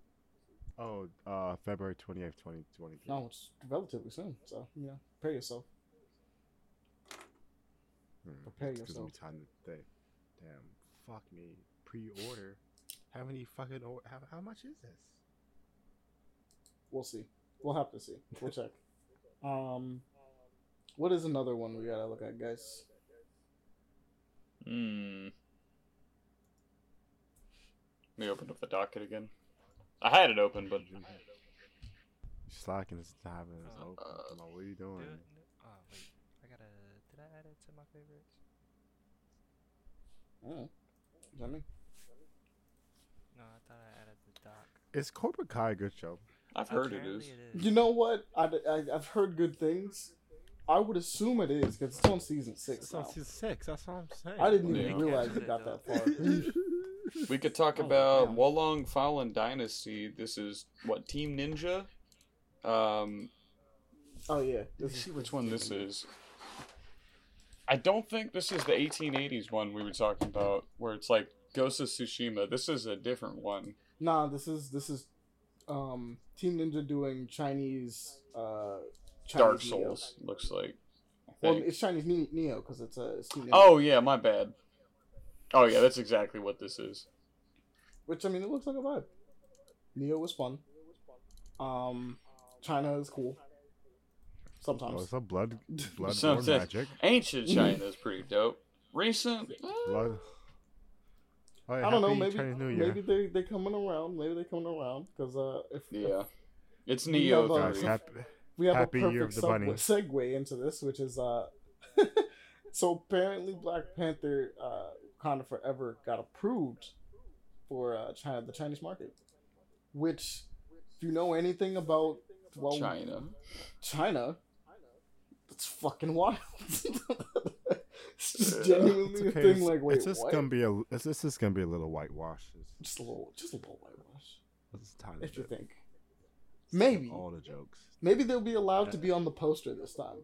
Speaker 2: Oh, uh, February twenty eighth, twenty twenty three.
Speaker 1: No, it's relatively soon. So you know, prepare yourself. prepare
Speaker 2: It's gonna
Speaker 1: yourself.
Speaker 2: be time to day. Damn, fuck me. Pre-order. How many fucking? Or- how, how much is this?
Speaker 1: We'll see. We'll have to see. We'll check. Um, what is another one we gotta look at, guys?
Speaker 4: Hmm. Let me open up the docket again. I had it open, but you
Speaker 2: Slacking is having this
Speaker 3: Uh,
Speaker 2: open.
Speaker 4: uh,
Speaker 2: Come on, what are you
Speaker 3: Do
Speaker 2: doing?
Speaker 3: it. Oh wait, I gotta. Did I add it to my favorites?
Speaker 1: Oh, is that me?
Speaker 3: No, I thought I added the doc.
Speaker 2: Is Cobra Kai a good show?
Speaker 4: I've heard it
Speaker 3: Apparently
Speaker 4: is.
Speaker 3: It is.
Speaker 1: You know what? I, I I've heard good things. I would assume it is because it's on season six
Speaker 2: It's on
Speaker 1: now.
Speaker 2: season six. That's what I'm saying.
Speaker 1: I didn't
Speaker 4: Yeah.
Speaker 1: even realize
Speaker 3: captured
Speaker 1: it
Speaker 3: it,
Speaker 1: got that far.
Speaker 4: We could talk
Speaker 1: Oh,
Speaker 4: about
Speaker 1: damn.
Speaker 4: Wolong Fallen Dynasty. This is what Team Ninja. Um,
Speaker 1: oh yeah, Let's
Speaker 4: see which one this is. I don't think this is the 1880s one we were talking about, where it's like Ghost of Tsushima. This is a different one.
Speaker 1: nah. This is this is um Team Ninja doing Chinese uh Chinese
Speaker 4: Dark
Speaker 1: Nioh.
Speaker 4: Souls looks like.
Speaker 1: Well, it's Chinese Nioh because it's a it's.
Speaker 4: Oh yeah, my bad. Oh yeah, that's exactly what this is.
Speaker 1: Which I mean, it looks like a vibe. Nioh was fun. Um, China is cool.
Speaker 2: Oh,
Speaker 1: Sometimes.
Speaker 2: it's a blood, blood
Speaker 4: Sometimes.
Speaker 2: magic.
Speaker 4: Ancient China is pretty dope. Recent,
Speaker 2: Blood. Oh, yeah,
Speaker 1: I don't know. Maybe
Speaker 2: Chinese New Year.
Speaker 1: maybe they they coming around. Maybe they coming around because uh if, if
Speaker 4: yeah, it's
Speaker 1: We
Speaker 4: Neo
Speaker 1: have, uh,
Speaker 2: happy,
Speaker 1: we have
Speaker 2: Happy
Speaker 1: a
Speaker 2: Year
Speaker 1: perfect
Speaker 2: of the Bunny.
Speaker 1: segue, segue into this, which is uh so apparently Black Panther uh kind of forever got approved for uh China the Chinese market, which if you know anything about well
Speaker 4: China.
Speaker 1: China, it's fucking wild. it's just
Speaker 4: Yeah.
Speaker 1: genuinely
Speaker 2: it's
Speaker 1: a thing.
Speaker 2: It's,
Speaker 1: Like, wait,
Speaker 2: it's just
Speaker 1: what?
Speaker 2: gonna be a. It's, this is gonna be a little whitewash. It's,
Speaker 1: Just a little, just a little whitewash.
Speaker 2: it's a tiny
Speaker 1: If you think, maybe,
Speaker 2: all the jokes.
Speaker 1: maybe they'll be allowed to be on the poster this time.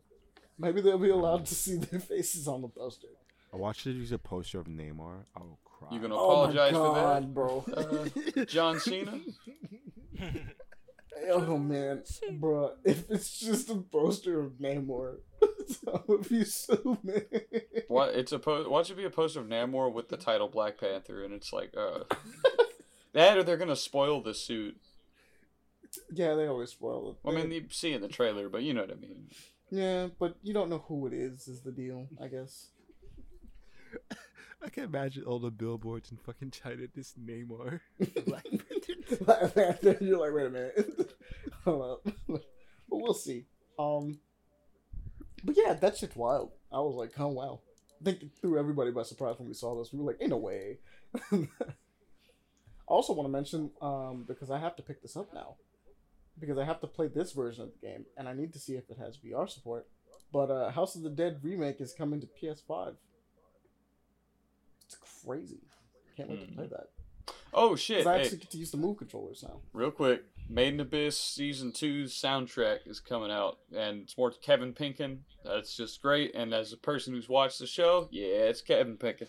Speaker 1: Maybe they'll be allowed to see their faces on the poster.
Speaker 2: I watched it use a poster of Namor. I will cry.
Speaker 4: You gonna
Speaker 1: Oh my
Speaker 4: apologize for that?
Speaker 1: bro.
Speaker 4: Uh, John Cena.
Speaker 1: oh man, bro. If it's just a poster of Namor, I would be so mad.
Speaker 4: What? It's a po- Why should be a poster of Namor with the title Black Panther, and it's like, uh, that or they're gonna spoil the suit.
Speaker 1: Yeah, they always spoil it.
Speaker 4: I mean, you see in the trailer, but you know what I mean.
Speaker 1: Yeah, but you don't know who it is. Is the deal? I guess.
Speaker 2: I can imagine all the billboards in fucking China. This Namor.
Speaker 1: You're like, wait a minute. Hold up. but we'll see. Um, but yeah, that shit's wild. I was like, oh wow. I think it threw everybody by surprise when we saw this. We were like, in a way. I also want to mention, um, because I have to pick this up now, because I have to play this version of the game, and I need to see if it has VR support. But uh, House of the Dead remake is coming to PS5. Crazy. Can't wait to play that.
Speaker 4: Oh shit!
Speaker 1: I
Speaker 4: Hey,
Speaker 1: actually get to use the move controllers now.
Speaker 4: real quick, Made in Abyss season 2's soundtrack is coming out, and it's more Kevin Penkin. That's just great. And as a person who's watched the show, yeah, it's Kevin Penkin.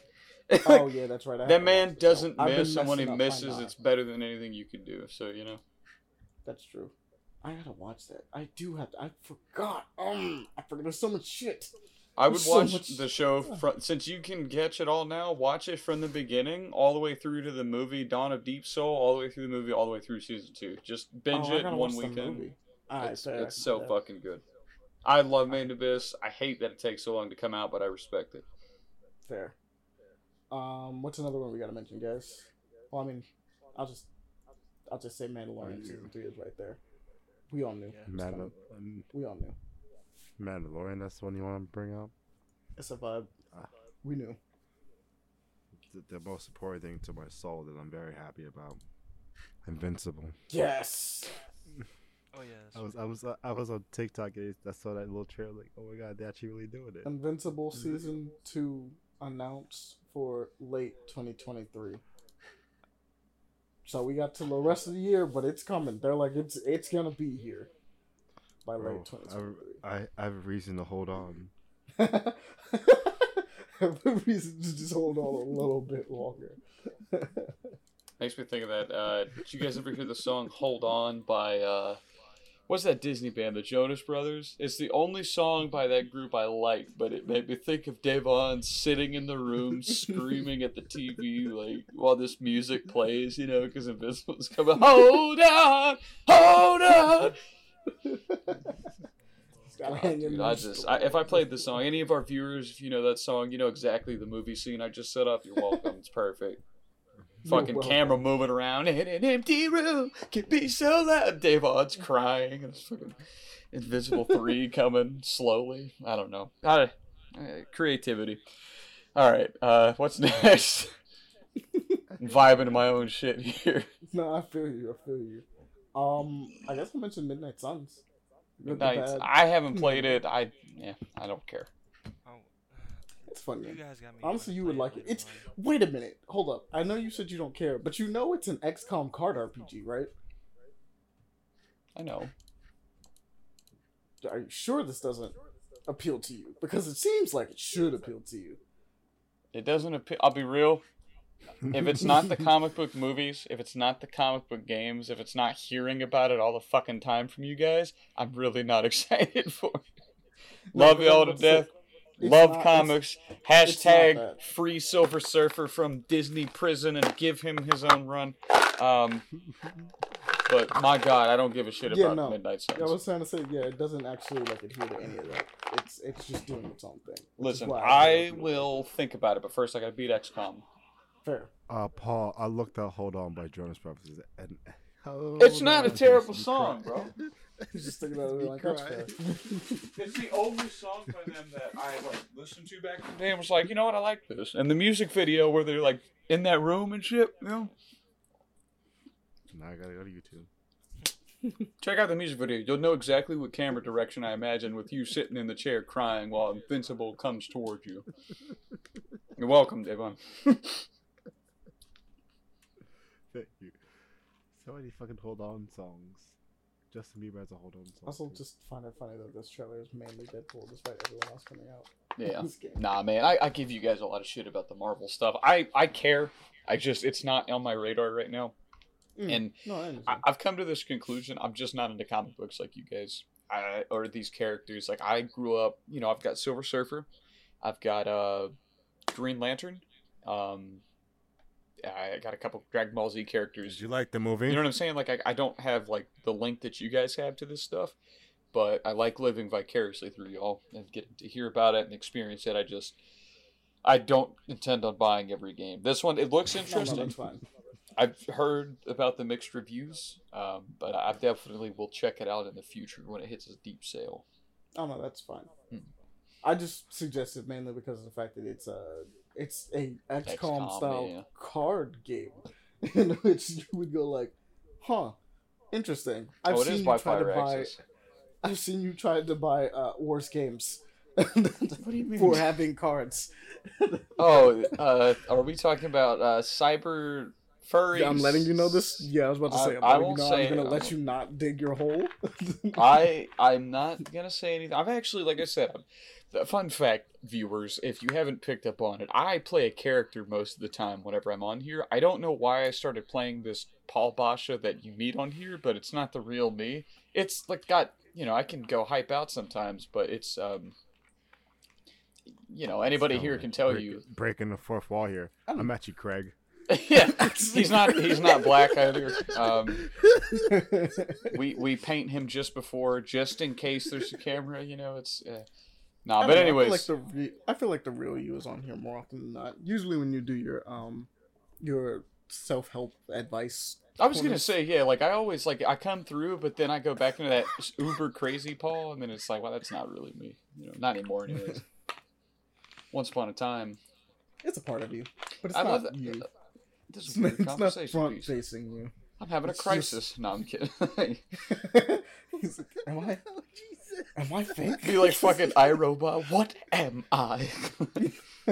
Speaker 1: Oh yeah, that's right.
Speaker 4: That man
Speaker 1: watch the show.
Speaker 4: doesn't miss, and when he
Speaker 1: messing up my
Speaker 4: misses, it's better than anything you could do. So you know.
Speaker 1: That's true. I gotta watch that. I do have to. I forgot. Um, I forgot. There's so much shit.
Speaker 4: I would
Speaker 1: There's so
Speaker 4: watch
Speaker 1: much-
Speaker 4: the show from since you can catch it all now. Watch it from the beginning all the way through to the movie Dawn of Deep Soul, all the way through the movie, all the way through season two. Just binge
Speaker 1: oh,
Speaker 4: it
Speaker 1: gotta
Speaker 4: in one
Speaker 1: watch the
Speaker 4: weekend.
Speaker 1: movie.
Speaker 4: It's
Speaker 1: fair.
Speaker 4: it's so
Speaker 1: Yeah.
Speaker 4: fucking good. I love Made in Abyss. I hate that it takes so long to come out, but I respect it.
Speaker 1: Fair. Um, what's another one we gotta mention, guys? Well, I mean, I'll just, I'll just say Mandalorian
Speaker 2: you?
Speaker 1: season three is right there. We all knew.
Speaker 3: Yeah.
Speaker 1: it
Speaker 2: Mandal-
Speaker 1: We all knew.
Speaker 2: Mandalorian. That's the one you want to bring up.
Speaker 1: It's a vibe.
Speaker 2: Ah.
Speaker 1: We knew.
Speaker 2: The, the most important thing to my soul that I'm very happy about. Invincible.
Speaker 1: Yes.
Speaker 3: Oh yeah.
Speaker 2: I was I was uh, I was on TikTok and I saw that little trailer like, oh my god, they're actually really doing it.
Speaker 1: Invincible season two announced for late 2023. So we got to the rest of the year, but it's coming. They're like it's it's gonna be here by
Speaker 2: Bro,
Speaker 1: late 2023.
Speaker 2: I I have a reason to hold on.
Speaker 1: Have a reason to just hold on a little bit longer.
Speaker 4: Makes me think of that. Uh, did you guys ever hear the song "Hold On" by uh, what's that Disney band, the Jonas Brothers? It's the only song by that group I like, but it made me think of Devon sitting in the room screaming at the TV like while this music plays, you know, because Invincible's coming. Hold on, hold on.
Speaker 1: It's gotta
Speaker 4: God, dude, I just I, if I played the song, any of our viewers, if you know that song, you know exactly the movie scene I just set up. You're welcome. It's perfect. Fucking
Speaker 1: welcome.
Speaker 4: camera moving around in an empty room can be so loud. Devon's crying. And it's fucking Invisible Three coming slowly. I don't know. Uh, creativity. All right. Uh, what's next? I'm vibing to my own shit here.
Speaker 1: No, I feel you. I feel you. Um, I guess I mentioned Midnight Suns. Good, the
Speaker 4: I haven't played it. I yeah. I don't care.
Speaker 3: Oh,
Speaker 1: It's funny.
Speaker 3: you guys got me.
Speaker 1: Honestly, you would like it. It's
Speaker 3: on.
Speaker 1: wait a minute. Hold up. I know you said you don't care, but you know it's an XCOM card RPG, right?
Speaker 4: I know.
Speaker 1: Are you sure this doesn't appeal to you? Because it seems like it should appeal to you.
Speaker 4: It doesn't appeal. I'll be real. If it's not the comic book movies, if it's not the comic book games, if it's not hearing about it all the fucking time from you guys, I'm really not excited for it.
Speaker 1: No,
Speaker 4: Love y'all to death.
Speaker 1: it's
Speaker 4: Love
Speaker 1: not-
Speaker 4: comics.
Speaker 1: it's
Speaker 4: Hashtag
Speaker 1: that.
Speaker 4: free Silver Surfer from Disney prison and give him his own run. Um, but my God, I don't give a shit
Speaker 1: Yeah,
Speaker 4: about
Speaker 1: no.
Speaker 4: Midnight Suns.
Speaker 1: Yeah, I was trying to say, yeah, it doesn't actually like adhere to any of that. It's it's just doing its own thing.
Speaker 4: Listen,
Speaker 1: why
Speaker 4: I will think about it, but first I gotta beat XCOM.
Speaker 1: Fair.
Speaker 2: Uh, Paul, I looked at "Hold On" by Jonas Brothers, and
Speaker 4: It's
Speaker 2: Hold
Speaker 4: not a terrible song,
Speaker 2: cry.
Speaker 4: bro.
Speaker 1: He's just thinking about it like that's fair.
Speaker 4: It's the only song by them that I like listened to back in the day and was like, you know what, I like this. And the music video where they're like in that room and shit, you know.
Speaker 2: Now I gotta go to YouTube.
Speaker 4: Check out the music video. You'll know exactly what camera direction I imagine with you sitting in the chair crying while Invincible comes towards you. You're welcome, Devon.
Speaker 2: Thank you. So many fucking "Hold On" songs. Justin Bieber has a "Hold On" song.
Speaker 1: Also,
Speaker 2: too.
Speaker 1: just find it funny that this trailer is mainly Deadpool, despite everyone else coming out.
Speaker 4: Yeah.
Speaker 1: This game.
Speaker 4: Nah, man, I, I give you guys a lot of shit about the Marvel stuff. I, I care. I just, it's not on my radar right now.
Speaker 1: Mm.
Speaker 4: And
Speaker 1: No, I
Speaker 4: I, I've come to this conclusion. I'm just not into comic books like you guys, I, or these characters. Like I grew up, you know, I've got Silver Surfer, I've got uh, Green Lantern, um, I got a couple Dragon Ball Z characters.
Speaker 2: Did you like the movie?
Speaker 4: You know what I'm saying? Like I, I don't have like the link that you guys have to this stuff, but I like living vicariously through y'all and getting to hear about it and experience it. I just I don't intend on buying every game. This one it looks
Speaker 1: No, no,
Speaker 4: interesting. I've heard about the mixed reviews, um, but I definitely will check it out in the future when it hits a deep sale.
Speaker 1: Oh no, that's fine.
Speaker 4: Hmm.
Speaker 1: I just suggested mainly because of the fact that it's a it's a XCOM,
Speaker 4: XCOM,
Speaker 1: style
Speaker 4: yeah.
Speaker 1: card game in which you would go like, huh, interesting. I've
Speaker 4: oh,
Speaker 1: seen you try to buy. I've seen you try to buy uh, Wars games.
Speaker 4: What do you mean?
Speaker 1: For having cards.
Speaker 4: Oh, uh, are we talking about uh, cyber furries?
Speaker 1: I'm letting you know this. Yeah, I was about to say. I'm
Speaker 4: I won't
Speaker 1: know
Speaker 4: say
Speaker 1: I'm gonna let you not dig your hole.
Speaker 4: I I'm not gonna say anything. I've actually, like I said, fun fact, viewers, if you haven't picked up on it, I play a character most of the time whenever I'm on here. I don't know why I started playing this Paul Basha that you meet on here, but it's not the real me. It's like got you know I can go hype out sometimes, but it's um. You know, anybody here can tell
Speaker 2: Break-
Speaker 4: you.
Speaker 2: breaking the fourth wall here.
Speaker 1: I'm-
Speaker 2: I'm at you, Craig.
Speaker 4: yeah, he's not. He's not black either. Um, we we paint him just before, just in case there's a camera. You know, it's. Uh, nah, but
Speaker 1: know,
Speaker 4: anyways,
Speaker 1: I feel, like the re- I feel like the real you is on here more often than not. Usually when you do your um your self help advice.
Speaker 4: I was gonna say, yeah, like I always like I come through, but then I go back into that uber crazy Paul, and then it's like, well, that's not really me. You know, not anymore, anyways. Once upon a time,
Speaker 1: It's a part of you, but it's
Speaker 4: I
Speaker 1: not
Speaker 4: love
Speaker 1: you.
Speaker 4: This is a weird
Speaker 1: it's not
Speaker 4: conversation
Speaker 1: front facing you.
Speaker 4: I'm having a
Speaker 1: It's just-
Speaker 4: crisis. No, I'm kidding.
Speaker 1: He's like, am I? Am I fake?
Speaker 4: Be like fucking iRobot. What am I?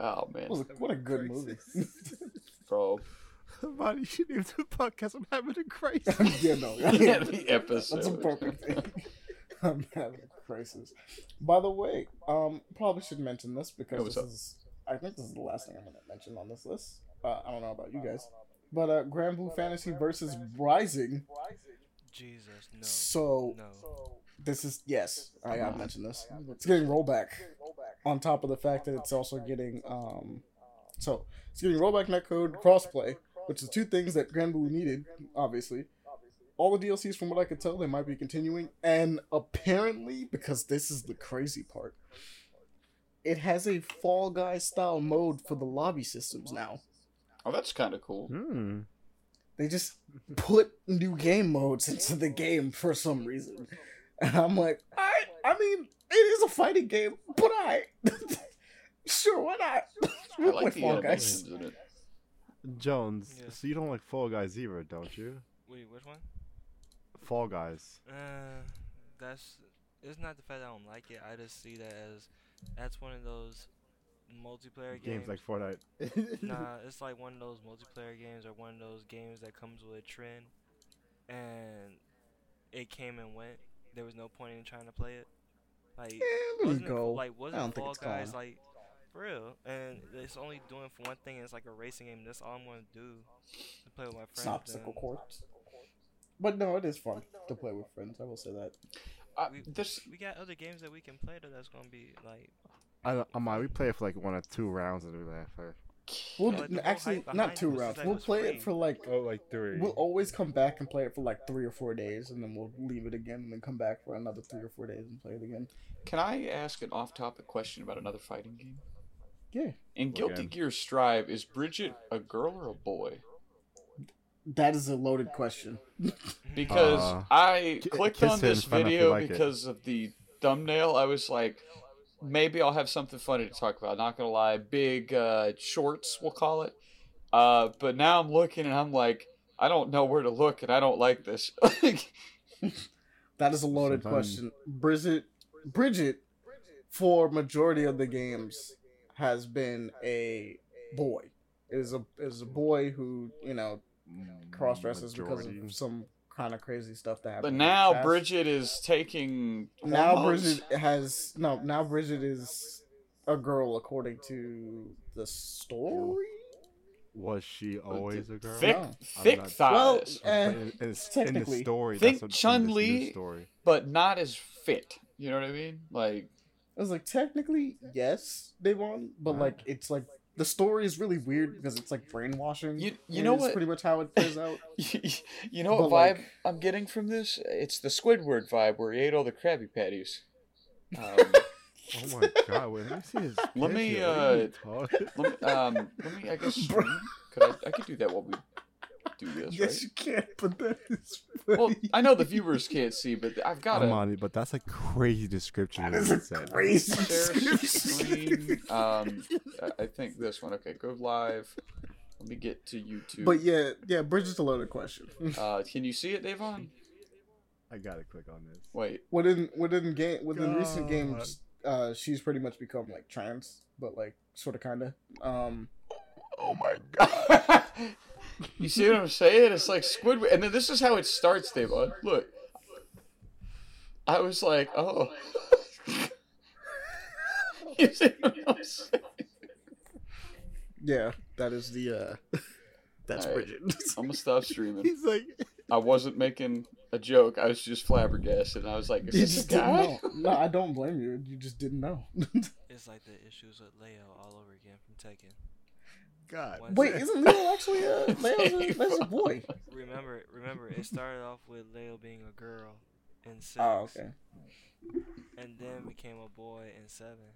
Speaker 4: oh man,
Speaker 1: What a- what a good movie.
Speaker 4: bro.
Speaker 2: Buddy, you should name the podcast. I'm having a crisis.
Speaker 1: yeah, no.
Speaker 4: Yeah, the episode.
Speaker 1: That's a perfect thing. I'm having a crisis. By the way, um, probably should mention this because
Speaker 4: Yo,
Speaker 1: this
Speaker 4: up?
Speaker 1: is. I think this is the last thing I'm gonna mention on this list. Uh, I don't know about you guys, but uh, Granblue Fantasy versus Rising.
Speaker 3: Jesus, no.
Speaker 1: So
Speaker 3: No.
Speaker 1: this is yes, I gotta mention this. It's getting rollback. On top of the fact that it's also getting um, so it's getting rollback netcode crossplay, which is two things that Granblue needed, obviously. All the DLCs, from what I could tell, they might be continuing, and apparently, because this is the crazy part, it has a Fall Guys style mode for the lobby systems now.
Speaker 4: Oh, that's kind of cool.
Speaker 2: Hmm.
Speaker 1: They just put new game modes into the game for some reason. And I'm like, I I mean, it is a fighting game, but I sure why not?
Speaker 4: I
Speaker 1: We'll
Speaker 4: like
Speaker 1: play
Speaker 4: the
Speaker 1: Fall Guys.
Speaker 4: animations in it.
Speaker 2: Jones,
Speaker 3: Yes.
Speaker 2: so you don't like Fall Guys either, don't you?
Speaker 3: Wait, which one?
Speaker 2: Fall Guys.
Speaker 3: Uh, that's. It's not the fact that I don't like it. I just see that as that's one of those multiplayer games.
Speaker 2: Games like Fortnite.
Speaker 3: nah, it's like one of those multiplayer games or one of those games that comes with a trend, and it came and went. There was no point in trying to play it. Like,
Speaker 1: Yeah,
Speaker 3: wasn't it,
Speaker 1: go.
Speaker 3: like
Speaker 1: I
Speaker 3: wasn't
Speaker 1: don't think
Speaker 3: Fall
Speaker 1: it's
Speaker 3: Guys
Speaker 1: gone.
Speaker 3: like for real? And it's only doing for one thing. It's like a racing game. That's all I'm gonna do to play with my friends.
Speaker 1: an obstacle course. But no, it is fun to play with friends. I will say that.
Speaker 4: Uh,
Speaker 3: We,
Speaker 4: this
Speaker 3: we got other games that we can play though. That's gonna be like
Speaker 2: I don't, I'm, we play it for like one or two rounds and we laugh. Like,
Speaker 1: We'll
Speaker 3: Yeah, like
Speaker 1: actually not two rounds. We'll play
Speaker 3: free.
Speaker 1: it for like
Speaker 2: oh, like three.
Speaker 1: we'll always come back and play it for like three or four days, and then we'll leave it again, and then come back for another three or four days and play it again.
Speaker 4: Can I ask an off-topic question about another fighting game?
Speaker 1: Yeah,
Speaker 4: In Guilty
Speaker 2: Again.
Speaker 4: Gear Strive, is Bridget a girl or a boy?
Speaker 1: that is a loaded question.
Speaker 4: Because
Speaker 2: Uh,
Speaker 4: I clicked on this
Speaker 2: find out if you
Speaker 4: video
Speaker 2: like it.
Speaker 4: because of the thumbnail. I was like, maybe I'll have something funny to talk about. Not gonna lie, big uh, shorts, we'll call it. Uh, but now I'm looking and I'm like, I don't know where to look, and I don't like this.
Speaker 1: That is a loaded
Speaker 2: Sometimes-
Speaker 1: question. Bridget, Bridget, for majority of the games, has been a boy. It is a is a boy who you know cross dresses because of some kind of crazy stuff that happened.
Speaker 4: but now. Bridget is taking.
Speaker 1: now
Speaker 4: hormones.
Speaker 1: Bridget has no. Now Bridget is a girl according to the story.
Speaker 2: Was she always a girl?
Speaker 4: thick,
Speaker 1: No.
Speaker 4: thick
Speaker 2: I'm
Speaker 1: Well,
Speaker 4: thighs,
Speaker 1: eh,
Speaker 2: in, in, in the story,
Speaker 4: Think
Speaker 2: that's what,
Speaker 4: Chun-Li-
Speaker 2: new story.
Speaker 4: but not as fit. You know what I mean? Like,
Speaker 1: I was like, technically, yes, they won, but
Speaker 2: Wow.
Speaker 1: like, it's like the story is really weird because it's like brainwashing.
Speaker 4: You- you know what-
Speaker 1: Pretty much how it plays out.
Speaker 4: you know what vibe
Speaker 1: like-
Speaker 4: I'm getting from this? It's the Squidward vibe where he ate all the Krabby Patties. Um,
Speaker 2: Oh my god! Wait, let me see his.
Speaker 4: Let me,
Speaker 2: picture. What are you talking-
Speaker 4: let me, um, let me, I guess, Could I, I could do that while we do this,
Speaker 1: yes,
Speaker 4: right?
Speaker 1: you can't. but that is
Speaker 4: Well. I know the viewers can't see, but I've got
Speaker 2: I'm on it, but that's a crazy description.
Speaker 1: that
Speaker 2: of
Speaker 1: is
Speaker 2: what
Speaker 1: a
Speaker 2: said.
Speaker 1: crazy description.
Speaker 4: Um, I- I think this one. Okay, go live. Let me get to YouTube.
Speaker 1: But yeah, yeah, Bridget's a loaded question.
Speaker 4: uh, can you see it, Devon?
Speaker 2: I gotta click on this.
Speaker 4: Wait.
Speaker 1: within within game within recent games, uh, she's pretty much become like trans, but like sort of kind of. Um,
Speaker 4: Oh my god. you see what I'm saying? It's like Squidward. And then this is how it starts, Devon. Look. I was like, oh. you see what I'm saying?
Speaker 1: yeah, that is the. uh That's
Speaker 4: Alright.
Speaker 1: Bridget.
Speaker 4: I'm gonna stop streaming.
Speaker 2: He's like,
Speaker 4: I wasn't making a joke. I was just flabbergasted. And I was like, is
Speaker 1: you
Speaker 4: this
Speaker 1: just
Speaker 4: a
Speaker 1: didn't
Speaker 4: guy?
Speaker 1: know. No, I don't blame you. You just didn't know.
Speaker 3: it's like the issues with Leo all over again from Tekken.
Speaker 2: God.
Speaker 3: One
Speaker 1: Wait,
Speaker 3: sec.
Speaker 1: isn't Leo actually a Leo's a, Leo's a boy?
Speaker 3: Remember, remember, it started off with Leo being a girl in six,
Speaker 1: Oh, okay.
Speaker 3: and then became a boy in seven.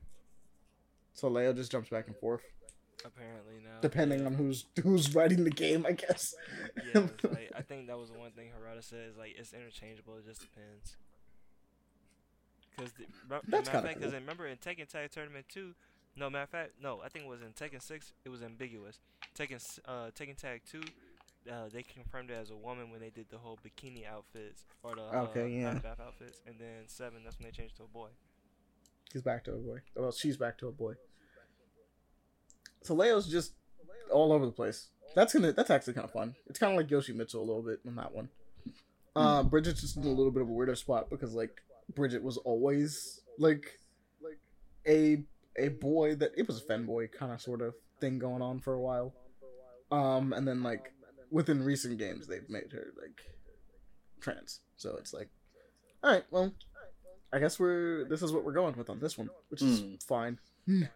Speaker 1: So Leo just jumps back and forth,
Speaker 3: Apparently now,
Speaker 1: depending
Speaker 3: yeah.
Speaker 1: on who's who's writing the game, I guess.
Speaker 3: Yeah, like, I think that was the one thing Harada said is like it's interchangeable. It just depends. Because
Speaker 1: That's
Speaker 3: matter of
Speaker 1: kinda
Speaker 3: fact, because remember in Tekken Tag Tournament two, no matter of fact, no, I think it was in Tekken six. It was ambiguous. Tekken s- uh Tekken Tag two, uh, they confirmed it as a woman when they did the whole bikini outfits or the
Speaker 1: Okay,
Speaker 3: uh,
Speaker 1: yeah.
Speaker 3: bath outfits, and then seven that's when they changed to a boy.
Speaker 1: He's back to a boy. Well, she's back to a boy. So Leo's just all over the place. That's gonna. That's actually kind of fun. It's kind of like Yoshi Mitchell a little bit on that one. Uh, Bridget's just in a little bit of a weirder spot because like Bridget was always like like a a boy that it was a femboy kind of sort of thing going on for a while. Um, and then like within recent games they've made her like trans. So it's like, all right, well, I guess we're this is what we're going with on this one, which is
Speaker 4: Hmm.
Speaker 1: fine.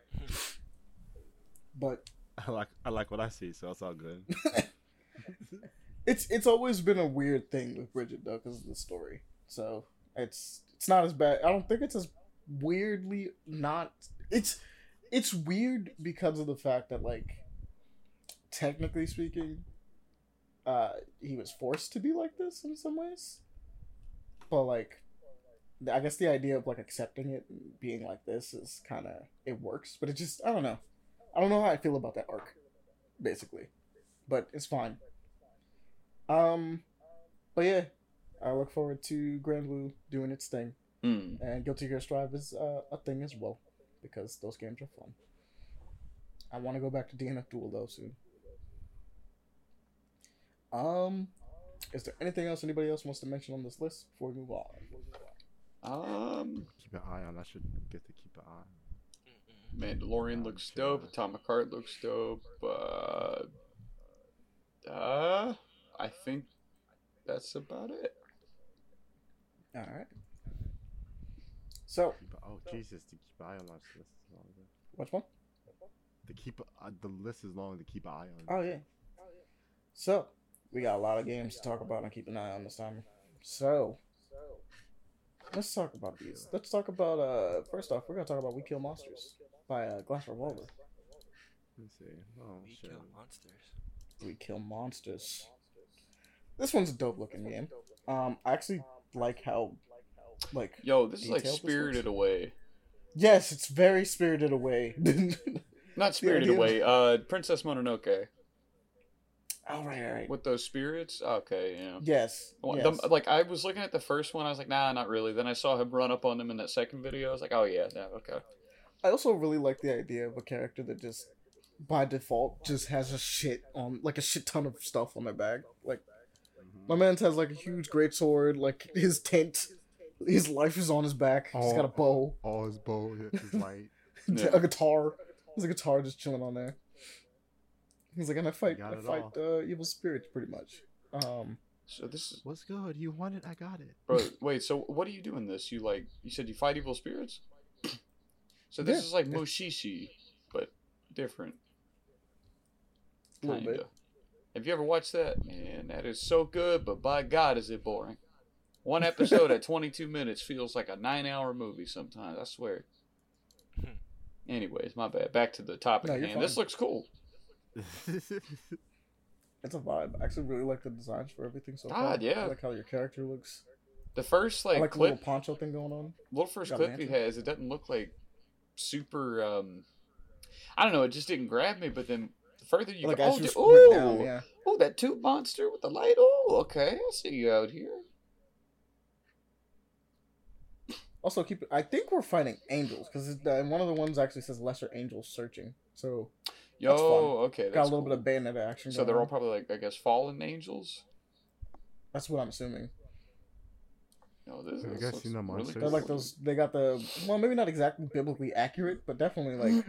Speaker 1: but
Speaker 2: I like I like what I see, so it's all good.
Speaker 1: it's it's always been a weird thing with Bridget though because of the story. So it's it's not as bad. I don't think it's as weirdly not. It's it's weird because of the fact that like technically speaking, uh, he was forced to be like this in some ways. But like, I guess the idea of like accepting it being like this is kind of it works. But it just I don't know. I don't know how I feel about that arc, basically. But it's fine. Um, but yeah, I look forward to Granblue doing its thing,
Speaker 4: Hmm.
Speaker 1: and Guilty Gear Strive is uh, a thing as well because those games are fun. I want to go back to DNF Duel though soon. Um, is there anything else anybody else wants to mention on this list before we move on?
Speaker 4: Um,
Speaker 2: keep an eye on. I should get to keep an eye.
Speaker 4: Mandalorian looks dope. Atomic Heart looks dope. Uh, uh, I think that's about it.
Speaker 1: All right. So,
Speaker 2: Keep, oh Jesus! To keep eye on this list is long.
Speaker 1: which one?
Speaker 2: To keep uh, the list is long to keep an eye on.
Speaker 1: Oh yeah. So we got a lot of games to talk about and keep an eye on this time. So let's talk about these. Let's talk about uh first off we're gonna talk about We Kill Monsters by uh, Glass Revolver.
Speaker 2: Let's see. Oh
Speaker 3: We
Speaker 2: shit.
Speaker 3: kill monsters.
Speaker 1: We Kill Monsters. This one's a dope looking game. Um, I actually like how like
Speaker 4: Yo, this is like Spirited
Speaker 1: looks?
Speaker 4: Away.
Speaker 1: yes, it's very spirited away.
Speaker 4: Not Spirited
Speaker 1: idea-
Speaker 4: Away. Uh, Princess Mononoke.
Speaker 1: All right, all right.
Speaker 4: With those spirits. Okay, yeah.
Speaker 1: Yes,
Speaker 4: Well,
Speaker 1: yes.
Speaker 4: the- like I was looking at the first one, I was like, nah, not really. Then I saw him run up on them in that second video. I was like, oh yeah, yeah, okay.
Speaker 1: I also really like the idea of a character that just by default just has a shit on like a shit ton of stuff on their back. Like
Speaker 2: Mhm.
Speaker 1: my man's has like a huge great sword, like his tent, his life is on his back. He's got a bow,
Speaker 2: All his bow, yeah, his light.
Speaker 4: Yeah.
Speaker 1: a guitar. There's a guitar just chilling on there. He's like, and I fight, I fight uh, evil spirits pretty much. Um,
Speaker 4: So this is,
Speaker 2: What's good? You want it? I got it.
Speaker 4: bro. wait, so what do you do in this? You like, you said you fight evil spirits. So this
Speaker 1: Yeah.
Speaker 4: is like Mushishi, but different.
Speaker 1: A little bit.
Speaker 4: Kinda. Have you ever watched that? Man, that is so good, but by God, is it boring. One episode at 22 minutes feels like a nine hour movie sometimes, I swear.
Speaker 3: Hmm.
Speaker 4: Anyways, my bad. Back to the topic
Speaker 1: No,
Speaker 4: at. This looks cool.
Speaker 1: it's a vibe. I actually really like the designs for everything so far.
Speaker 4: God, yeah.
Speaker 1: I like how your character looks.
Speaker 4: The first like,
Speaker 1: I like the little poncho thing going on.
Speaker 4: little first
Speaker 1: got
Speaker 4: clip he has, it doesn't look like super. um I don't know. It just didn't grab me. But then the further you
Speaker 1: like
Speaker 4: go, oh,
Speaker 1: you
Speaker 4: dude, ooh,
Speaker 1: down, yeah.
Speaker 4: oh, that tube monster with the light. Oh, okay, I see you out here.
Speaker 1: Also, keep. I think we're fighting angels because uh, one of the ones actually says lesser angels searching. So
Speaker 4: Yo,
Speaker 1: That's
Speaker 4: okay, that's
Speaker 1: got a little
Speaker 4: cool.
Speaker 1: bit of bayonet action.
Speaker 4: So
Speaker 1: going
Speaker 4: they're all
Speaker 1: on.
Speaker 4: probably like I guess fallen angels.
Speaker 1: That's what I'm assuming.
Speaker 4: No, this,
Speaker 2: I
Speaker 4: this
Speaker 2: guess
Speaker 4: looks
Speaker 2: you know
Speaker 4: really
Speaker 2: monsters.
Speaker 1: They're like those. They got the well, maybe not exactly biblically accurate, but definitely like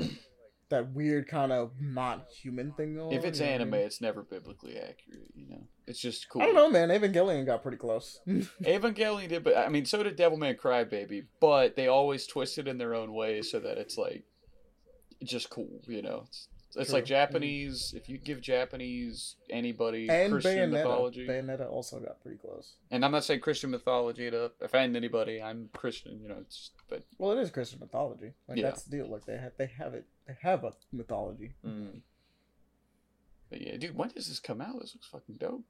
Speaker 1: that weird kind of not human thing going.
Speaker 4: If it's
Speaker 1: you know what I
Speaker 4: anime,
Speaker 1: mean?
Speaker 4: it's never biblically accurate. You know, it's just cool.
Speaker 1: I don't know, man. Evangelion got pretty close.
Speaker 4: Evangelion did, but I mean, so did Devilman Crybaby. But they always twist it in their own way so that it's like just cool. You know, it's, it's like. Japanese. If you give Japanese anybody
Speaker 1: and
Speaker 4: Christian
Speaker 1: Bayonetta.
Speaker 4: mythology,
Speaker 1: Bayonetta also got pretty close.
Speaker 4: and I'm not saying Christian mythology to offend anybody. I'm Christian. You know, it's but
Speaker 1: Well, it is Christian mythology. Like
Speaker 4: Yeah.
Speaker 1: that's the deal. Like they have, they have it. They have a mythology.
Speaker 4: mm. but yeah, dude, when does this come out? This looks fucking dope.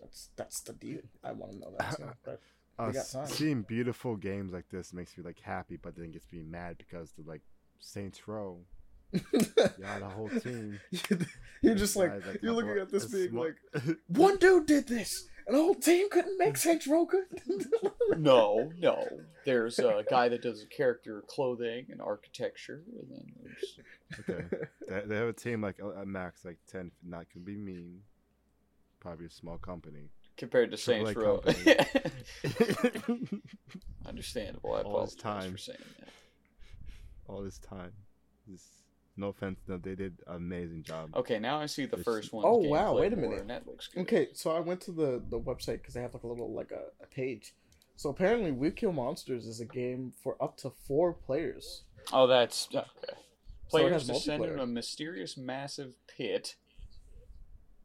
Speaker 1: That's that's the deal. I want to know that. Too. But
Speaker 2: Uh,
Speaker 1: We got
Speaker 2: s-
Speaker 1: time.
Speaker 2: seeing beautiful games like this makes me like happy, but then gets me mad because the like Saints Row Yeah, the whole team.
Speaker 1: you're just like
Speaker 2: like,
Speaker 1: you're looking at this
Speaker 2: it's
Speaker 1: being
Speaker 2: smo-
Speaker 1: like one dude did this, and old team couldn't make Saints Row good.
Speaker 4: No, no. There's a guy that does character clothing and architecture, and then there's
Speaker 2: okay. They, they have a team like uh, at max like ten. Not could be mean. Probably a small company.
Speaker 4: compared to
Speaker 2: Triple
Speaker 4: Saints Row. Understandable. I
Speaker 2: All this time.
Speaker 4: for saying that.
Speaker 2: All this time. This, no offense, no, they did an amazing job.
Speaker 4: Okay, now I see the
Speaker 2: This-
Speaker 4: first one.
Speaker 1: Oh, wow, wait a minute.
Speaker 4: And that looks good.
Speaker 1: okay, so I went to the the website because they have like a little like a, a page. So apparently, We Kill Monsters is a game for up to four players.
Speaker 4: Oh, that's okay. Players
Speaker 1: has
Speaker 4: descend into a mysterious, massive pit.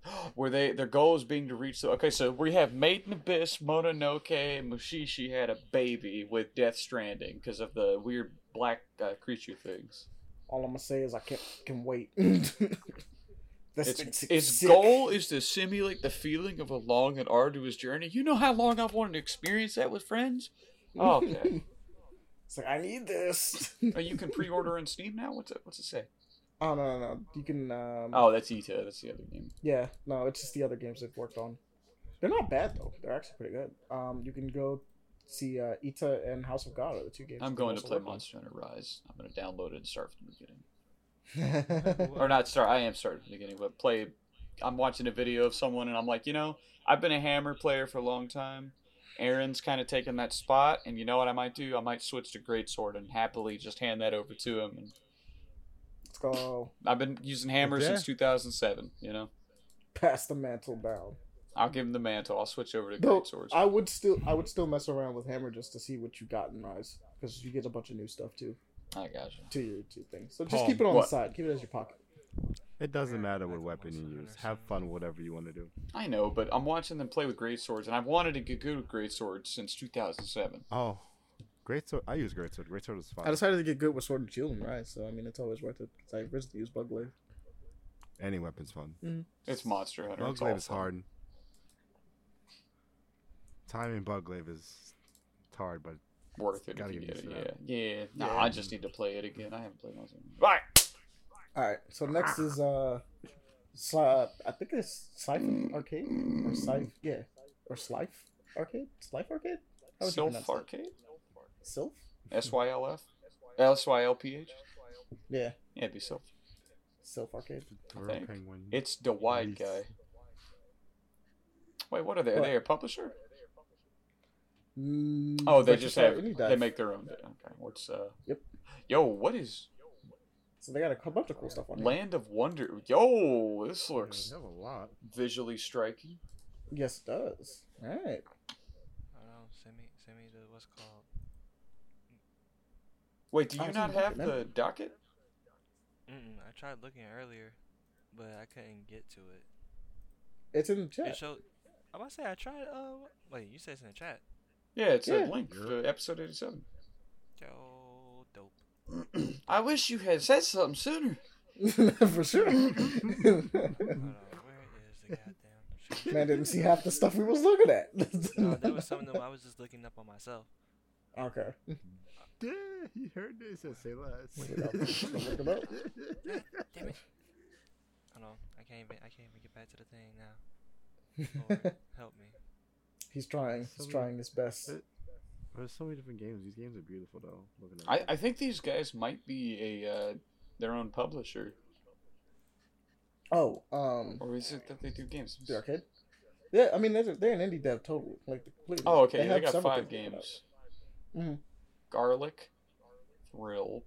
Speaker 4: Where they their goal is being to reach the okay, so we have Made in Abyss, Mononoke, and Mushishi had a baby with Death Stranding because of the weird black uh, creature things.
Speaker 1: All I'm gonna say is I can't can wait. That's
Speaker 4: Its,
Speaker 1: it's,
Speaker 4: its goal is to simulate the feeling of a long and arduous journey. You know how long I've wanted to experience that with friends. Oh, okay.
Speaker 1: It's like I need this.
Speaker 4: oh, you can pre-order on Steam now. What's it? What's it say?
Speaker 1: oh no no no! You can. Um,
Speaker 4: Oh, that's Ita. That's the other game.
Speaker 1: Yeah, no, it's just the other games they've worked on. They're not bad though. They're actually pretty good. Um, you can go see uh, Ita and House of God are the two games.
Speaker 4: I'm going to play
Speaker 1: worked on.
Speaker 4: Monster Hunter Rise. I'm going to download it and start from the beginning. Or not start. I am starting from the beginning, but play. I'm watching a video of someone, and I'm like, you know, I've been a Hammer player for a long time. Aaron's kind of taken that spot, and you know what I might do? I might switch to Greatsword and happily just hand that over to him. And
Speaker 1: Let's go
Speaker 4: I've been using Hammer
Speaker 2: Yeah.
Speaker 4: since 2007. You know,
Speaker 1: pass the mantle down.
Speaker 4: I'll give him the mantle. I'll switch over to
Speaker 1: Though
Speaker 4: Greatswords.
Speaker 1: I would still, I would still mess around with Hammer just to see what you got in Rise because you get a bunch of new stuff too
Speaker 4: I got you.
Speaker 1: to your two things. So just
Speaker 2: Paul,
Speaker 1: keep it on
Speaker 4: what?
Speaker 1: the side. Keep it as your pocket.
Speaker 2: It doesn't matter what weapon you use. Have fun, whatever you want to do.
Speaker 4: I know, but I'm watching them play with great swords, and I've wanted to get good with great swords since 2007.
Speaker 2: Oh, great sword. I use great sword. Great sword is fine.
Speaker 1: I decided to get good with Sword and Shield in Rise, so I mean it's always worth it. 'cause I originally used Bug Blade.
Speaker 2: Any weapon's fun. Mm-hmm.
Speaker 4: It's Monster Hunter.
Speaker 2: Bug
Speaker 4: it's all
Speaker 2: glaive is
Speaker 4: fun.
Speaker 2: hard. Timing bug glaive is hard, but
Speaker 4: worth it.
Speaker 2: Gotta get
Speaker 4: get
Speaker 2: used
Speaker 4: it.
Speaker 2: to
Speaker 4: Yeah, yeah. No,
Speaker 1: Yeah.
Speaker 4: I just need to play it again. I haven't played Monster Hunter. Right.
Speaker 1: All right, so next is uh, Sli- I think it's Slife Arcade or Slife, yeah, or Slife Arcade, Slife Arcade. How
Speaker 4: Sylph? Arcade.
Speaker 1: Sylph.
Speaker 4: S Y L F. S Y L P H.
Speaker 1: Yeah,
Speaker 4: Yeah, it'd be Sylph.
Speaker 1: Sylph Arcade.
Speaker 2: Turtle
Speaker 4: think. It's the wide guy. Wait, what are they? Are
Speaker 1: What?
Speaker 4: they a publisher?
Speaker 1: Mm,
Speaker 4: Oh, they just have. They make their own. Okay, what's uh?
Speaker 1: Yep.
Speaker 4: Yo, what is
Speaker 1: So they got a bunch of cool stuff on here.
Speaker 4: Land of Wonder? Yo, this looks
Speaker 2: they have a lot.
Speaker 4: visually striking.
Speaker 1: Yes, it does. All right.
Speaker 3: I don't know. Send me, send me the what's called.
Speaker 4: Wait, do you not have
Speaker 1: at
Speaker 4: the docket?
Speaker 3: Mm-mm, I tried looking earlier, but I couldn't get to it.
Speaker 1: It's in the
Speaker 3: It
Speaker 1: chat.
Speaker 3: showed. I'm about to say I tried. Uh, wait, you said it's in the chat.
Speaker 4: Yeah, it's
Speaker 1: Yeah.
Speaker 4: a link to episode eighty-seven.
Speaker 3: Yo, dope.
Speaker 4: I wish you had said something sooner.
Speaker 1: For sure.
Speaker 3: Hold on, where is the goddamn? shit?
Speaker 1: Man didn't see half the stuff we was looking at.
Speaker 3: No, there was some of them I was just looking up on myself.
Speaker 1: Okay.
Speaker 2: Yeah, he heard this and say less.
Speaker 1: Look it up. Look it up.
Speaker 3: Damn it. Hold on, I can't even. I can't even get back to the thing now. Lord, help me.
Speaker 1: He's trying. He's
Speaker 2: So
Speaker 1: trying his best.
Speaker 2: There's so many different games. These games are beautiful though. Looking at
Speaker 4: I, I think these guys might be a uh, their own publisher,
Speaker 1: Oh, um,
Speaker 4: or is it that they do games?
Speaker 1: the arcade. Yeah, I mean they're they're an indie dev total, like completely.
Speaker 4: Oh, okay. They,
Speaker 1: have
Speaker 4: got five
Speaker 1: things coming out.
Speaker 4: games:
Speaker 1: Mhm.
Speaker 4: Garlic, Thrill,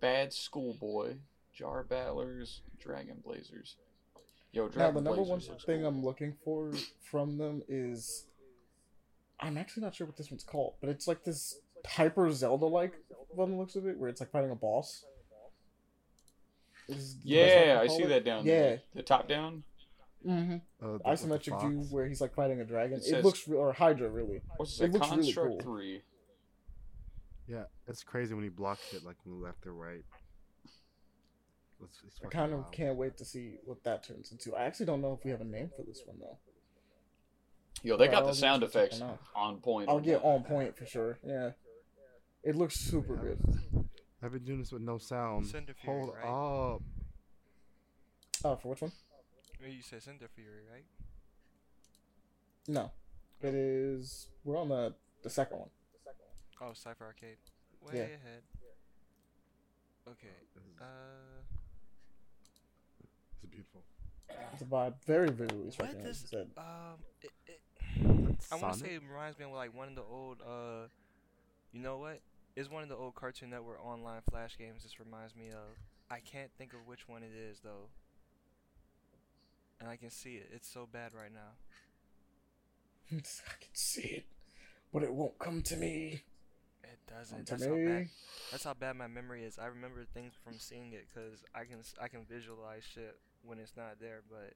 Speaker 4: Bad Schoolboy, Jar Battlers, Dragon Blazers. Yo, Dragon Now
Speaker 1: the number one
Speaker 4: Blazers looks
Speaker 1: thing
Speaker 4: cool.
Speaker 1: I'm looking for from them is, I'm actually not sure what this one's called, but it's like this hyper Zelda like from the looks of it, where it's like fighting a boss. Is
Speaker 4: Yeah, I see
Speaker 1: it.
Speaker 4: that down
Speaker 1: Yeah.
Speaker 4: there. The top down.
Speaker 1: Mm-hmm.
Speaker 2: uh, the-
Speaker 1: Isometric view where he's like fighting a dragon.
Speaker 4: It
Speaker 1: It, looks re- or Hydra really.
Speaker 4: What's
Speaker 1: It
Speaker 4: that?
Speaker 1: looks really
Speaker 4: Construct
Speaker 1: cool.
Speaker 4: three.
Speaker 2: Yeah, it's crazy when he blocks it like from left or right. It's, it's
Speaker 1: I
Speaker 2: fucking
Speaker 1: kind of
Speaker 2: wild.
Speaker 1: can't wait to see what that turns into. I actually don't know if we have a name for this one though.
Speaker 4: Yo, they
Speaker 1: Yeah,
Speaker 4: got the sound effects on point.
Speaker 1: I'll get on point for sure. Yeah, it looks super
Speaker 2: Yeah.
Speaker 1: good.
Speaker 2: I've been doing this with no sound.
Speaker 3: Sinderfury,
Speaker 2: Hold
Speaker 3: right?
Speaker 2: up.
Speaker 1: Oh, for which one?
Speaker 3: You said Sinderfury, right?
Speaker 1: No, it is. We're on the the second one.
Speaker 3: Oh, Cypher Arcade. Way
Speaker 1: Yeah.
Speaker 3: ahead. Okay. Uh,
Speaker 2: It's beautiful.
Speaker 1: It's a vibe. Very very visually
Speaker 3: what
Speaker 1: striking.
Speaker 3: Does
Speaker 1: said.
Speaker 3: um? It, it,
Speaker 2: That's
Speaker 3: I want to say it reminds me of like one of the old uh, you know what? It's one of the old Cartoon Network online flash games. This reminds me of. I can't think of which one it is though. And I can see it. It's so bad right now.
Speaker 1: I can see it, but it won't come to me.
Speaker 3: It doesn't. That's how bad. That's how bad my memory is. I remember things from seeing it because I can I can visualize shit when it's not there. But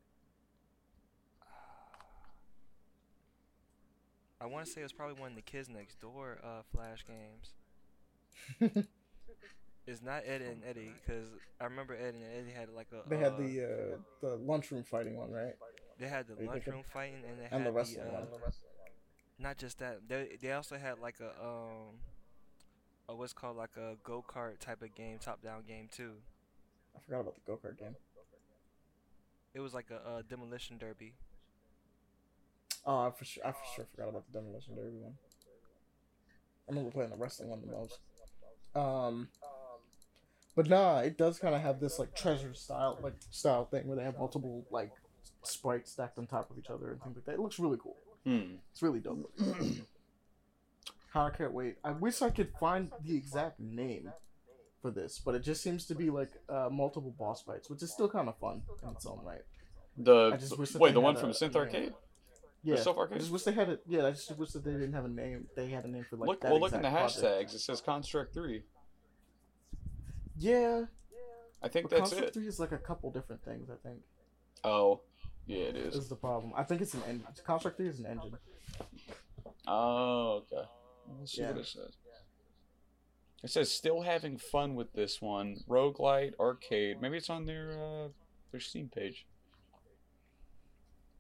Speaker 3: I want to say it was probably one of the kids next door uh, flash games. It's not Ed and Eddie because I remember Ed and Eddie had like a.
Speaker 1: They had
Speaker 3: uh,
Speaker 1: the uh, the lunchroom fighting one, right?
Speaker 3: They had the
Speaker 1: Are you thinking?
Speaker 3: lunchroom fighting and they
Speaker 1: And
Speaker 3: had
Speaker 1: the
Speaker 3: the,
Speaker 1: wrestling
Speaker 3: uh,
Speaker 1: one.
Speaker 3: not just that. They they also had like a um, a what's called like a go kart type of game, top down game too.
Speaker 1: I forgot about the go kart game.
Speaker 3: It was like a, uh demolition derby.
Speaker 1: Oh, I for sure, I for sure forgot about the demolition derby one. I remember playing the wrestling one the most. Um, but nah, it does kind of have this like treasure style, like style thing where they have multiple like sprites stacked on top of each other and things like that. It looks really cool.
Speaker 4: Hmm.
Speaker 1: It's really dope. I can't wait. I wish I could find the exact name for this, but it just seems to be like uh, multiple boss fights, which is still kind of fun in its own right.
Speaker 4: The
Speaker 1: I just wish
Speaker 4: wait, the one from Synth. Arcade.
Speaker 1: Yeah,
Speaker 4: Self
Speaker 1: I just wish they had it. Yeah, I just wish that they didn't have a name. They had a name for like
Speaker 4: look,
Speaker 1: that
Speaker 4: well, look in the
Speaker 1: exact project.
Speaker 4: hashtags. It says Construct Three.
Speaker 1: Yeah,
Speaker 4: I think
Speaker 1: but
Speaker 4: that's
Speaker 1: Construct
Speaker 4: it.
Speaker 1: Three is like a couple different things. I think
Speaker 4: Oh, yeah, it is.
Speaker 1: This is the problem. I think it's an engine. Construct Three is an engine.
Speaker 4: Oh, okay. Let's see what
Speaker 1: Yeah.
Speaker 4: it says. It says still having fun with this one. Roguelite arcade. Maybe it's on their uh, their Steam page.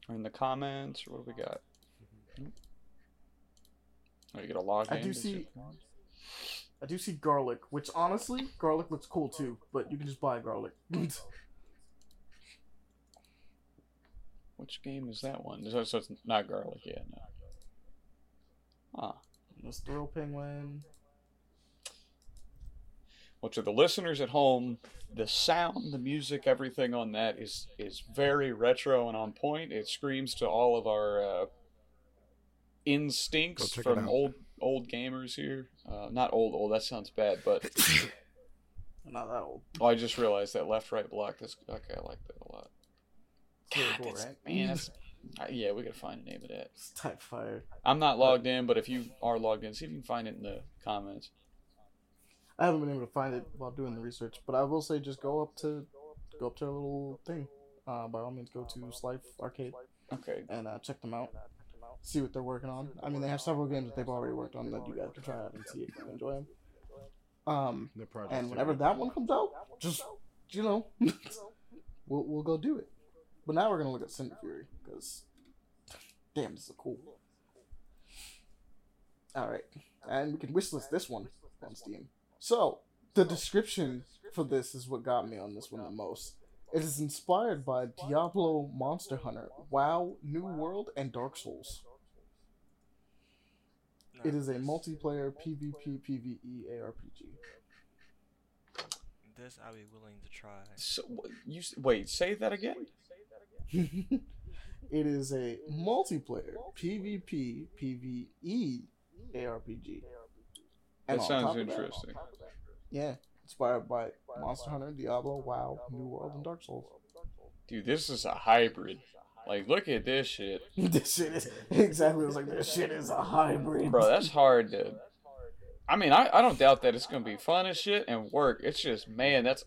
Speaker 4: Or in the comments, or what do we got? Oh, you get a login.
Speaker 1: I do see- I do see garlic, which honestly, garlic looks cool too. But you can just buy garlic.
Speaker 4: Which game is that one? So, so it's not garlic, yeah, no. Ah.
Speaker 1: This thrill penguin.
Speaker 4: Well, to the listeners at home, the sound, the music, everything on that is is very retro and on point. It screams to all of our uh, instincts
Speaker 2: Go check it
Speaker 4: from old old gamers here. Uh, not old, old. That sounds bad, but
Speaker 1: Not that old.
Speaker 4: oh, I just realized that left right block. That's okay. I like that a lot. God,
Speaker 1: cool,
Speaker 4: that's-
Speaker 1: right?
Speaker 4: man, that's, uh, yeah, we gotta find the name of that.
Speaker 1: It's type fire.
Speaker 4: I'm not logged in, but if you are logged in, see if you can find it in the comments.
Speaker 1: I haven't been able to find it while doing the research, but I will say just go up to go up to our little thing. Uh, by all means, go to Sylph Arcade
Speaker 4: Okay,
Speaker 1: and uh, check them out. See what they're working on. I mean, they have several games that they've already worked on that you guys can try out and see if you enjoy them. Um,
Speaker 2: The project.
Speaker 1: and whenever that one comes out, just you know, we'll we'll go do it. But now we're gonna look at Sinderfury because, damn, this is cool. All right, and we can wishlist this one on Steam. So the description for this is what got me on this one the most. It is inspired by Diablo, Monster Hunter, WoW, New World, and Dark Souls. It is a multiplayer PvP PvE ARPG.
Speaker 3: This I'll be willing to try.
Speaker 4: so you wait. Say that again.
Speaker 1: it is a multiplayer PvP PvE ARPG.
Speaker 4: That sounds
Speaker 1: of that-
Speaker 4: interesting.
Speaker 1: yeah, inspired by Monster Hunter, Diablo, WoW, New World, and Dark Souls.
Speaker 4: Dude, this is a hybrid. Like, look at this shit.
Speaker 1: this shit is exactly. I was like, this shit is a hybrid.
Speaker 4: Bro, that's hard to. I mean, I, I don't doubt that it's gonna be fun as shit and work. It's just, man, that's.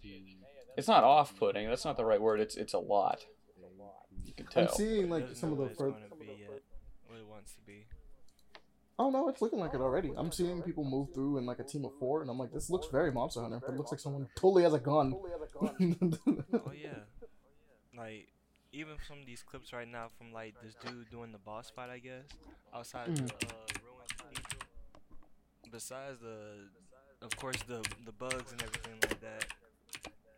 Speaker 4: It's not off-putting. That's not the right word. It's it's a lot. You can tell.
Speaker 1: I'm seeing like some of
Speaker 3: know
Speaker 1: the
Speaker 3: what it's
Speaker 1: fir-
Speaker 3: gonna be yet. What it wants to be.
Speaker 1: Oh no, it's looking like it already. I'm seeing people move through in like a team of four, and I'm like, this looks very Monster Hunter, but it looks like someone totally has a gun.
Speaker 3: Oh yeah. Like even some of these clips right now from like this dude doing the boss fight, I guess, outside
Speaker 1: Mm.
Speaker 3: the uh, ruined cathedral. Besides the of course the the bugs and everything like that.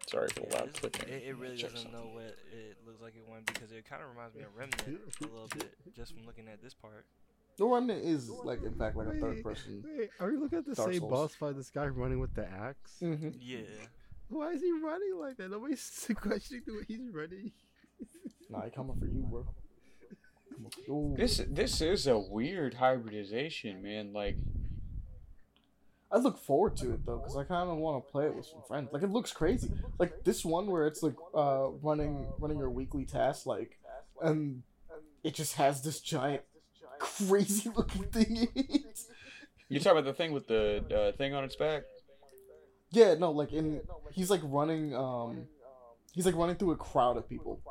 Speaker 4: Sorry for the
Speaker 3: Yeah,
Speaker 4: loud clicking.
Speaker 3: it, it really
Speaker 4: Check
Speaker 3: doesn't know what it looks like it went because it kind of reminds me of Remnant a little bit just from looking at this part.
Speaker 1: The Remnant is like in fact like a third person.
Speaker 2: Wait, are you looking at the
Speaker 1: Dark
Speaker 2: same
Speaker 1: Souls.
Speaker 2: boss fight? This guy running with the axe.
Speaker 1: Mm-hmm.
Speaker 3: Yeah,
Speaker 2: Why is he running like that? Nobody's questioning the way he's running.
Speaker 1: Nah, he coming for you, bro. For you.
Speaker 4: This this is a weird hybridization, man. Like
Speaker 1: I look forward to it though, because I kind of want to play it with some friends. Like it looks crazy. Like this one where it's like uh running running your weekly task, like, and it just has this giant, crazy looking thing in it.
Speaker 4: you talking about the thing with the uh, thing on its back?
Speaker 1: Yeah, no, like in he's like running um, he's like running through a crowd of people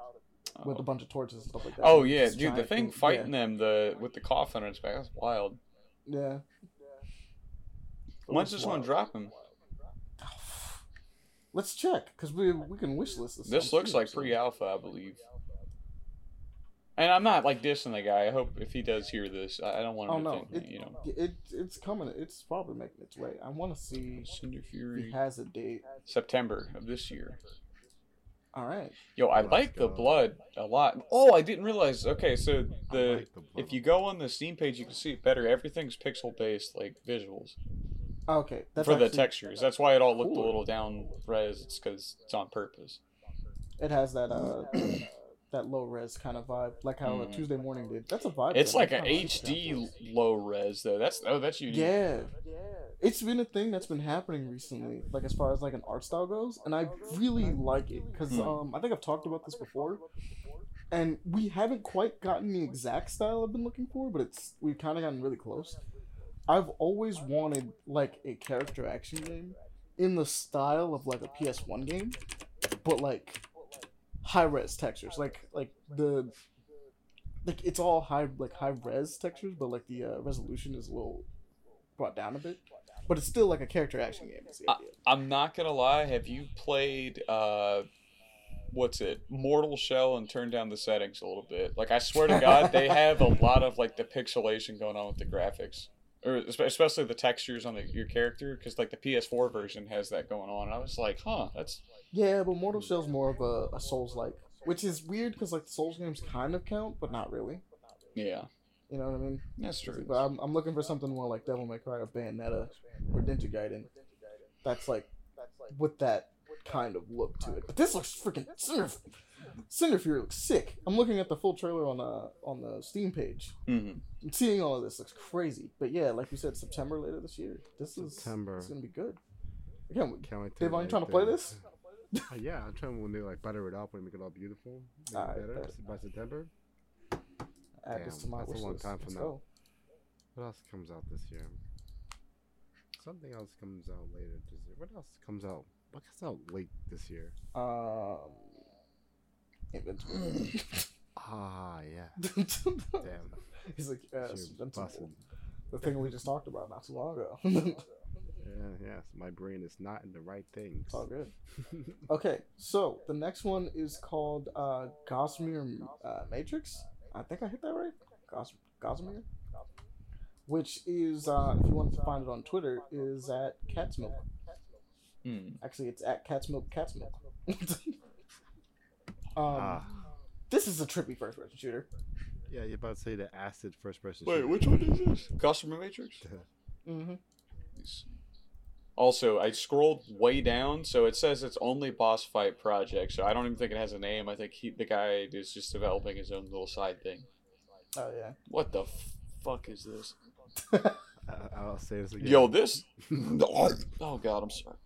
Speaker 1: with a bunch of torches and stuff like that.
Speaker 4: Oh yeah, dude, the thing fighting them, the with the coffin on its back, that's wild.
Speaker 1: Yeah.
Speaker 4: When's this one dropping?
Speaker 1: Let's check, cause we we can wish list this.
Speaker 4: This looks like pre-alpha, I believe. And I'm not like dissing the guy. I hope if he does hear this, I I don't want
Speaker 1: Oh
Speaker 4: him to
Speaker 1: no,
Speaker 4: think,
Speaker 1: it,
Speaker 4: that, you know,
Speaker 1: it it's coming. It's probably making its way. I want to see
Speaker 4: Sinder
Speaker 1: if he has a date.
Speaker 4: September of this year.
Speaker 1: All right.
Speaker 4: Yo, I
Speaker 2: Let's
Speaker 4: like the blood a lot. Oh, I didn't realize. Okay, so the
Speaker 2: like the
Speaker 4: if you go on the Steam page, you can see it better. Everything's pixel based, like visuals
Speaker 1: Okay, that's
Speaker 4: for the textures. That's why it all looked a little down res. It's because it's on purpose.
Speaker 1: It has that uh that low res kind of vibe, like how
Speaker 4: Mm.
Speaker 1: Tuesday morning did. That's a vibe.
Speaker 4: It's
Speaker 1: though.
Speaker 4: like a
Speaker 1: That's kinda super
Speaker 4: HD low res though. That's oh, that's unique.
Speaker 1: Yeah. It's been a thing that's been happening recently, like as far as like an art style goes, and I really like it because
Speaker 4: Hmm.
Speaker 1: um I think I've talked about this before, and we haven't quite gotten the exact style I've been looking for, but it's we've kind of gotten really close. I've always wanted like a character action game in the style of like a PS1 game, but like high res textures, like like the like it's all high like high res textures, but like the uh, resolution is a little brought down a bit. But it's still like a character action game. Idea.
Speaker 4: I'm not gonna lie. Have you played uh, what's it, Mortal Shell, and turned down the settings a little bit? Like I swear to God, they have a lot of like the pixelation going on with the graphics, or especially the textures on the, your character, because like the PS4 version has that going on. And I was like, huh, that's
Speaker 1: Yeah, but Mortal Shell's more of a, a Souls like, which is weird because like the Souls games kind of count, but not really.
Speaker 4: yeah,
Speaker 1: You know what I mean?
Speaker 4: that's true.
Speaker 1: But I'm, I'm looking for something more like Devil May Cry or Bayonetta or Ninja Gaiden. That's like with that kind of look to it. But this looks freaking Sinder, Cinder Fury looks sick. I'm looking at the full trailer on uh on the Steam page.
Speaker 4: hmm
Speaker 1: And seeing all of this looks crazy. But yeah, like you said, September later this year. This is
Speaker 2: September.
Speaker 1: It's gonna be good. Again,
Speaker 2: Can't wait to,
Speaker 1: Dave, are you trying to play this?
Speaker 2: Uh, yeah, I'm trying when they like butter it up and make it all beautiful. Make
Speaker 1: Alright,
Speaker 2: better
Speaker 1: bet.
Speaker 2: by September.
Speaker 1: add this to
Speaker 2: Damn,
Speaker 1: my
Speaker 2: that's a long
Speaker 1: list.
Speaker 2: time from now. What else comes out this year? Something else comes out later this year. What else comes out? What comes out late this year?
Speaker 1: Um, Invincible.
Speaker 2: Ah, yeah.
Speaker 1: Damn.
Speaker 2: Damn.
Speaker 1: He's like, yes,
Speaker 2: You're
Speaker 1: Invincible.
Speaker 2: busted.
Speaker 1: The thing we just talked about not too long ago.
Speaker 2: Yeah, yes. My brain is not in the right things.
Speaker 1: it's all good. Okay, so the next one is called uh, Gossamer uh, Matrix. I think I hit that right. Gos- Gossamer, which is uh, if you wanted to find it on Twitter, is at Cat's Milk.
Speaker 4: Hmm.
Speaker 1: Actually, it's at Cat's Milk. Cat's Milk. Um,
Speaker 2: ah.
Speaker 1: this is a trippy first-person shooter.
Speaker 2: Yeah, you're about to say the acid first person. Shooter.
Speaker 4: Wait,
Speaker 2: shooter.
Speaker 4: which one is this? Gossamer Matrix.
Speaker 1: Mm-hmm.
Speaker 4: Also, I scrolled way down, so it says it's only boss fight project. So I don't even think it has a name. I think he, the guy is just developing his own little side thing.
Speaker 1: Oh yeah.
Speaker 4: What the f- fuck is this?
Speaker 2: I'll say this again.
Speaker 4: Yo, this. oh god, I'm sorry.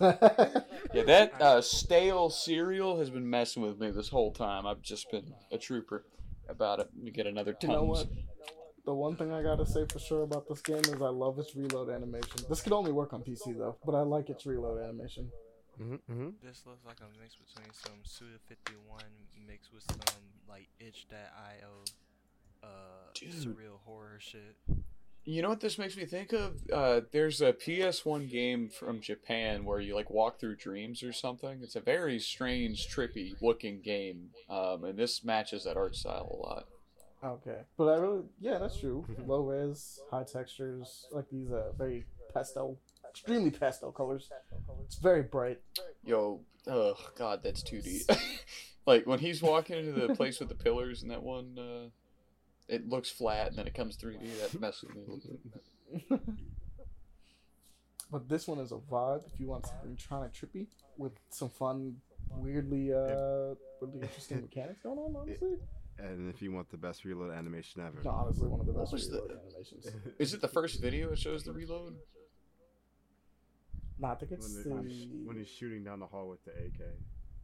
Speaker 4: Yeah, that uh, stale cereal has been messing with me this whole time. I've just been a trooper about it. Let me get another
Speaker 1: You
Speaker 4: tums.
Speaker 1: know what? The one thing I gotta say for sure about this game is I love its reload animation. This could only work on PC though, but I like its reload animation.
Speaker 2: hmm hmm
Speaker 3: This looks like a mix between some Suda 51 mixed with some like itch.io uh
Speaker 4: Dude.
Speaker 3: surreal horror shit.
Speaker 4: You know what this makes me think of? Uh, there's a PS1 game from Japan where you like walk through dreams or something. It's a very strange, trippy looking game, um, and this matches that art style a lot.
Speaker 1: Okay, but I really, yeah, that's true. Low res, high textures, like these uh, very pastel extremely pastel colors. It's very bright.
Speaker 4: Yo, oh god, that's 2D. like when he's walking into the place with the pillars and that one, uh, it looks flat and then it comes 3D. That messes with me a little bit.
Speaker 1: But this one is a vibe if you want something kind of trippy with some fun, weirdly, uh, really interesting mechanics going on. Honestly,
Speaker 2: And if you want the best reload animation ever.
Speaker 1: no, honestly, one of the best
Speaker 4: was the-
Speaker 1: reload animations.
Speaker 4: Is it the first video that shows the reload?
Speaker 1: Nah, I think it's
Speaker 2: when,
Speaker 1: the
Speaker 2: the, when he's- when he's shooting down the hall with the AK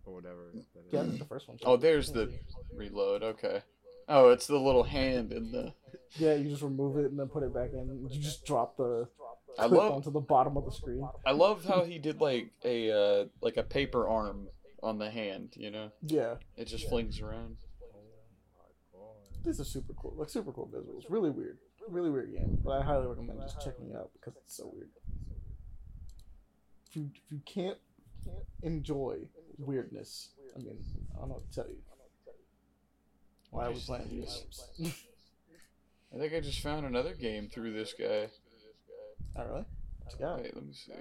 Speaker 2: or whatever. that is.
Speaker 1: yeah, I the first one.
Speaker 4: Oh, there's the reload. Okay. Oh, it's the little hand in the.
Speaker 1: Yeah, you just remove it and then put it back in. You just drop the
Speaker 4: I love.
Speaker 1: onto the bottom of the screen.
Speaker 4: I love how he did like a uh, like a paper arm on the hand. You know,
Speaker 1: Yeah,
Speaker 4: it just flings around.
Speaker 1: This is super cool. Like super cool visuals. Really weird. Really weird game. But I highly recommend just checking it out because it's so weird. If you if you can't enjoy weirdness, I mean, I don't know what to tell you. Why are we playing this?
Speaker 4: I think I just found another game through this guy.
Speaker 1: Not really. What you got?
Speaker 4: Wait, let me see.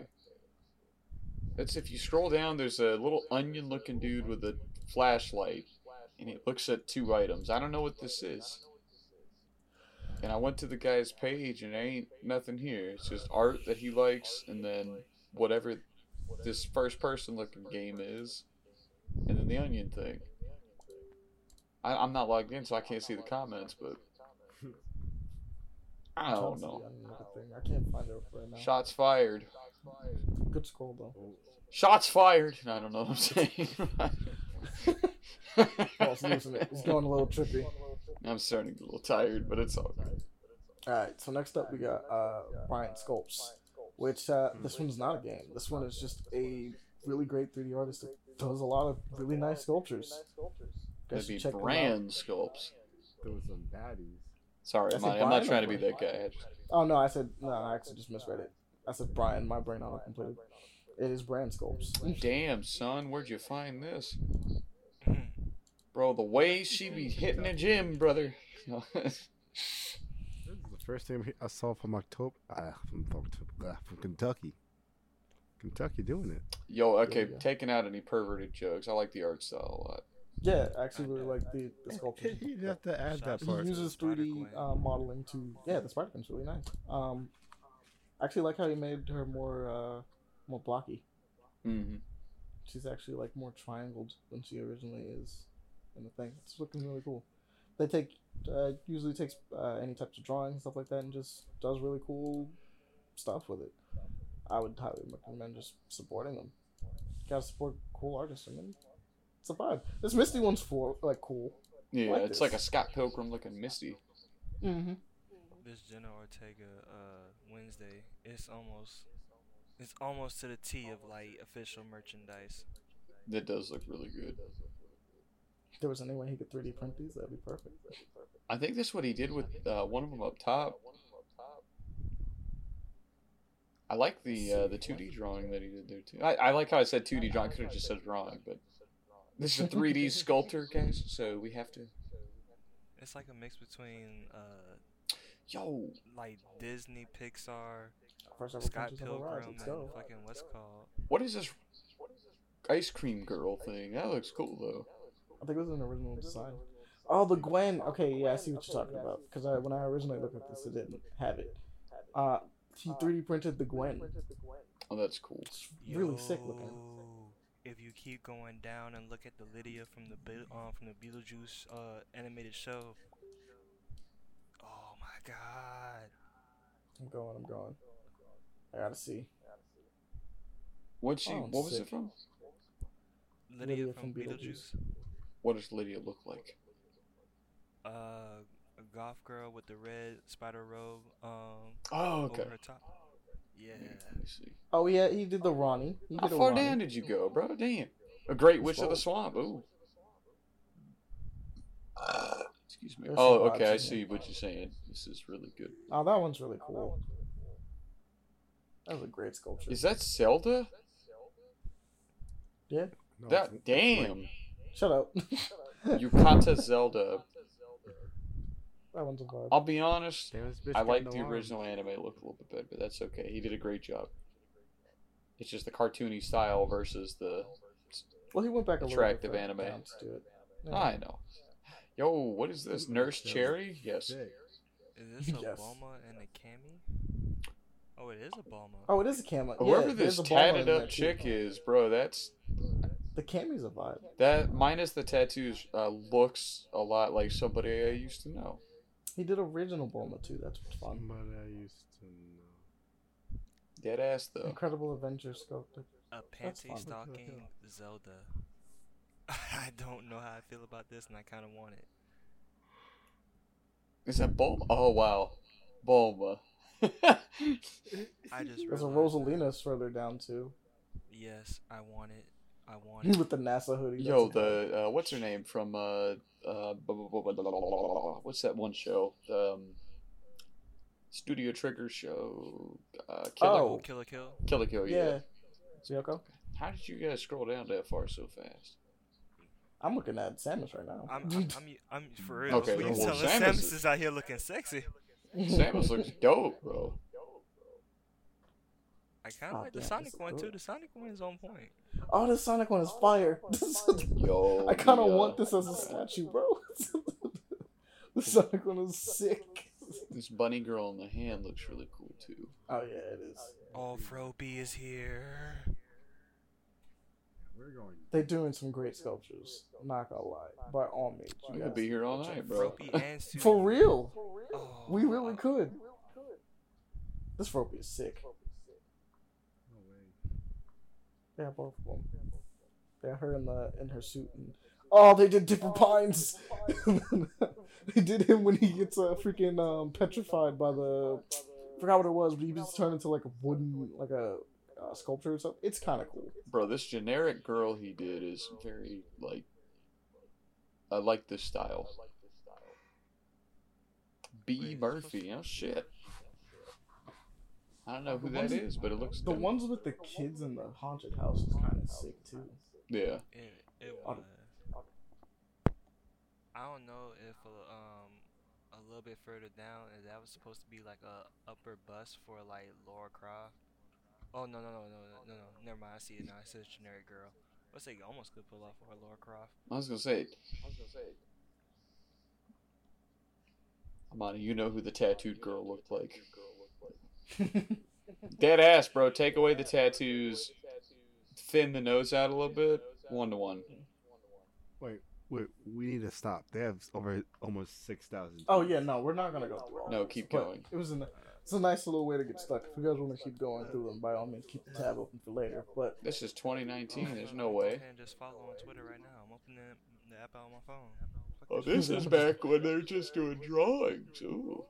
Speaker 4: It's if you scroll down, there's a little onion-looking dude with a flashlight, and he looks at two items. I don't know what this is. And I went to the guy's page, and there ain't nothing here. It's just art that he likes, and then whatever this first-person looking game is, and then the onion thing. I, I'm not logged in, so I can't see the comments, but I don't know.
Speaker 1: the unlimited thing. I can't find it right now.
Speaker 4: Shots fired.
Speaker 1: Good scroll though.
Speaker 4: Shots fired. I don't know what I'm saying.
Speaker 1: It's. It's going a little trippy.
Speaker 4: I'm starting to get a little tired, but it's all good.
Speaker 1: All right. So next up we got uh, Brian Sculpts, which uh, this one's not a game. This one is just a really great 3D artist that does a lot of really nice sculptures.
Speaker 4: That'd be
Speaker 1: check
Speaker 4: brand sculpts.
Speaker 2: There was some baddies.
Speaker 4: Sorry,
Speaker 1: I said
Speaker 4: Monty, I'm not trying to be that guy. Just-
Speaker 1: Oh no, I said no. I actually just misread it. I said Brian. My brain auto completed. It is brand sculpts.
Speaker 4: Damn, son, where'd you find this? Bro, the way she be hitting the gym, brother.
Speaker 2: This is the first thing I saw from October. Uh, from, October, uh, from Kentucky. Kentucky doing it.
Speaker 4: Yo, okay,
Speaker 1: you go.
Speaker 4: taking out any perverted jokes. I like the art style a lot.
Speaker 1: Yeah, I actually really like the, the sculptures.
Speaker 2: You'd have to add that
Speaker 3: Shots
Speaker 1: He uses 3D uh, modeling to yeah, the Spider Gwen's really nice. Um, I actually like how he made her more uh more blocky.
Speaker 4: Mm-hmm.
Speaker 1: She's actually like more triangled than she originally is in the thing. It's looking really cool. They take uh, usually takes uh, any types of drawing and stuff like that and just does really cool stuff with it. I would highly recommend just supporting them. gotta support cool artists. I mean, it's a vibe. This Misty one's for like cool.
Speaker 4: Yeah,
Speaker 1: like
Speaker 4: it's
Speaker 1: this.
Speaker 4: like a Scott Pilgrim looking Misty.
Speaker 1: Mm-hmm.
Speaker 3: This Jenna Ortega uh, Wednesday, it's almost, it's almost to the T of like official merchandise.
Speaker 4: That does look really good.
Speaker 1: If there was any way he could 3D print these, that'd be perfect.
Speaker 4: I think that's what he did with uh, one of them up top. I like the uh, the 2D drawing that he did there too. I, I like how I said 2D drawing. Could have just said drawing, but this is a 3D sculptor, guys. So we have to.
Speaker 3: It's like a mix between uh,
Speaker 4: Yo,
Speaker 3: like Disney, Pixar,
Speaker 1: First ever
Speaker 3: Scott
Speaker 1: punches on the rise.
Speaker 3: Pilgrim,
Speaker 1: Let's
Speaker 3: and
Speaker 1: go.
Speaker 3: fucking what's called?
Speaker 4: what is this ice cream girl thing? That looks cool though.
Speaker 1: I think it was an original design. Oh, the Gwen. Okay, yeah, I see what you're talking about. Because I, when I originally looked at this, it didn't have it. Uh, he 3D printed the Gwen.
Speaker 4: Oh, that's cool.
Speaker 1: It's really sick looking.
Speaker 3: Yo, If you keep going down and look at the Lydia from the Be- um, from the Beetlejuice uh, animated show. Oh my god.
Speaker 1: I'm going. I'm going. I gotta see.
Speaker 4: What's she?
Speaker 1: Oh,
Speaker 4: what was
Speaker 1: sick.
Speaker 4: it from?
Speaker 3: Lydia,
Speaker 1: Lydia
Speaker 3: from,
Speaker 1: from
Speaker 3: Beetlejuice.
Speaker 1: Beetlejuice.
Speaker 4: What does Lydia look like?
Speaker 3: Uh, a goth girl with the red spider robe um
Speaker 4: Oh, okay.
Speaker 3: over her top. Yeah.
Speaker 4: Let me see.
Speaker 1: Oh yeah, he did the Ronnie. He
Speaker 4: How
Speaker 1: did a
Speaker 4: far
Speaker 1: Ronnie.
Speaker 4: down did you go, bro? Damn. A great witch of the swamp. Ooh. Excuse me.
Speaker 1: There's
Speaker 4: Oh, okay. I see what you're saying. This is really good.
Speaker 1: Oh, that one's really cool. That was a great sculpture.
Speaker 4: Is that Zelda?
Speaker 1: Yeah.
Speaker 2: No,
Speaker 4: That damn.
Speaker 1: Shut up.
Speaker 4: Yukata Zelda.
Speaker 1: That one's a vibe.
Speaker 4: I'll be honest.
Speaker 2: Damn, this bitch
Speaker 4: I like
Speaker 2: no
Speaker 4: the
Speaker 2: arms.
Speaker 4: original anime look a little bit better, but that's okay. He did a great job. It's just the cartoony style versus the.
Speaker 1: Well, he went back a little
Speaker 4: Attractive
Speaker 1: bit
Speaker 4: anime.
Speaker 1: to do it. Yeah.
Speaker 4: I know. Yo, what is this? Nurse Cherry? Yes.
Speaker 3: Is this a
Speaker 1: Yes.
Speaker 3: Bulma and a Cammy? Oh, it is a Bulma.
Speaker 1: Oh, it is a camo.
Speaker 4: Whoever
Speaker 1: yeah,
Speaker 4: this
Speaker 1: there's a Bulma
Speaker 4: tatted up
Speaker 1: that too.
Speaker 4: chick is, bro, that's
Speaker 1: The Cammy's a vibe.
Speaker 4: that minus the tattoos uh, looks a lot like somebody I used to know.
Speaker 1: He did original Bulma too. That's fun.
Speaker 2: Somebody I used to know.
Speaker 4: Dead ass though.
Speaker 1: Incredible Avengers sculpted.
Speaker 3: A
Speaker 1: That's
Speaker 3: panty
Speaker 1: fun.
Speaker 3: stalking Zelda. I don't know how I feel about this, and I kind of want it.
Speaker 4: Is that Bulma? Oh wow, Bulma.
Speaker 3: I just
Speaker 1: There's a
Speaker 3: realized-
Speaker 1: Rosalina's further down too.
Speaker 3: Yes, I want it. I want it.
Speaker 1: With the NASA hoodie.
Speaker 4: Yo, the uh, what's her name from uh uh what's that one show? Um, Studio Trigger show. Uh, Killer
Speaker 1: Oh.
Speaker 3: Kill la Kill.
Speaker 4: Killer Kill. Yeah.
Speaker 1: yeah. Yoko?
Speaker 4: How did you guys scroll down that far so fast?
Speaker 1: I'm looking at Samus right now.
Speaker 3: I'm, I'm, I'm, I'm for real.
Speaker 4: Okay, well, Samus
Speaker 3: Samus
Speaker 4: is-
Speaker 3: is out here looking sexy.
Speaker 4: Samus looks dope, bro.
Speaker 3: I kind of
Speaker 1: Oh,
Speaker 3: like the
Speaker 1: damn,
Speaker 3: Sonic
Speaker 1: this is
Speaker 3: one too. The Sonic one is on point.
Speaker 1: Oh, the Sonic one is fire.
Speaker 4: Yo,
Speaker 1: I kind of want this as a statue, bro. the Sonic one is sick.
Speaker 4: This bunny girl in the hand looks really cool too.
Speaker 1: Oh yeah, it is.
Speaker 3: Oh, Froby is here.
Speaker 2: We're going.
Speaker 1: They're doing some great sculptures. I'm not gonna lie. By all means,
Speaker 4: I'm
Speaker 1: you
Speaker 4: gonna be here all
Speaker 1: check
Speaker 4: night, bro.
Speaker 1: out.
Speaker 3: Froby and Suzy.
Speaker 1: For real,
Speaker 3: Oh,
Speaker 1: we really
Speaker 3: I-
Speaker 1: could. This Froby is sick.
Speaker 2: No way.
Speaker 1: Yeah, both of them. Yeah, her in the in her suit and oh, they did Dipper Pines. they did him when he gets uh, freaking um, petrified by the. Forgot what it was, but he just turned into like a wooden, like a uh, sculpture or something. It's kind of cool.
Speaker 4: Bro, this generic girl he did is very like. I like this style. B Murphy, oh shit. I don't know who
Speaker 1: The
Speaker 4: that
Speaker 1: ones-
Speaker 4: is, but it looks
Speaker 1: The
Speaker 4: dope.
Speaker 1: ones with the kids in the haunted house is kind of sick too.
Speaker 4: Yeah.
Speaker 3: It, it was. I don't know if uh, um a little bit further down if that was supposed to be like a upper bust for like Lara Croft. Oh no no no no no no no never mind I see it now it says generic girl. Let's say you almost could pull off for a Lara Croft.
Speaker 4: I was gonna say. I was gonna say. Amani, you know who the tattooed girl looked like. Dead ass, bro. Take away the tattoos, thin the nose out a little bit. One to one.
Speaker 2: Wait, wait. We need to stop. They have over almost six thousand.
Speaker 1: Oh yeah, no, we're not gonna go through all.
Speaker 4: No,
Speaker 1: this,
Speaker 4: keep
Speaker 1: but
Speaker 4: going.
Speaker 1: It was a it's a nice little way to get stuck. If you guys want to keep going through them, by all means, keep the tab open for later. But
Speaker 4: This is 2019. There's no way.
Speaker 3: ahead and just follow on Twitter right now. I'm opening the app on my phone.
Speaker 4: Oh,
Speaker 3: this
Speaker 4: this is back when they're just doing drawings. Ooh.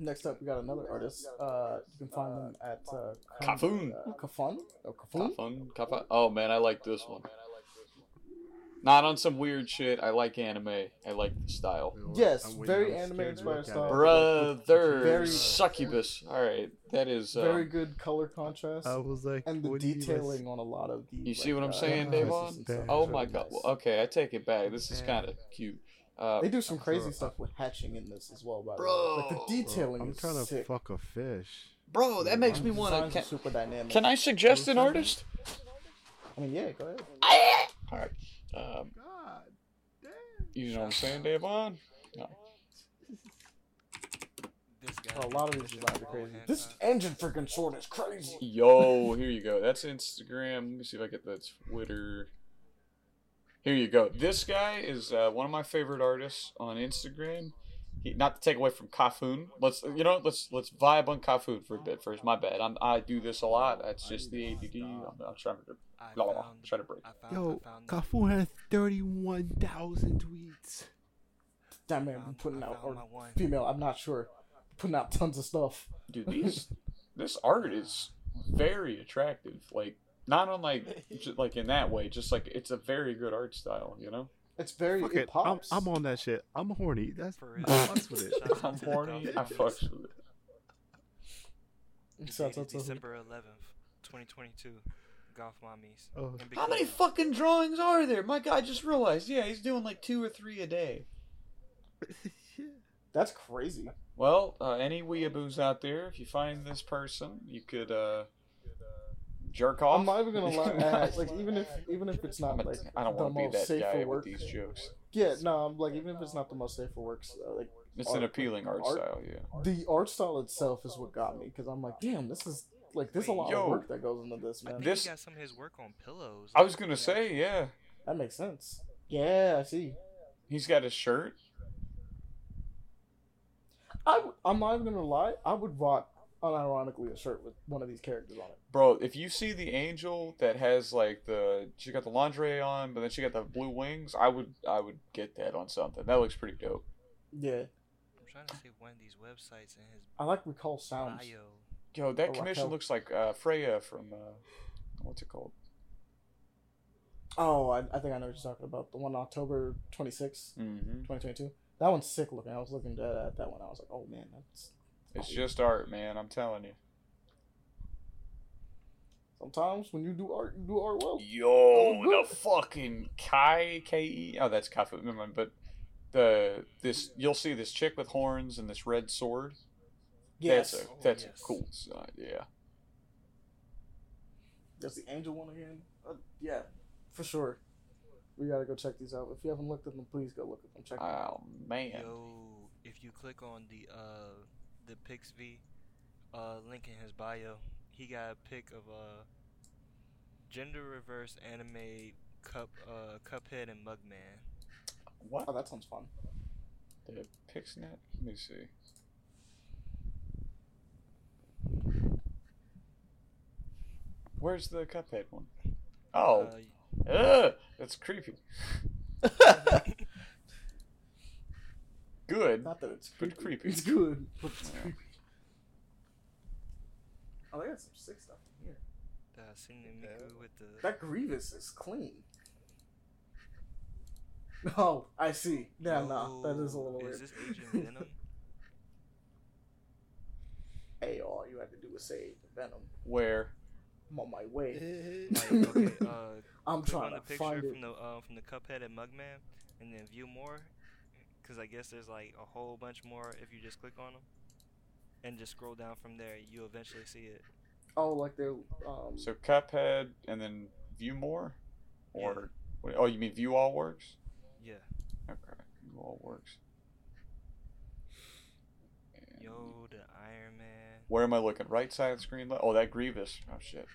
Speaker 1: Next up, we got another artist. Uh, you can find them at uh,
Speaker 4: Kafun.
Speaker 1: Uh, Kafun or Kafun.
Speaker 4: Kafun, Kafa- Oh man, I like this one. Not on some weird shit. I like anime. I like the style.
Speaker 1: Yes, very anime inspired style.
Speaker 4: Brother,
Speaker 1: Very-
Speaker 4: succubus. All right, that is. Um,
Speaker 1: Very good color contrast.
Speaker 2: I was like,
Speaker 1: and the
Speaker 2: what do you mean by
Speaker 1: detailing on a lot of the.
Speaker 4: You see
Speaker 1: like,
Speaker 4: what I'm
Speaker 1: uh,
Speaker 4: saying,
Speaker 1: emphasis Devon?
Speaker 4: Oh my god. Well, okay, I take it back. This is kind of cute. Uh,
Speaker 1: They do some crazy stuff with hatching in this as well, by the way.
Speaker 4: Bro.
Speaker 1: Like the detailing
Speaker 2: I'm
Speaker 1: is
Speaker 2: trying to
Speaker 1: sick.
Speaker 2: fuck a fish.
Speaker 4: bro, that makes me want to.
Speaker 1: are
Speaker 4: Can,
Speaker 1: super dynamic.
Speaker 4: can I suggest an artist?
Speaker 1: I mean, yeah, go ahead.
Speaker 4: All right. Um,
Speaker 2: God damn.
Speaker 4: you know what I'm saying, Devon?
Speaker 3: This guy.
Speaker 1: Oh, a lot of these designs are crazy. This engine freaking sword is crazy.
Speaker 4: Yo, here you go. That's Instagram. Let me see if I get that Twitter. Here you go. This guy is uh, one of my favorite artists on Instagram. He, not to take away from Kafun. Let's you know let's let's vibe on Kafun for a bit first. My bad. I'm, I do this a lot. That's just the ADD. I'm, I'm trying to
Speaker 3: I
Speaker 4: blah, blah, blah.
Speaker 3: found-
Speaker 4: try to break.
Speaker 2: Yo, Kafun has thirty-one thousand tweets.
Speaker 1: That man
Speaker 3: I
Speaker 1: been putting out,
Speaker 3: found
Speaker 1: or
Speaker 3: one.
Speaker 1: female, I'm not sure, putting out tons of stuff.
Speaker 4: Dude, these this art is very attractive. Like not on like like in that way. Just like it's a very good art style. You know.
Speaker 1: It's very,
Speaker 2: Fuck
Speaker 1: it
Speaker 2: it, I'm,
Speaker 1: pops.
Speaker 2: I'm on that shit. I'm horny. That's
Speaker 3: For real.
Speaker 2: I fucks with it.
Speaker 4: I'm horny.
Speaker 3: Golf
Speaker 4: I
Speaker 3: Masters.
Speaker 4: fucks with it.
Speaker 1: So-
Speaker 3: Dated
Speaker 1: so- so-
Speaker 3: December 11th, 2022. Golf mommies.
Speaker 2: Oh.
Speaker 4: How many fucking drawings are there? My guy just realized. Yeah, he's doing like two or three a day.
Speaker 1: That's crazy.
Speaker 4: Well, uh, any weeaboos out there, if you find this person, you could uh, jerk off.
Speaker 1: I'm not even gonna lie. like even if even if it's not
Speaker 4: I'm
Speaker 1: like
Speaker 4: I don't want to be
Speaker 1: most
Speaker 4: that
Speaker 1: safe
Speaker 4: guy
Speaker 1: for
Speaker 4: with
Speaker 1: work.
Speaker 4: these jokes.
Speaker 1: Yeah, no, I'm like even if it's not the most safe for work, uh, like
Speaker 4: It's an appealing art,
Speaker 1: art-
Speaker 4: style, yeah.
Speaker 1: the art style itself is what got me because I'm like, damn, this is like there's a lot
Speaker 4: Yo.
Speaker 1: of work that goes into this,
Speaker 3: I
Speaker 1: man.
Speaker 3: think
Speaker 4: This-
Speaker 3: he got some of his work on pillows.
Speaker 4: I was gonna say, yeah.
Speaker 1: That makes sense. Yeah, I see.
Speaker 4: He's got a shirt.
Speaker 1: I w- I'm not even gonna lie. I would rock unironically a shirt with one of these characters on it.
Speaker 4: Bro, if you see the angel that has like the she got the lingerie on, but then she got the blue wings, I would I would get that on something. That looks pretty dope.
Speaker 1: Yeah,
Speaker 3: I'm trying to see one of these websites in his
Speaker 1: I like recall sounds.
Speaker 3: bio.
Speaker 4: Yo, that
Speaker 1: Or
Speaker 4: commission
Speaker 1: Raquel.
Speaker 4: looks like uh, Freya from uh, what's it called?
Speaker 1: Oh, I, I think I know what you're talking about. The one October 26,
Speaker 4: Mm-hmm.
Speaker 1: 2022. That one's sick looking. I was looking at, at that one. I was like, oh man, that's.
Speaker 4: It's just art, man. I'm telling you.
Speaker 1: Sometimes when you do art, you do art well.
Speaker 4: Yo,
Speaker 1: good.
Speaker 4: the fucking Kai K E. Oh, that's Kai. Never mind. But the this you'll see this chick with horns and this red sword.
Speaker 1: Yes.
Speaker 4: That's a
Speaker 3: Oh, yes.
Speaker 4: a cool design. Yeah.
Speaker 1: That's the angel one again. Uh, yeah, for sure. We gotta go check these out. If you haven't looked at them, please go look at them. Check them out.
Speaker 4: Oh man.
Speaker 3: Yo, if you click on the uh the Pixiv uh link in his bio, he got a pic of a gender reverse anime cup uh Cuphead and Mugman.
Speaker 4: What?
Speaker 1: Oh, that sounds fun.
Speaker 4: The Pixnet? Let me see. Where's the Cuphead one? Oh,
Speaker 3: Uh,
Speaker 4: ugh, that's creepy. Good.
Speaker 1: Not that it's
Speaker 4: But
Speaker 1: creepy.
Speaker 4: creepy.
Speaker 1: It's good, but it's
Speaker 4: Yeah.
Speaker 1: creepy. Oh, they got some sick stuff in here.
Speaker 3: the with the
Speaker 1: That Grievous is clean. Oh, I see. Yeah, no, that is a little
Speaker 3: Is
Speaker 1: weird.
Speaker 3: this Agent Venom?
Speaker 1: Hey, all you had to do was say Venom.
Speaker 4: Where?
Speaker 1: I'm on my way.
Speaker 3: like, okay, uh,
Speaker 1: I'm
Speaker 3: click
Speaker 1: trying
Speaker 3: on the picture
Speaker 1: find
Speaker 3: from
Speaker 1: it.
Speaker 3: the uh, from the Cuphead and Mugman, and then view more, because I guess there's like a whole bunch more if you just click on them, and just scroll down from there. You eventually see it.
Speaker 1: Oh, like they're um.
Speaker 4: So Cuphead and then View More? Or. what- Oh, you mean View All Works?
Speaker 3: Yeah.
Speaker 4: Okay. View All Works. And
Speaker 3: Yo, the Iron Man.
Speaker 4: Where am I looking? Right side of the screen? le- Oh, that Grievous. Oh, shit.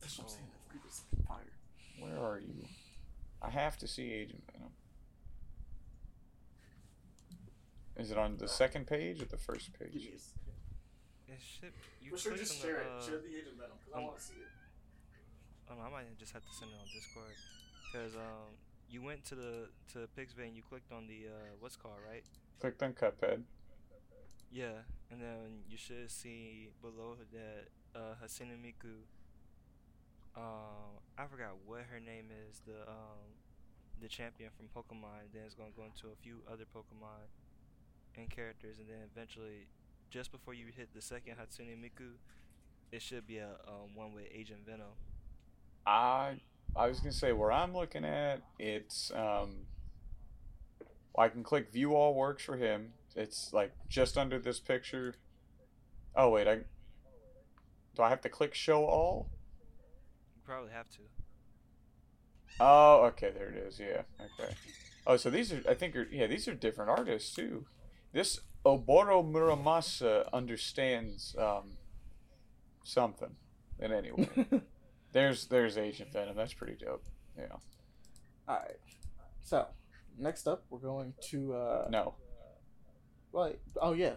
Speaker 1: That's what I'm saying. That Grievous is fire.
Speaker 4: Where are you? I have to see Agent Venom. Is it on the second page or the first page?
Speaker 1: me a s-
Speaker 3: It should. You
Speaker 1: For sure, just share
Speaker 3: the,
Speaker 1: it.
Speaker 3: uh,
Speaker 1: Share the Agent Venom because I
Speaker 3: um,
Speaker 1: want to see it.
Speaker 3: Oh, no, I might just have to send it on Discord, because um, you went to the to Pixiv and you clicked on the uh, what's called right?
Speaker 4: Clicked on Cuphead.
Speaker 3: Yeah, and then you should see below that uh, Hatsune Miku. Um, I forgot what her name is. The um, the champion from Pokemon. Then it's gonna go into a few other Pokemon and characters, and then eventually, just before you hit the second Hatsune Miku, it should be a um, one with Agent Venom.
Speaker 4: I I was gonna say where I'm looking at it's um I can click view all works for him. It's like just under this picture. Oh wait, I do I have to click show all?
Speaker 3: You probably have to.
Speaker 4: Oh, okay, there it is. Yeah, okay. Oh, so these are I think are yeah these are different artists too. This Oboro Muramasa understands um something. any way. there's there's Agent Venom. That's pretty dope. Yeah.
Speaker 1: All right. So next up, we're going to uh.
Speaker 4: No.
Speaker 1: Right. Oh yeah.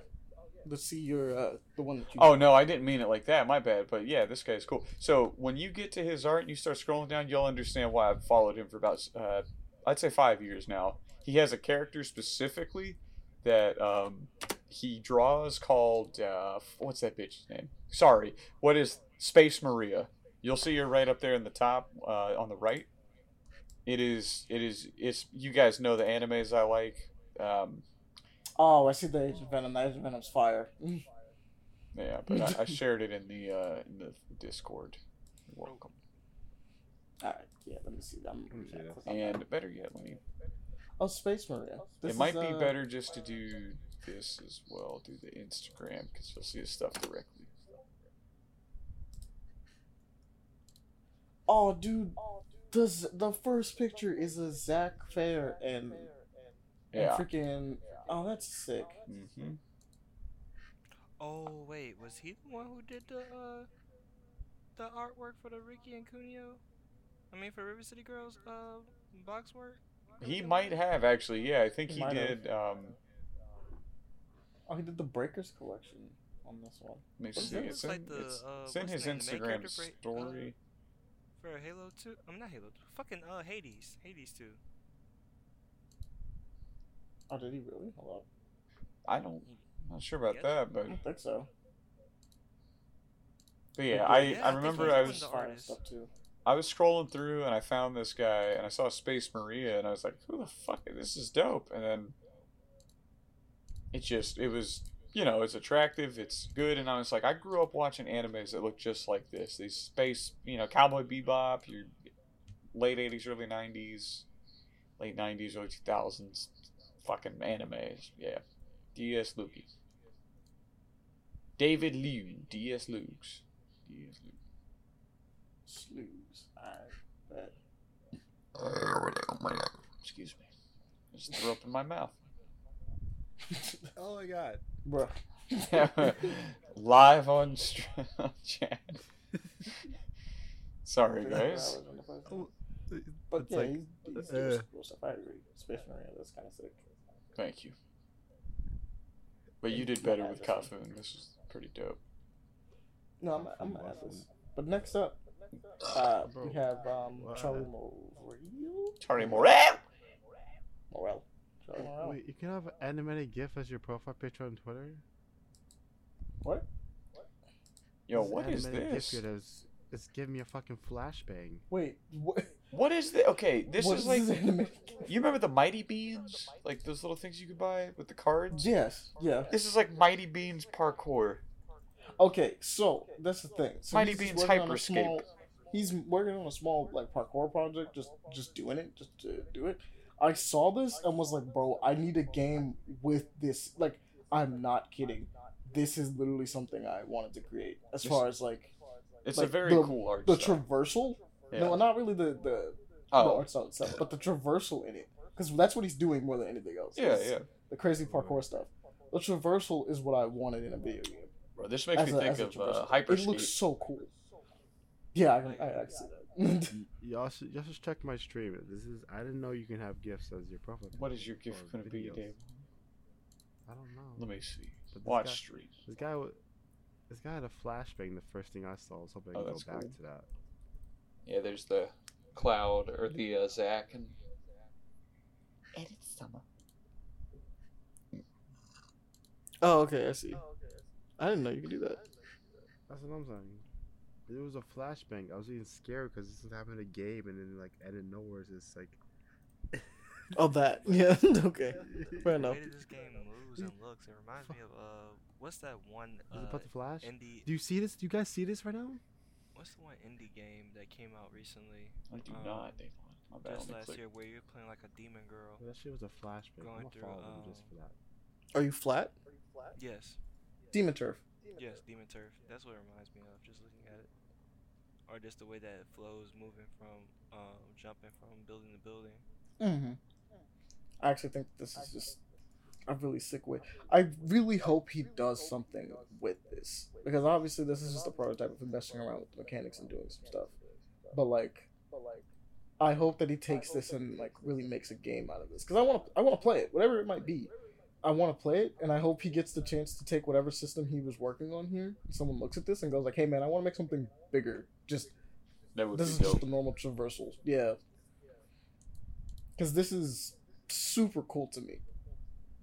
Speaker 1: Let's see your uh the one that you.
Speaker 4: Oh no, I didn't mean it like that. My bad. But yeah, this guy's cool. So when you get to his art and you start scrolling down, you'll understand why I've followed him for about uh, I'd say five years now. He has a character specifically that um, he draws called uh, what's that bitch's name? Sorry, what is Space Maria? You'll see her right up there in the top uh, on the right. It is. It is. It's. You guys know the animes I like. Um,
Speaker 1: Oh, I see the Agent Venom. The Agent Venom's fire.
Speaker 4: Yeah, but I, I shared it in the uh, in the Discord. You're welcome.
Speaker 1: All right. Yeah. Let me see. I'm,
Speaker 2: Let me see
Speaker 1: yeah,
Speaker 2: that.
Speaker 1: click on that.
Speaker 4: And better yet, let me.
Speaker 1: Oh, Space Maria. This
Speaker 4: it might
Speaker 1: is,
Speaker 4: be
Speaker 1: uh,
Speaker 4: better just to do this as well. Do the Instagram because you'll see his stuff directly.
Speaker 1: Oh, dude, the the first picture is a Zach Fair and, and freaking. Oh, that's sick.
Speaker 4: Mm-hmm.
Speaker 3: Oh wait, was he the one who did the uh the artwork for the Riki and Kunio? I mean for River City Girls uh box work?
Speaker 4: He might have actually. Yeah, I think
Speaker 1: He
Speaker 4: he did. Um,
Speaker 1: Oh, he did the Breakers collection on this one.
Speaker 4: let me see. It's
Speaker 3: Looks
Speaker 4: in,
Speaker 3: like the,
Speaker 4: it's,
Speaker 3: uh,
Speaker 4: it's in his
Speaker 3: name,
Speaker 4: Instagram
Speaker 3: character for- uh,
Speaker 4: story.
Speaker 3: For Halo 2? I'm not Halo 2. Fucking uh Hades. Hades 2.
Speaker 1: Oh, did he really? Hold up.
Speaker 4: I don't. I'm not sure about
Speaker 3: Yeah.
Speaker 4: that, but,
Speaker 1: I don't think so.
Speaker 4: but yeah,
Speaker 1: Yeah,
Speaker 4: I,
Speaker 3: yeah, I
Speaker 4: I remember I
Speaker 3: one
Speaker 4: was
Speaker 3: the
Speaker 1: Fire
Speaker 3: artist.
Speaker 1: stuff too.
Speaker 4: I was scrolling through and I found this guy and I saw Space Maria and I was like, who the fuck? This is dope. And then it just, it was, you know, it's attractive, it's good. And I was like, I grew up watching animes that look just like this. These space, you know, Cowboy Bebop, your late 80s, early 90s, late 90s, early 2000s fucking animes. Yeah. D.S. Lukey. David Liu. D.S. Lukes. D.S. Luke.
Speaker 1: Slews. I bet.
Speaker 4: Excuse me. Just threw up in my mouth.
Speaker 2: Oh my god.
Speaker 1: Bruh.
Speaker 4: Live on str- chat. Sorry, guys.
Speaker 1: was on the first
Speaker 2: Oh,
Speaker 1: one. But
Speaker 2: it's
Speaker 1: yeah,
Speaker 2: like,
Speaker 1: he's, he's
Speaker 2: uh,
Speaker 1: doing cool stuff. I agree. Space Marine, that's kind of sick.
Speaker 4: Thank you. But you did better with Kafun. This was pretty dope.
Speaker 1: No, I'm, I'm gonna add this. But next up, uh, we have um,
Speaker 2: what?
Speaker 1: Charlie Morel.
Speaker 4: Charlie Morel!
Speaker 1: Morel. Charlie Morel.
Speaker 2: Wait, you can have an animated GIF as your profile picture on Twitter.
Speaker 1: What?
Speaker 4: Yo,
Speaker 2: This
Speaker 4: what is this?
Speaker 2: GIF is it's giving me a fucking flashbang.
Speaker 1: Wait. What?
Speaker 4: What is this? Okay, this
Speaker 1: what
Speaker 4: is like.
Speaker 1: animated?
Speaker 4: You remember the Mighty Beanz? Like those little things you could buy with the cards?
Speaker 1: Yes. Yeah.
Speaker 4: This is like Mighty Beanz parkour.
Speaker 1: Okay, so that's the thing. So
Speaker 4: Mighty Beans
Speaker 1: working on a
Speaker 4: Hyperscape.
Speaker 1: small- He's working on a small like parkour project, just just doing it, just to do it. I saw this and was like, bro, I need a game with this. Like, I'm not kidding. This is literally something I wanted to create. As far as like
Speaker 4: It's
Speaker 1: Like
Speaker 4: a very
Speaker 1: the-
Speaker 4: cool art
Speaker 1: the
Speaker 4: style.
Speaker 1: traversal.
Speaker 4: Yeah.
Speaker 1: No, not really the the, the
Speaker 4: oh,
Speaker 1: art style itself, but the traversal in it, because that's what he's doing more than anything else.
Speaker 4: yeah, yeah.
Speaker 1: The crazy parkour stuff. The traversal is what I wanted in a video game.
Speaker 4: Bro, this makes
Speaker 1: As
Speaker 4: me
Speaker 1: a-
Speaker 4: think of uh,
Speaker 1: traversal. It looks so cool. Yeah, I can, I, I can see that.
Speaker 2: Y'all should, y'all should check my stream. This is I didn't know you can have gifts as your profile.
Speaker 4: What is your gift gonna be. Dave?
Speaker 2: I don't know.
Speaker 4: Let me see.
Speaker 2: But
Speaker 4: Watch
Speaker 2: guy-
Speaker 4: stream.
Speaker 2: This guy, this guy had a flashbang. The first thing I saw. I was hoping I
Speaker 4: Oh,
Speaker 2: could
Speaker 4: that's
Speaker 2: go back
Speaker 4: cool.
Speaker 2: to that.
Speaker 4: Yeah, there's the Cloud or the uh, Zach and. Edit summer.
Speaker 1: Oh, okay, I see. I didn't know you could do that.
Speaker 2: That's what I'm saying. It was a flashbang. I was even scared because this is happening in a game, and then like out of nowhere, it's just like.
Speaker 1: Oh, that. Yeah, okay. Fair
Speaker 3: The
Speaker 1: enough.
Speaker 3: way this game moves and looks, it reminds me of uh, what's that one
Speaker 2: Is it
Speaker 3: uh,
Speaker 2: about to flash?
Speaker 3: indie?
Speaker 2: Do you see this? Do you guys see this right now?
Speaker 3: What's the one indie game that came out recently?
Speaker 4: I do
Speaker 3: Um,
Speaker 4: not, Dave. My bad.
Speaker 3: Just last
Speaker 4: click.
Speaker 3: year, where you're playing like a demon girl.
Speaker 2: Well, that shit was a flashbang.
Speaker 3: Going
Speaker 2: I'm
Speaker 3: through,
Speaker 2: follow them just
Speaker 3: um,
Speaker 2: for that.
Speaker 1: Are you flat?
Speaker 3: Yes,
Speaker 1: Demon turf.
Speaker 3: Yes, demon turf. That's what it reminds me of. Just looking at it, or just the way that it flows, moving from um, jumping from building to building.
Speaker 1: Mm-hmm. I actually think this is just a really sick way. I really hope he does something with this because obviously this is just a prototype of him messing around with the mechanics and doing some stuff. But like, I hope that he takes this and like really makes a game out of this because I want to. I want to play it, whatever it might be. I want to play it, and I hope he gets the chance to take whatever system he was working on here. Someone looks at this and goes like, "Hey man, I want to make something bigger. Just
Speaker 4: That would
Speaker 1: this is
Speaker 4: be
Speaker 1: just
Speaker 4: dope.
Speaker 1: the normal traversals. Yeah. Because this is super cool to me.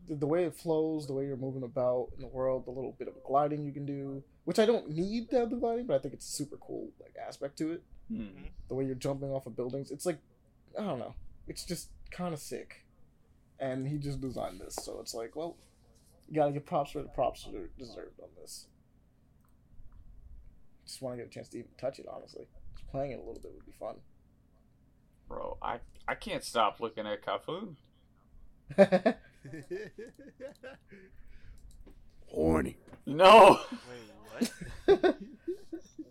Speaker 1: The, the way it flows, the way you're moving about in the world, the little bit of gliding you can do, which I don't need to have the gliding, but I think it's a super cool like aspect to it.
Speaker 4: Hmm.
Speaker 1: The way you're jumping off of buildings, it's like I don't know, it's just kind of sick. And he just designed this, so it's like, well, you gotta give props where the props are deserved on this. Just want to get a chance to even touch it, honestly. Just playing it a little bit would be fun.
Speaker 4: Bro, I, I can't stop looking at Kafun.
Speaker 2: horny.
Speaker 4: No.
Speaker 3: Wait, what?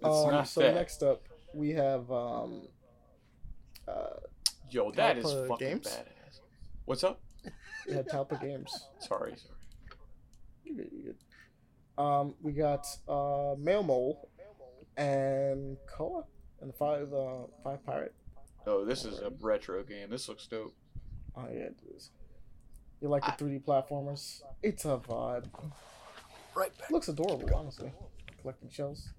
Speaker 1: Um,
Speaker 4: not
Speaker 1: so
Speaker 4: that.
Speaker 1: next up we have um, uh,
Speaker 4: Yo, that is fucking
Speaker 1: Games?
Speaker 4: badass. What's up?
Speaker 1: We had Talpa Games.
Speaker 4: Sorry, sorry.
Speaker 1: You good, you good. Um, we got uh, Mail Mole and Koa and the five uh, five pirate.
Speaker 4: Oh, this is a retro game. This looks dope.
Speaker 1: Oh yeah, it is. You like the 3D platformers? It's a vibe.
Speaker 4: Right back.
Speaker 1: Looks adorable, honestly. Collecting shells.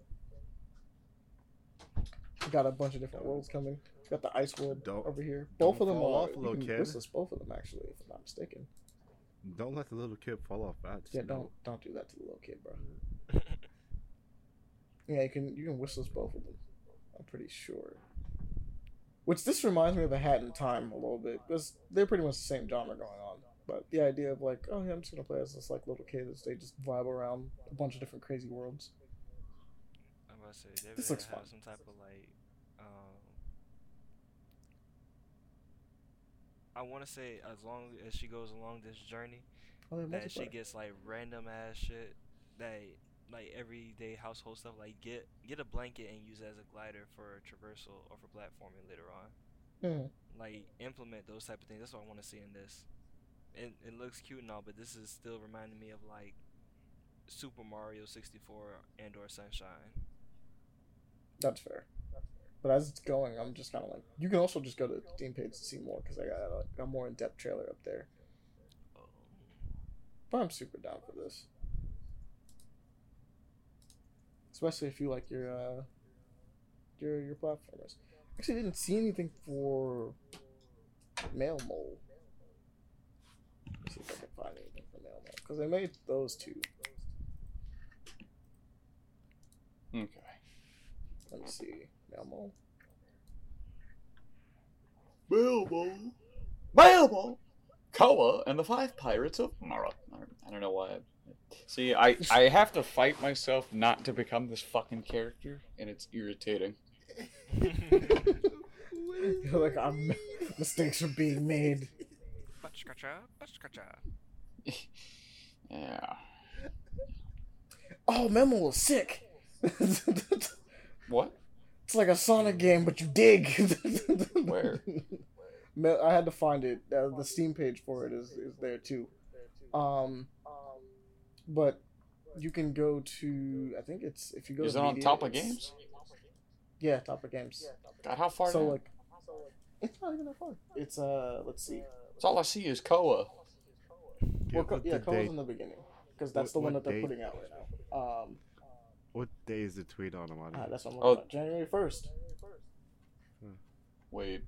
Speaker 1: We got a bunch of different worlds coming. Got the ice wood
Speaker 2: Don't-
Speaker 1: over here. Both of
Speaker 2: don't
Speaker 1: them
Speaker 2: fall
Speaker 1: are.
Speaker 2: off,
Speaker 1: you
Speaker 2: little
Speaker 1: can
Speaker 2: kid.
Speaker 1: wishlist both of them actually, if I'm not mistaken.
Speaker 2: Don't let the little kid fall off that.
Speaker 1: Yeah, don't don't do that to the little kid, bro. Yeah, you can you can wishlist both of them. I'm pretty sure. Which this reminds me of a Hat in Time a little bit because they're pretty much the same genre going on. But the idea of like, oh yeah, I'm just gonna play as this like little kid as they just vibe around a bunch of different crazy worlds.
Speaker 3: I'm about to say they
Speaker 1: This looks
Speaker 3: have
Speaker 1: fun.
Speaker 3: some type of like um I want to say as long as she goes along this journey
Speaker 1: Oh,
Speaker 3: that she gets like random ass shit that like everyday household stuff like get get a blanket and use it as a glider for traversal or for platforming later on.
Speaker 1: Mhm.
Speaker 3: like implement those type of things. That's what i want to see in this. It, it looks cute and all but this is still reminding me of like super mario 64 and or sunshine.
Speaker 1: That's fair. But as it's going, I'm just kind of like, you can also just go to the Steam page to see more because I got a, a more in depth trailer up there. But I'm super down for this. Especially if you like your uh your your platformers. Actually didn't see anything for Mail Mole. Let's see if I can find anything for Mail Mole. Because they made those two.
Speaker 4: Okay.
Speaker 1: Let me see. Mail Mole.
Speaker 4: Bilbo. Bilbo. Koa and the Five Pirates of Mara. I don't know why. I, see, I I have to fight myself not to become this fucking character, and it's irritating.
Speaker 1: You're like I'm mistakes are being made.
Speaker 3: Butchkacha, butchkacha.
Speaker 4: Yeah.
Speaker 1: Oh, Memo was sick.
Speaker 4: What?
Speaker 1: It's like a Sonic game, but you dig.
Speaker 4: Where?
Speaker 1: I had to find it. Uh, the Steam page for it is, is there too. Um, but you can go to. I think it's if you go.
Speaker 4: Is
Speaker 1: to
Speaker 4: it on
Speaker 1: media,
Speaker 4: top of games?
Speaker 1: Yeah, top of games.
Speaker 4: God, how far
Speaker 1: so
Speaker 4: down?
Speaker 1: like, it's not even that far. It's uh, let's see.
Speaker 4: That's all I see is Koa.
Speaker 2: Give
Speaker 1: Well, Co- yeah,
Speaker 2: the
Speaker 1: Koa's
Speaker 2: date.
Speaker 1: in the beginning because that's
Speaker 2: What-
Speaker 1: the one that they're
Speaker 2: date?
Speaker 1: putting out right now. Um,
Speaker 2: What day is the tweet on? I'm on
Speaker 1: ah, that's what I'm
Speaker 4: Oh.
Speaker 1: looking at. January first.
Speaker 4: Wait.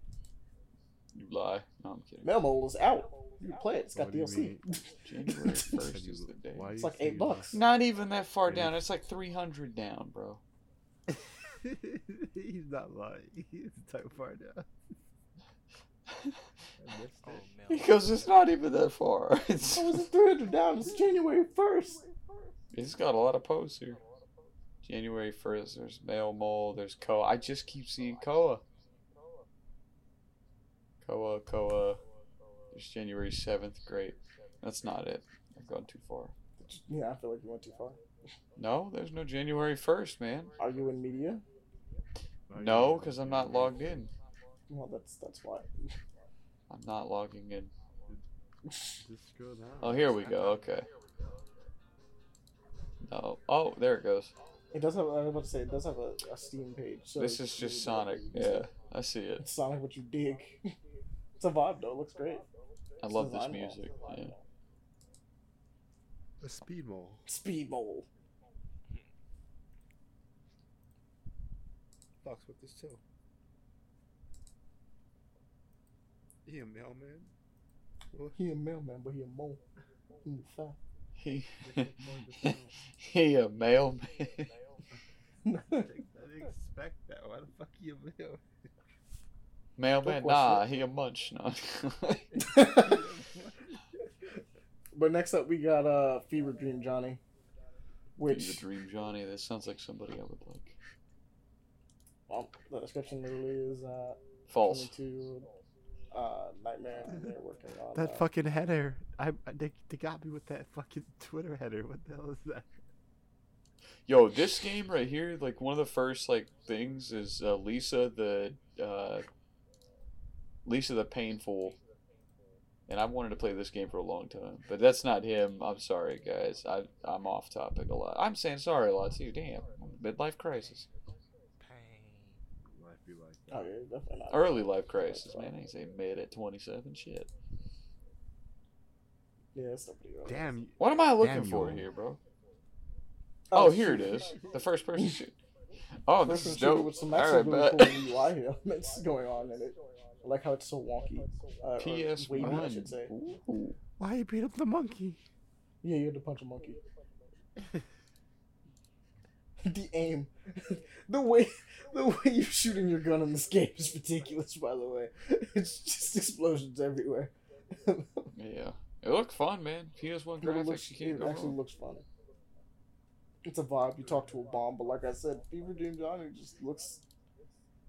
Speaker 4: You lie. No, I'm kidding.
Speaker 1: Memo is out. You can play it. It's got
Speaker 2: What do you
Speaker 1: DLC.
Speaker 2: mean?
Speaker 4: January 1st is the day.
Speaker 2: Why
Speaker 1: It's like eight
Speaker 2: saying
Speaker 1: bucks.
Speaker 4: Not even that far down. It's like 300 down, bro.
Speaker 2: He's not lying. He's type far down. I missed
Speaker 3: Oh,
Speaker 2: it.
Speaker 3: Mel.
Speaker 4: Because it's not even that far. It's,
Speaker 1: How is it 300 down? It's January 1st.
Speaker 4: He's got a lot of posts here. January 1st, there's Mail Mole, there's Koa. I just keep seeing Koa. Koa, Koa. There's January 7th. Great. That's not it. I've gone too far.
Speaker 1: Yeah, I feel like you went too far.
Speaker 4: No, there's no January 1st, man.
Speaker 1: Are you in media?
Speaker 4: No, because I'm not logged in.
Speaker 1: Well, that's that's why.
Speaker 4: I'm not logging in.
Speaker 2: Just scroll down.
Speaker 4: Oh, here we go. Okay. No. Oh, there it goes.
Speaker 1: It does have. I was about to say it does have a, a Steam page. So
Speaker 4: this is just Sonic. Yeah, I see it.
Speaker 1: It's Sonic, what you dig. it's a vibe though. It looks great.
Speaker 4: I
Speaker 1: It's
Speaker 4: love this
Speaker 1: design well.
Speaker 4: music. Yeah.
Speaker 2: A speed mole.
Speaker 1: Speed mole.
Speaker 2: Fucks with this too. He a mailman?
Speaker 1: Well, He a mailman, but he a mole. He fat.
Speaker 4: He,
Speaker 2: more
Speaker 4: he a mailman.
Speaker 2: I didn't expect that. Why the fuck he a mailman?
Speaker 4: mailman, nah,
Speaker 1: it.
Speaker 4: he a munch. No.
Speaker 1: but next up, we got uh Fever Dream Johnny,
Speaker 4: Which...
Speaker 1: which
Speaker 4: Dream Johnny. That sounds like somebody I would like.
Speaker 1: well, the description literally is uh
Speaker 4: False.
Speaker 1: to uh Nightmare, they're working on
Speaker 2: That
Speaker 1: uh,
Speaker 2: fucking header. I, I they, they got me with that fucking Twitter header. What the hell is that?
Speaker 4: Yo, this game right here, like one of the first like things is uh, Lisa the uh, Lisa the Painful, and I've wanted to play this game for a long time, but that's not him. I'm sorry, guys. I I'm off topic a lot. I'm saying sorry a lot too. Damn, midlife crisis,
Speaker 3: Pain.
Speaker 2: Life be like.
Speaker 1: Oh yeah, definitely not.
Speaker 4: early life crisis, man. I ain't say mid at 27. Shit.
Speaker 1: Yeah, it's not pretty early.
Speaker 2: Damn.
Speaker 4: What am I looking
Speaker 2: Damn
Speaker 4: for here, bro? Oh, here it is. The first person shoot. Oh, this
Speaker 1: First
Speaker 4: is
Speaker 1: shooter
Speaker 4: dope.
Speaker 1: with some
Speaker 4: All
Speaker 1: actually
Speaker 4: right,
Speaker 1: really
Speaker 4: bet.
Speaker 1: cool UI elements going on in it. I like how it's so wonky. Uh,
Speaker 4: PS
Speaker 1: wavy, I should say.
Speaker 4: Ooh.
Speaker 2: Why you beat up the monkey?
Speaker 1: Yeah, you had to punch a monkey. the aim, the way, the way you're shooting your gun in this game is ridiculous. By the way, it's just explosions everywhere.
Speaker 4: Yeah, it looked fun, man. PS1
Speaker 1: But it
Speaker 4: graphics,
Speaker 1: looks,
Speaker 4: you can't
Speaker 1: it
Speaker 4: go
Speaker 1: actually
Speaker 4: wrong.
Speaker 1: looks fun. It's a vibe. You talk to a bomb, but like I said, Fever Dream Johnny just looks.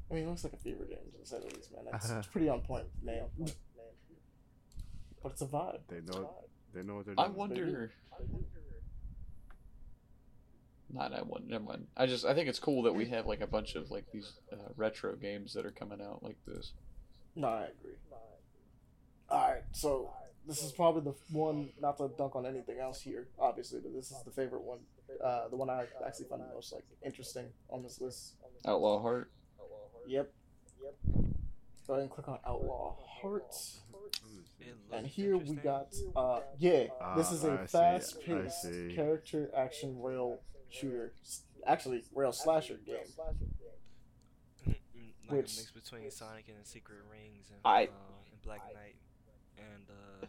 Speaker 1: I mean, it looks like a Fever Dream to say the least, man. It's, it's pretty on point name. But it's a vibe.
Speaker 2: They know-
Speaker 1: vibe.
Speaker 2: They know what they're doing.
Speaker 4: I
Speaker 2: doing.
Speaker 4: wonder. Not I wonder. Never mind. I just I think it's cool that we have like a bunch of like these uh, retro games that are coming out like this.
Speaker 1: No, I agree. Alright, so this is probably the one, not to dunk on anything else here, obviously, but this is the favorite one. Uh, the one I actually find the most like interesting on this list.
Speaker 4: Outlaw Heart.
Speaker 1: Yep. Yep. Go ahead and click on Outlaw Heart. And here we got, uh, yeah, this
Speaker 2: Ah,
Speaker 1: is
Speaker 2: I
Speaker 1: a
Speaker 2: see, fast-paced
Speaker 1: character action rail shooter. Actually, rail slasher game.
Speaker 3: like
Speaker 1: which-
Speaker 3: a mix between Sonic and the Secret Rings and,
Speaker 4: I-
Speaker 3: uh, and Black Knight and uh,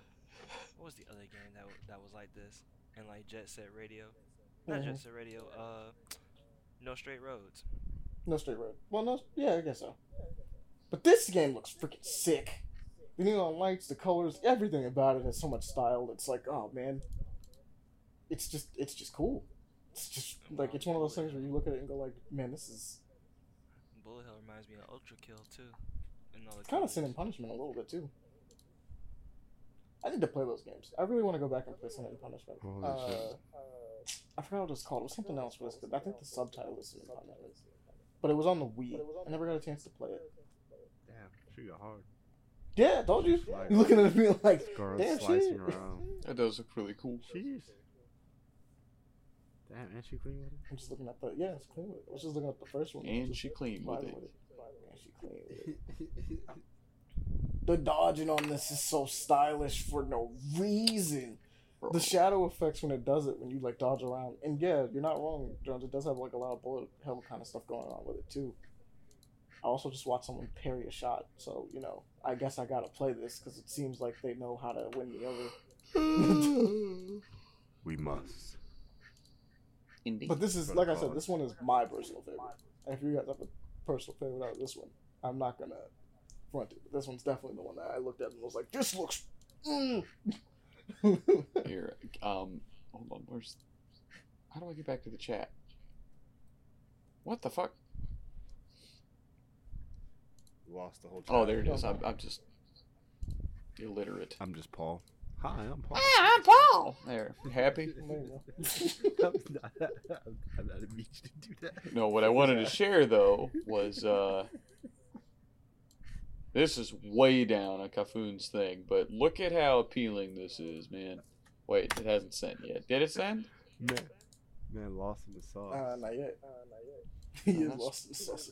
Speaker 3: what was the other game that w- that was like this? And like Jet Set Radio, not
Speaker 1: Mhm.
Speaker 3: Jet Set Radio. Uh, No Straight Roads.
Speaker 1: No straight road. Well, no, yeah, I guess so. But this game looks freaking sick. The neon lights, the colors, everything about it has so much style. It's like, oh man, it's just, it's just cool. It's just like it's one of those things where you look at it and go like, man, this is
Speaker 3: Bullet Hell reminds me of Ultra Kill too. And all the
Speaker 1: kind of
Speaker 3: colors.
Speaker 1: sin and punishment a little bit too. I need to play those games. I really want to go back and play Sin and Punishment.
Speaker 2: Holy
Speaker 1: uh,
Speaker 2: shit.
Speaker 1: I forgot what it was called. It was something else. Was I think the subtitle was Sin but it was on the Wii. I never got a chance to play it.
Speaker 2: Damn, she got hard.
Speaker 1: Yeah, told you.
Speaker 2: Like-
Speaker 1: You looking at me like,
Speaker 2: Girl
Speaker 1: damn
Speaker 2: slicing
Speaker 1: shit.
Speaker 2: around.
Speaker 4: That does look really cool.
Speaker 2: Jeez. Damn, and she clean with it.
Speaker 1: I'm just looking at the yeah, it's clean. With it. I was just looking at the first one.
Speaker 4: And she clean with
Speaker 1: vibing
Speaker 4: it.
Speaker 1: And she clean with it. The dodging on this is so stylish for no reason.
Speaker 4: Bro.
Speaker 1: The shadow effects when it does it, when you like dodge around, and yeah, you're not wrong, Jones. It does have like a lot of bullet hell kind of stuff going on with it too. I also just watched someone parry a shot, so you know, I guess I gotta play this because it seems like they know how to win me over.
Speaker 2: We must.
Speaker 4: Indeed.
Speaker 1: But this is like I said, this one is my personal favorite. And if you guys have a personal favorite out of this one, I'm not gonna front it. But this one's definitely the one that I looked at and was like, "This looks." Mm.
Speaker 4: Here, um, hold on. Where's? How do I get back to the chat? What the fuck?
Speaker 2: Lost the whole
Speaker 4: Oh, there it is. I'm, I'm just illiterate.
Speaker 2: I'm just Paul. Hi, I'm Paul.
Speaker 4: I'm Paul. There, happy?
Speaker 1: There you go.
Speaker 2: I'm not, I'm not a mean to do that.
Speaker 4: No, what I wanted to share though was uh this is way down on Kafun's thing, but look at how appealing this is, man. Wait, it hasn't sent yet. Did it send?
Speaker 2: Man, man, lost in the sauce.
Speaker 1: Uh, not yet. He is
Speaker 4: that's-
Speaker 1: lost in the sauce.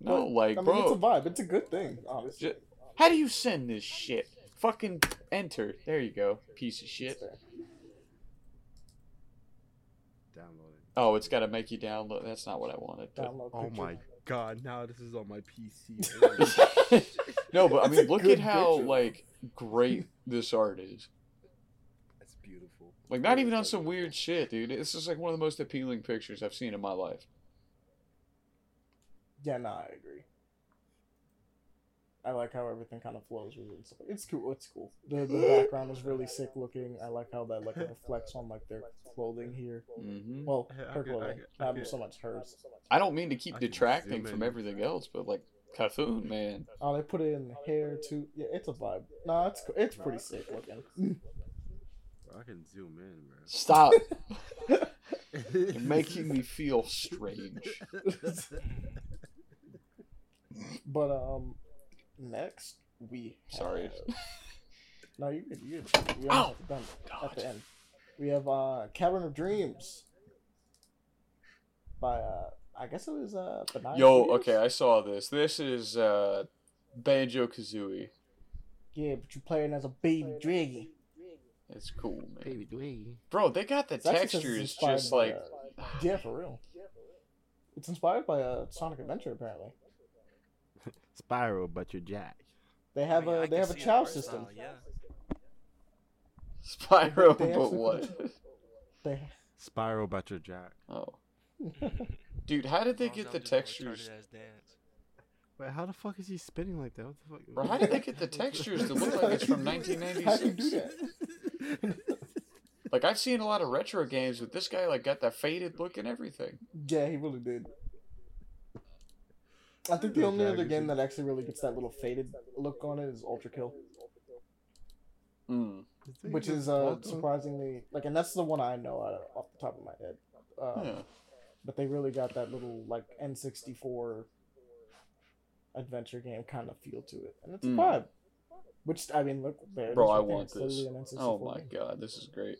Speaker 4: No,
Speaker 1: But,
Speaker 4: like,
Speaker 1: I mean,
Speaker 4: bro,
Speaker 1: it's a vibe. It's a good thing, honestly.
Speaker 4: Ju- how do you send this shit? Fucking enter. There you go, piece of shit.
Speaker 2: Download it.
Speaker 4: Oh, it's got to make you download. That's not what I wanted. but-
Speaker 1: Download
Speaker 2: Oh
Speaker 1: picture.
Speaker 2: my god, now this is on my PC.
Speaker 4: no, but I mean, look at how
Speaker 1: picture.
Speaker 4: like great this art is.
Speaker 2: That's beautiful.
Speaker 4: Like, not even on some weird shit, dude. This is like one of the most appealing pictures I've seen in my life.
Speaker 1: Yeah, nah, I agree. I like how everything kind of flows with it. and stuff. It's cool. It's cool. The the background is really sick looking. I like how that like reflects on like their clothing here.
Speaker 4: hmm
Speaker 1: Well,
Speaker 2: I- I
Speaker 1: her
Speaker 2: could- I
Speaker 1: clothing,
Speaker 2: could- I
Speaker 1: not so much hers.
Speaker 4: I don't mean to keep detracting from everything else, but like Kafun, man.
Speaker 1: Oh, they put it in hair too. Yeah, it's a vibe. Nah, it's co- it's pretty sick looking.
Speaker 2: I can zoom in, bro.
Speaker 4: Stop. You're making me feel strange.
Speaker 1: But um, next we
Speaker 4: Sorry.
Speaker 1: have- No, you good. You good. We
Speaker 4: Ow!
Speaker 1: are done at the end. We have uh, Cavern of Dreams by uh, I guess it was uh, Bynine
Speaker 4: Yo,
Speaker 1: Studios?
Speaker 4: okay, I saw this. This is uh, Banjo Kazooie.
Speaker 1: Yeah, but you're playing as a baby dragon.
Speaker 4: It's cool, man.
Speaker 2: Baby Dwayne.
Speaker 4: Bro, they got the
Speaker 1: It's actually says it's
Speaker 4: textures
Speaker 1: inspired
Speaker 4: just
Speaker 1: by,
Speaker 4: like.
Speaker 1: uh, yeah, for real. It's inspired by a Sonic Adventure, apparently.
Speaker 2: Spyro, but you're Jack.
Speaker 1: They have
Speaker 3: I mean, I
Speaker 1: a they have a chow system.
Speaker 3: style, yeah.
Speaker 4: Spyro,
Speaker 1: They
Speaker 4: but what?
Speaker 1: They
Speaker 2: Spyro, but you're Jack.
Speaker 4: Oh. Dude, how did they get the
Speaker 3: I'm just doing
Speaker 4: textures?
Speaker 3: retarded ass dance.
Speaker 2: Wait, how the fuck is he spinning like that? What the fuck?
Speaker 4: Bro, how did they get the textures to look like it's from
Speaker 1: How do you do
Speaker 4: 1996?
Speaker 1: that?
Speaker 4: Like I've seen a lot of retro games with this guy like got that faded look and everything.
Speaker 1: Yeah, he really did. I think the
Speaker 2: The
Speaker 1: only other game that actually really gets that little faded look on it is Ultra Kill,
Speaker 4: Mm.
Speaker 1: which is uh, surprisingly like, and that's the one I know out of, off the top of my head. Um,
Speaker 4: Yeah.
Speaker 1: But they really got that little like N64 adventure game kind of feel to it, and it's
Speaker 4: Mm.
Speaker 1: a vibe. Which I mean, look there.
Speaker 4: Bro, I
Speaker 1: right
Speaker 4: want
Speaker 1: It's
Speaker 4: this.
Speaker 1: an N64
Speaker 4: Oh my
Speaker 1: game.
Speaker 4: god, this is great.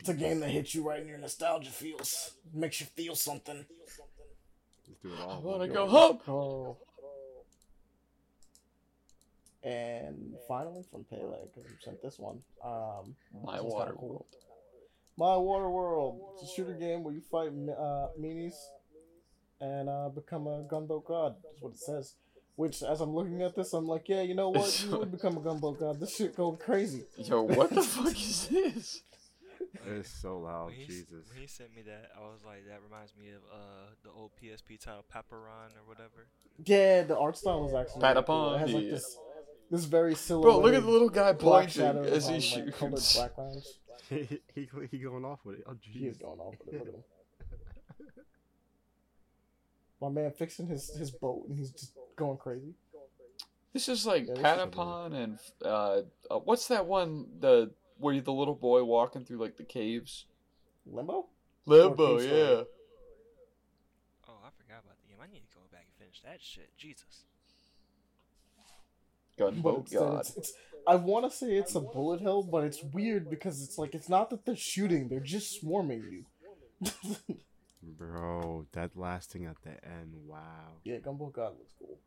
Speaker 1: It's a game that hits you right in your nostalgia feels. Makes you feel something.
Speaker 2: Let's do it
Speaker 4: I
Speaker 2: all.
Speaker 4: wanna go home.
Speaker 1: Oh. And finally, from Pele, because you sent this one. Um,
Speaker 4: My water
Speaker 1: cool.
Speaker 4: world.
Speaker 1: My Water World. It's a shooter game where you fight uh, meanies and uh, become a gunboat god. That's what it says. Which, as I'm looking at this, I'm like, yeah, you know what? You would become a gunboat god. This shit going crazy.
Speaker 4: Yo, what the fuck is this?
Speaker 2: It's so loud,
Speaker 3: When he, s-
Speaker 2: Jesus.
Speaker 3: when he sent me that, I was like, that reminds me of uh the old PSP title Patapon or whatever.
Speaker 1: Yeah, the art style is actually really cool. It has like
Speaker 4: Patapon,
Speaker 1: this, this very silhouette.
Speaker 4: Bro, look at the little guy
Speaker 1: black
Speaker 4: pointing
Speaker 1: shadow
Speaker 4: as he
Speaker 1: on, like, colored
Speaker 4: shoots.
Speaker 1: backgrounds.
Speaker 2: he, he he going off with it. Oh
Speaker 1: He is going off with it. Look at him. My man fixing his, his boat and he's just going crazy.
Speaker 4: This is like
Speaker 1: Yeah,
Speaker 4: Patapon and uh, uh, what's that one the where you the little boy walking through like the caves?
Speaker 1: Limbo?
Speaker 4: Limbo, yeah.
Speaker 3: Oh, I forgot about the game. I need to go back and finish that shit. Jesus.
Speaker 1: But
Speaker 4: Gunboat
Speaker 1: instead
Speaker 4: God.
Speaker 1: it's, it's I want to say it's a bullet hell, but it's weird because it's like it's not that they're shooting; they're just swarming you.
Speaker 2: Bro, that last thing at the end. Wow.
Speaker 1: yeah, Gunboat God looks cool.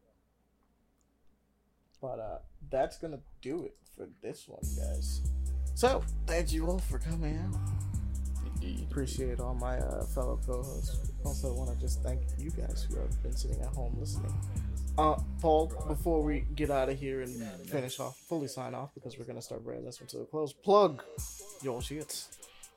Speaker 1: But uh, that's gonna do it for this one, guys. So thank you all for coming out. Appreciate all my uh, fellow co-hosts. Also, want to just thank you guys who have been sitting at home listening. Uh, Paul, before we get out of here and finish off, fully sign off because we're gonna start bringing this one to a close. Plug your shit.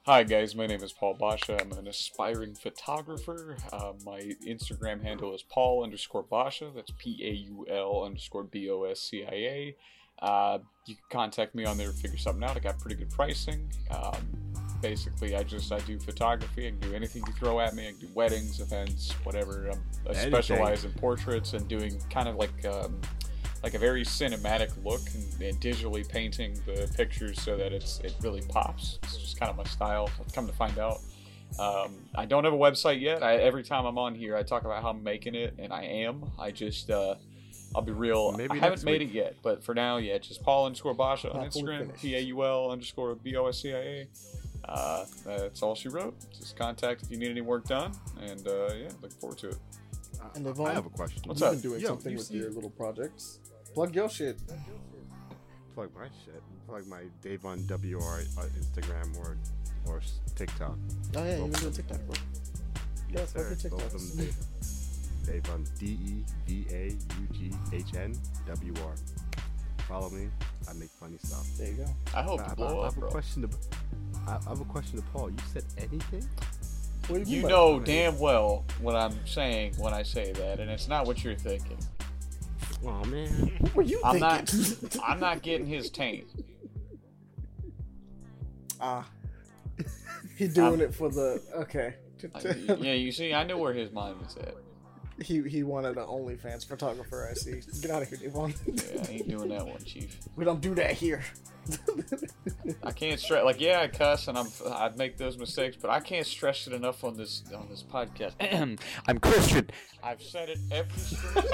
Speaker 4: Hi guys, my name is Paul Boscia. I'm an aspiring photographer. Uh, my Instagram handle is Paul underscore Boscia. That's P A U L underscore B O S C I A. Uh, you can contact me on there to figure something out. I got pretty good pricing. Um, basically, I just I do photography. I can do anything you throw at me. I can do weddings, events, whatever. Um, I
Speaker 2: Anything.
Speaker 4: specialize in portraits and doing kind of like um, like a very cinematic look and, and digitally painting the pictures so that it's it really pops. It's just kind of my style. I've come to find out. Um, I don't have a website yet. I, every time I'm on here, I talk about how I'm making it, and I am. I just uh, I'll be real.
Speaker 2: Maybe
Speaker 4: I haven't
Speaker 2: next
Speaker 4: made
Speaker 2: week.
Speaker 4: it yet, but for now, yeah, just Paul underscore Boscia on Instagram. P A U L underscore B O S C I A. Uh, that's all she wrote. Just contact if you need any work done, and uh, yeah, looking forward to it.
Speaker 2: I-
Speaker 1: And
Speaker 2: I, have a question.
Speaker 4: What's
Speaker 1: You've
Speaker 4: up?
Speaker 1: been doing
Speaker 2: Yo,
Speaker 1: something
Speaker 2: you
Speaker 1: with
Speaker 2: see-
Speaker 1: your little projects. Plug your shit.
Speaker 2: Plug my shit. Plug my Devaughn WR on Instagram or or TikTok.
Speaker 1: Oh yeah, you
Speaker 2: Both
Speaker 1: been doing. TikTok, bro.
Speaker 2: Yes,
Speaker 1: plug your
Speaker 2: sir. Both of them. Dave, Devaughn D E V A U G H N W R. Follow me. I make funny stuff.
Speaker 1: There you go.
Speaker 4: I hope
Speaker 2: I,
Speaker 4: to blow
Speaker 2: I
Speaker 4: up,
Speaker 2: have
Speaker 4: bro.
Speaker 2: a question to. I, I have a question to Paul. You said anything?
Speaker 1: What do
Speaker 4: You know
Speaker 1: that?
Speaker 4: damn well what I'm saying when I say that, and it's not what you're thinking.
Speaker 2: Oh man.
Speaker 1: What were you
Speaker 4: I'm not.
Speaker 1: thinking?
Speaker 4: I'm not getting his taint.
Speaker 1: Ah. he doing
Speaker 4: I'm-
Speaker 1: it for the okay.
Speaker 4: I- yeah, you see, I knew where his mind was at.
Speaker 1: He he wanted an OnlyFans photographer. I see. Get out of here, Devon.
Speaker 4: Yeah, I ain't doing that one, Chief.
Speaker 1: we don't do that here.
Speaker 4: I can't stress like yeah, I cuss and I'm I make those mistakes, but I can't stress it enough on this on this podcast. I'm Christian. I've said it every stream.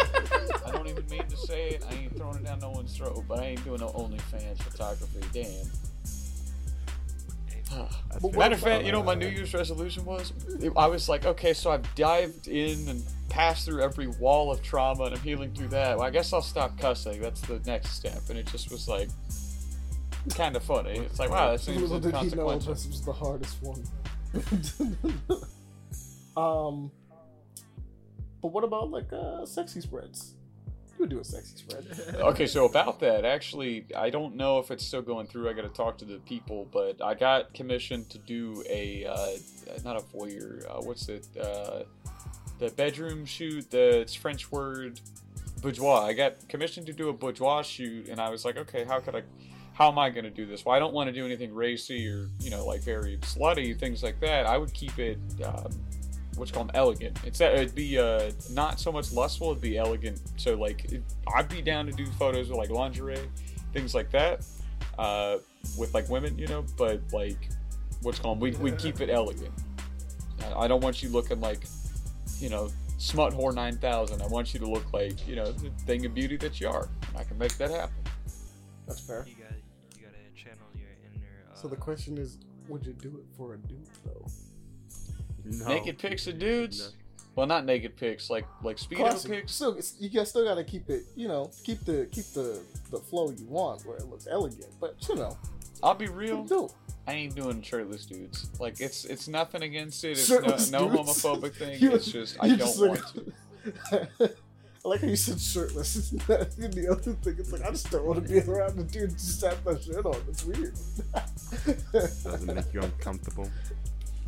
Speaker 4: I don't even mean to say it. I ain't throwing it down no one's throat, but I ain't doing no OnlyFans photography. Damn.
Speaker 2: That's
Speaker 4: Matter of fact, you know what my New uh, Year's resolution was? I was like, okay, so I've dived in and passed through every wall of trauma and I'm healing through that. Well, I guess I'll stop cussing. That's the next step. And it just was like kind of funny. It's like, wow, that seems
Speaker 1: Little did he know this was the hardest one. um, but what about like uh, sexy spreads? You would do a sexy spread.
Speaker 4: Okay, so about that, actually, I don't know if it's still going through. I got to talk to the people, but I got commissioned to do a uh, not a voyeur. Uh, what's it? Uh, the bedroom shoot. The it's French word boudoir. I got commissioned to do a boudoir shoot, and I was like, okay, how could I? How am I going to do this? Well, I don't want to do anything racy or you know like very slutty things like that. I would keep it. Um, what's called elegant. It's it'd be uh not so much lustful, it'd be elegant. So like it, I'd be down to do photos with like lingerie, things like that, uh, with like women, you know. But like what's called we we keep it elegant. I don't want you looking like, you know, smut whore nine thousand. I want you to look like you know the thing of beauty that you are. I can make that happen.
Speaker 1: That's fair.
Speaker 3: You got you got to channel your inner. Uh,
Speaker 1: So the question is, would you do it for a dude though?
Speaker 2: No.
Speaker 4: Naked pics of dudes. Well, not naked pics, like like speedo
Speaker 1: Classic.
Speaker 4: pics.
Speaker 1: Still, you guys still gotta keep it. You know, keep the keep the the flow you want where it looks elegant. But you know,
Speaker 4: I'll be real.
Speaker 1: Do.
Speaker 4: I ain't doing shirtless dudes. Like it's it's nothing against it. It's
Speaker 1: Shirtless
Speaker 4: no, no homophobic thing.
Speaker 1: You-
Speaker 4: it's just I don't
Speaker 1: just
Speaker 4: want
Speaker 1: like-
Speaker 4: to.
Speaker 1: I like how you said shirtless. It's not and the other thing. It's like I just don't want to be around the dude just have my shirt on. It's weird.
Speaker 2: Doesn't make you uncomfortable?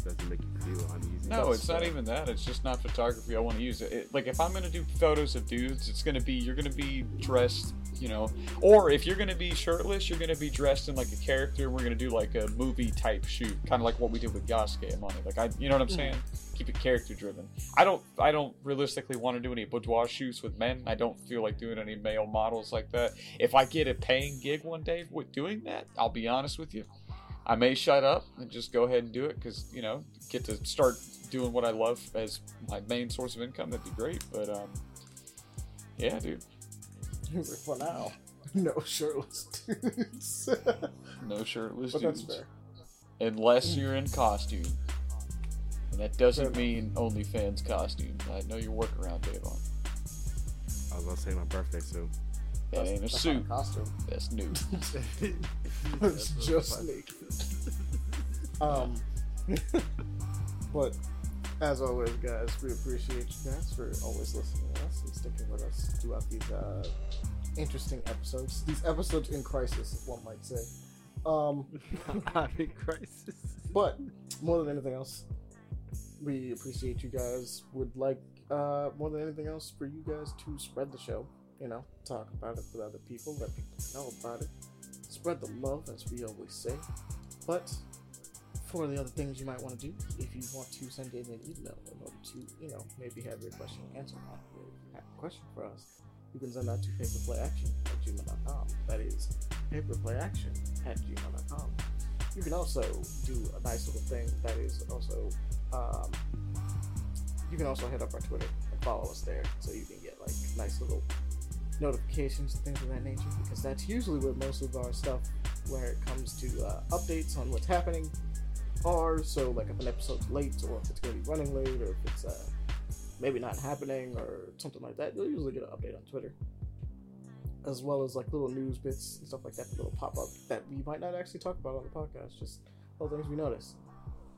Speaker 2: Doesn't make you feel uneasy?
Speaker 4: No, it's not even that. It's just not photography I want to use. It, it like if I'm gonna do photos of dudes, it's gonna be you're gonna be dressed, you know, or if you're gonna be shirtless, you're gonna be dressed in like a character. We're gonna do like a movie type shoot, kind of like what we did with Yasuke and Money. Like I, you know what I'm saying? Keep it character driven. I don't, I don't realistically want to do any boudoir shoots with men. I don't feel like doing any male models like that. If I get a paying gig one day with doing that, I'll be honest with you. I may shut up and just go ahead and do it because you know get to start doing what I love as my main source of income. That'd be great. But um, yeah, dude,
Speaker 1: for now, no shirtless dudes.
Speaker 4: no shirtless
Speaker 1: but that's fair.
Speaker 4: unless you're in costume, and that doesn't
Speaker 1: Fair
Speaker 4: mean OnlyFans costume. I know your workaround, Davon.
Speaker 2: I was gonna say my birthday suit.
Speaker 4: That ain't a
Speaker 1: That's
Speaker 4: suit.
Speaker 1: costume.
Speaker 4: That's new.
Speaker 1: it's just naked. Um, but as always, guys, we appreciate you guys for always listening to us and sticking with us throughout these uh, interesting episodes. These episodes in crisis, one might say. Um,
Speaker 2: I'm in crisis.
Speaker 1: but more than anything else, we appreciate you guys. Would like uh, more than anything else for you guys to spread the show. You know, talk about it with other people, let people know about it. Spread the love, as we always say. But for the other things you might want to do, if you want to send in an email in order to, you know, maybe have your question answered, or you have a question for us, you can send that to paperplayaction at gmail.com. That is paperplayaction at gmail.com. You can also do a nice little thing that is also, um, you can also hit up our Twitter and follow us there so you can get like nice little notifications and things of that nature because that's usually where most of our stuff where it comes to uh, updates on what's happening are so like if an episode's late or if it's going to be running late or if it's uh, maybe not happening or something like that you'll usually get an update on twitter as well as like little news bits and stuff like that will pop up that we might not actually talk about on the podcast just little things we notice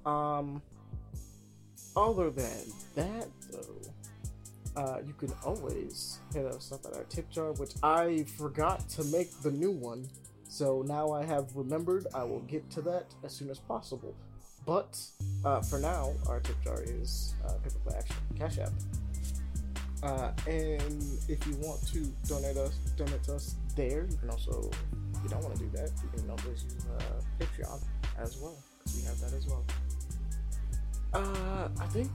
Speaker 1: um other than that though uh, you can always hit us up at our tip jar, which I forgot to make the new one. So now I have remembered. I will get to that as soon as possible. But uh, for now, our tip jar is uh, Paperplay Action Cash App. Uh, and if you want to donate us, donate to us there. You can also, if you don't want to do that, you can always use uh, Patreon as well because we have that as well. Uh, I think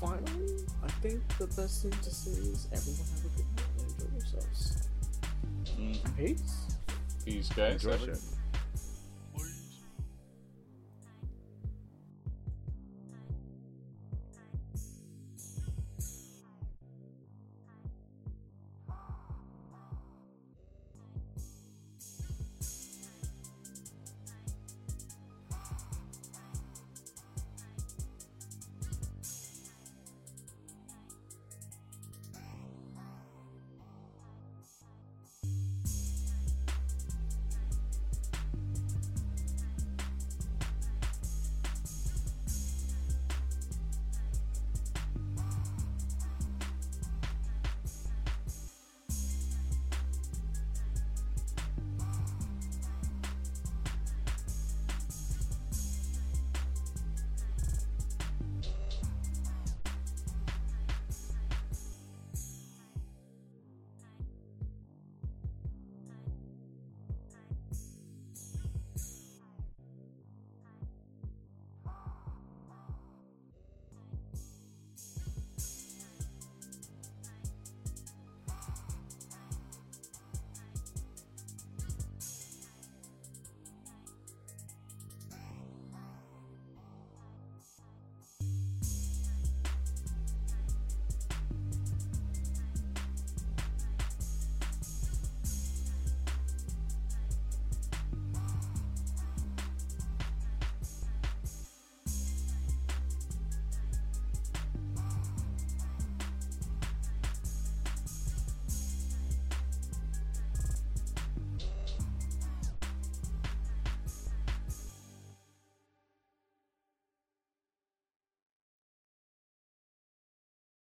Speaker 1: finally, I think the best thing to say is everyone have a good night and enjoy yourselves.
Speaker 4: Mm.
Speaker 1: Peace.
Speaker 4: Peace, guys.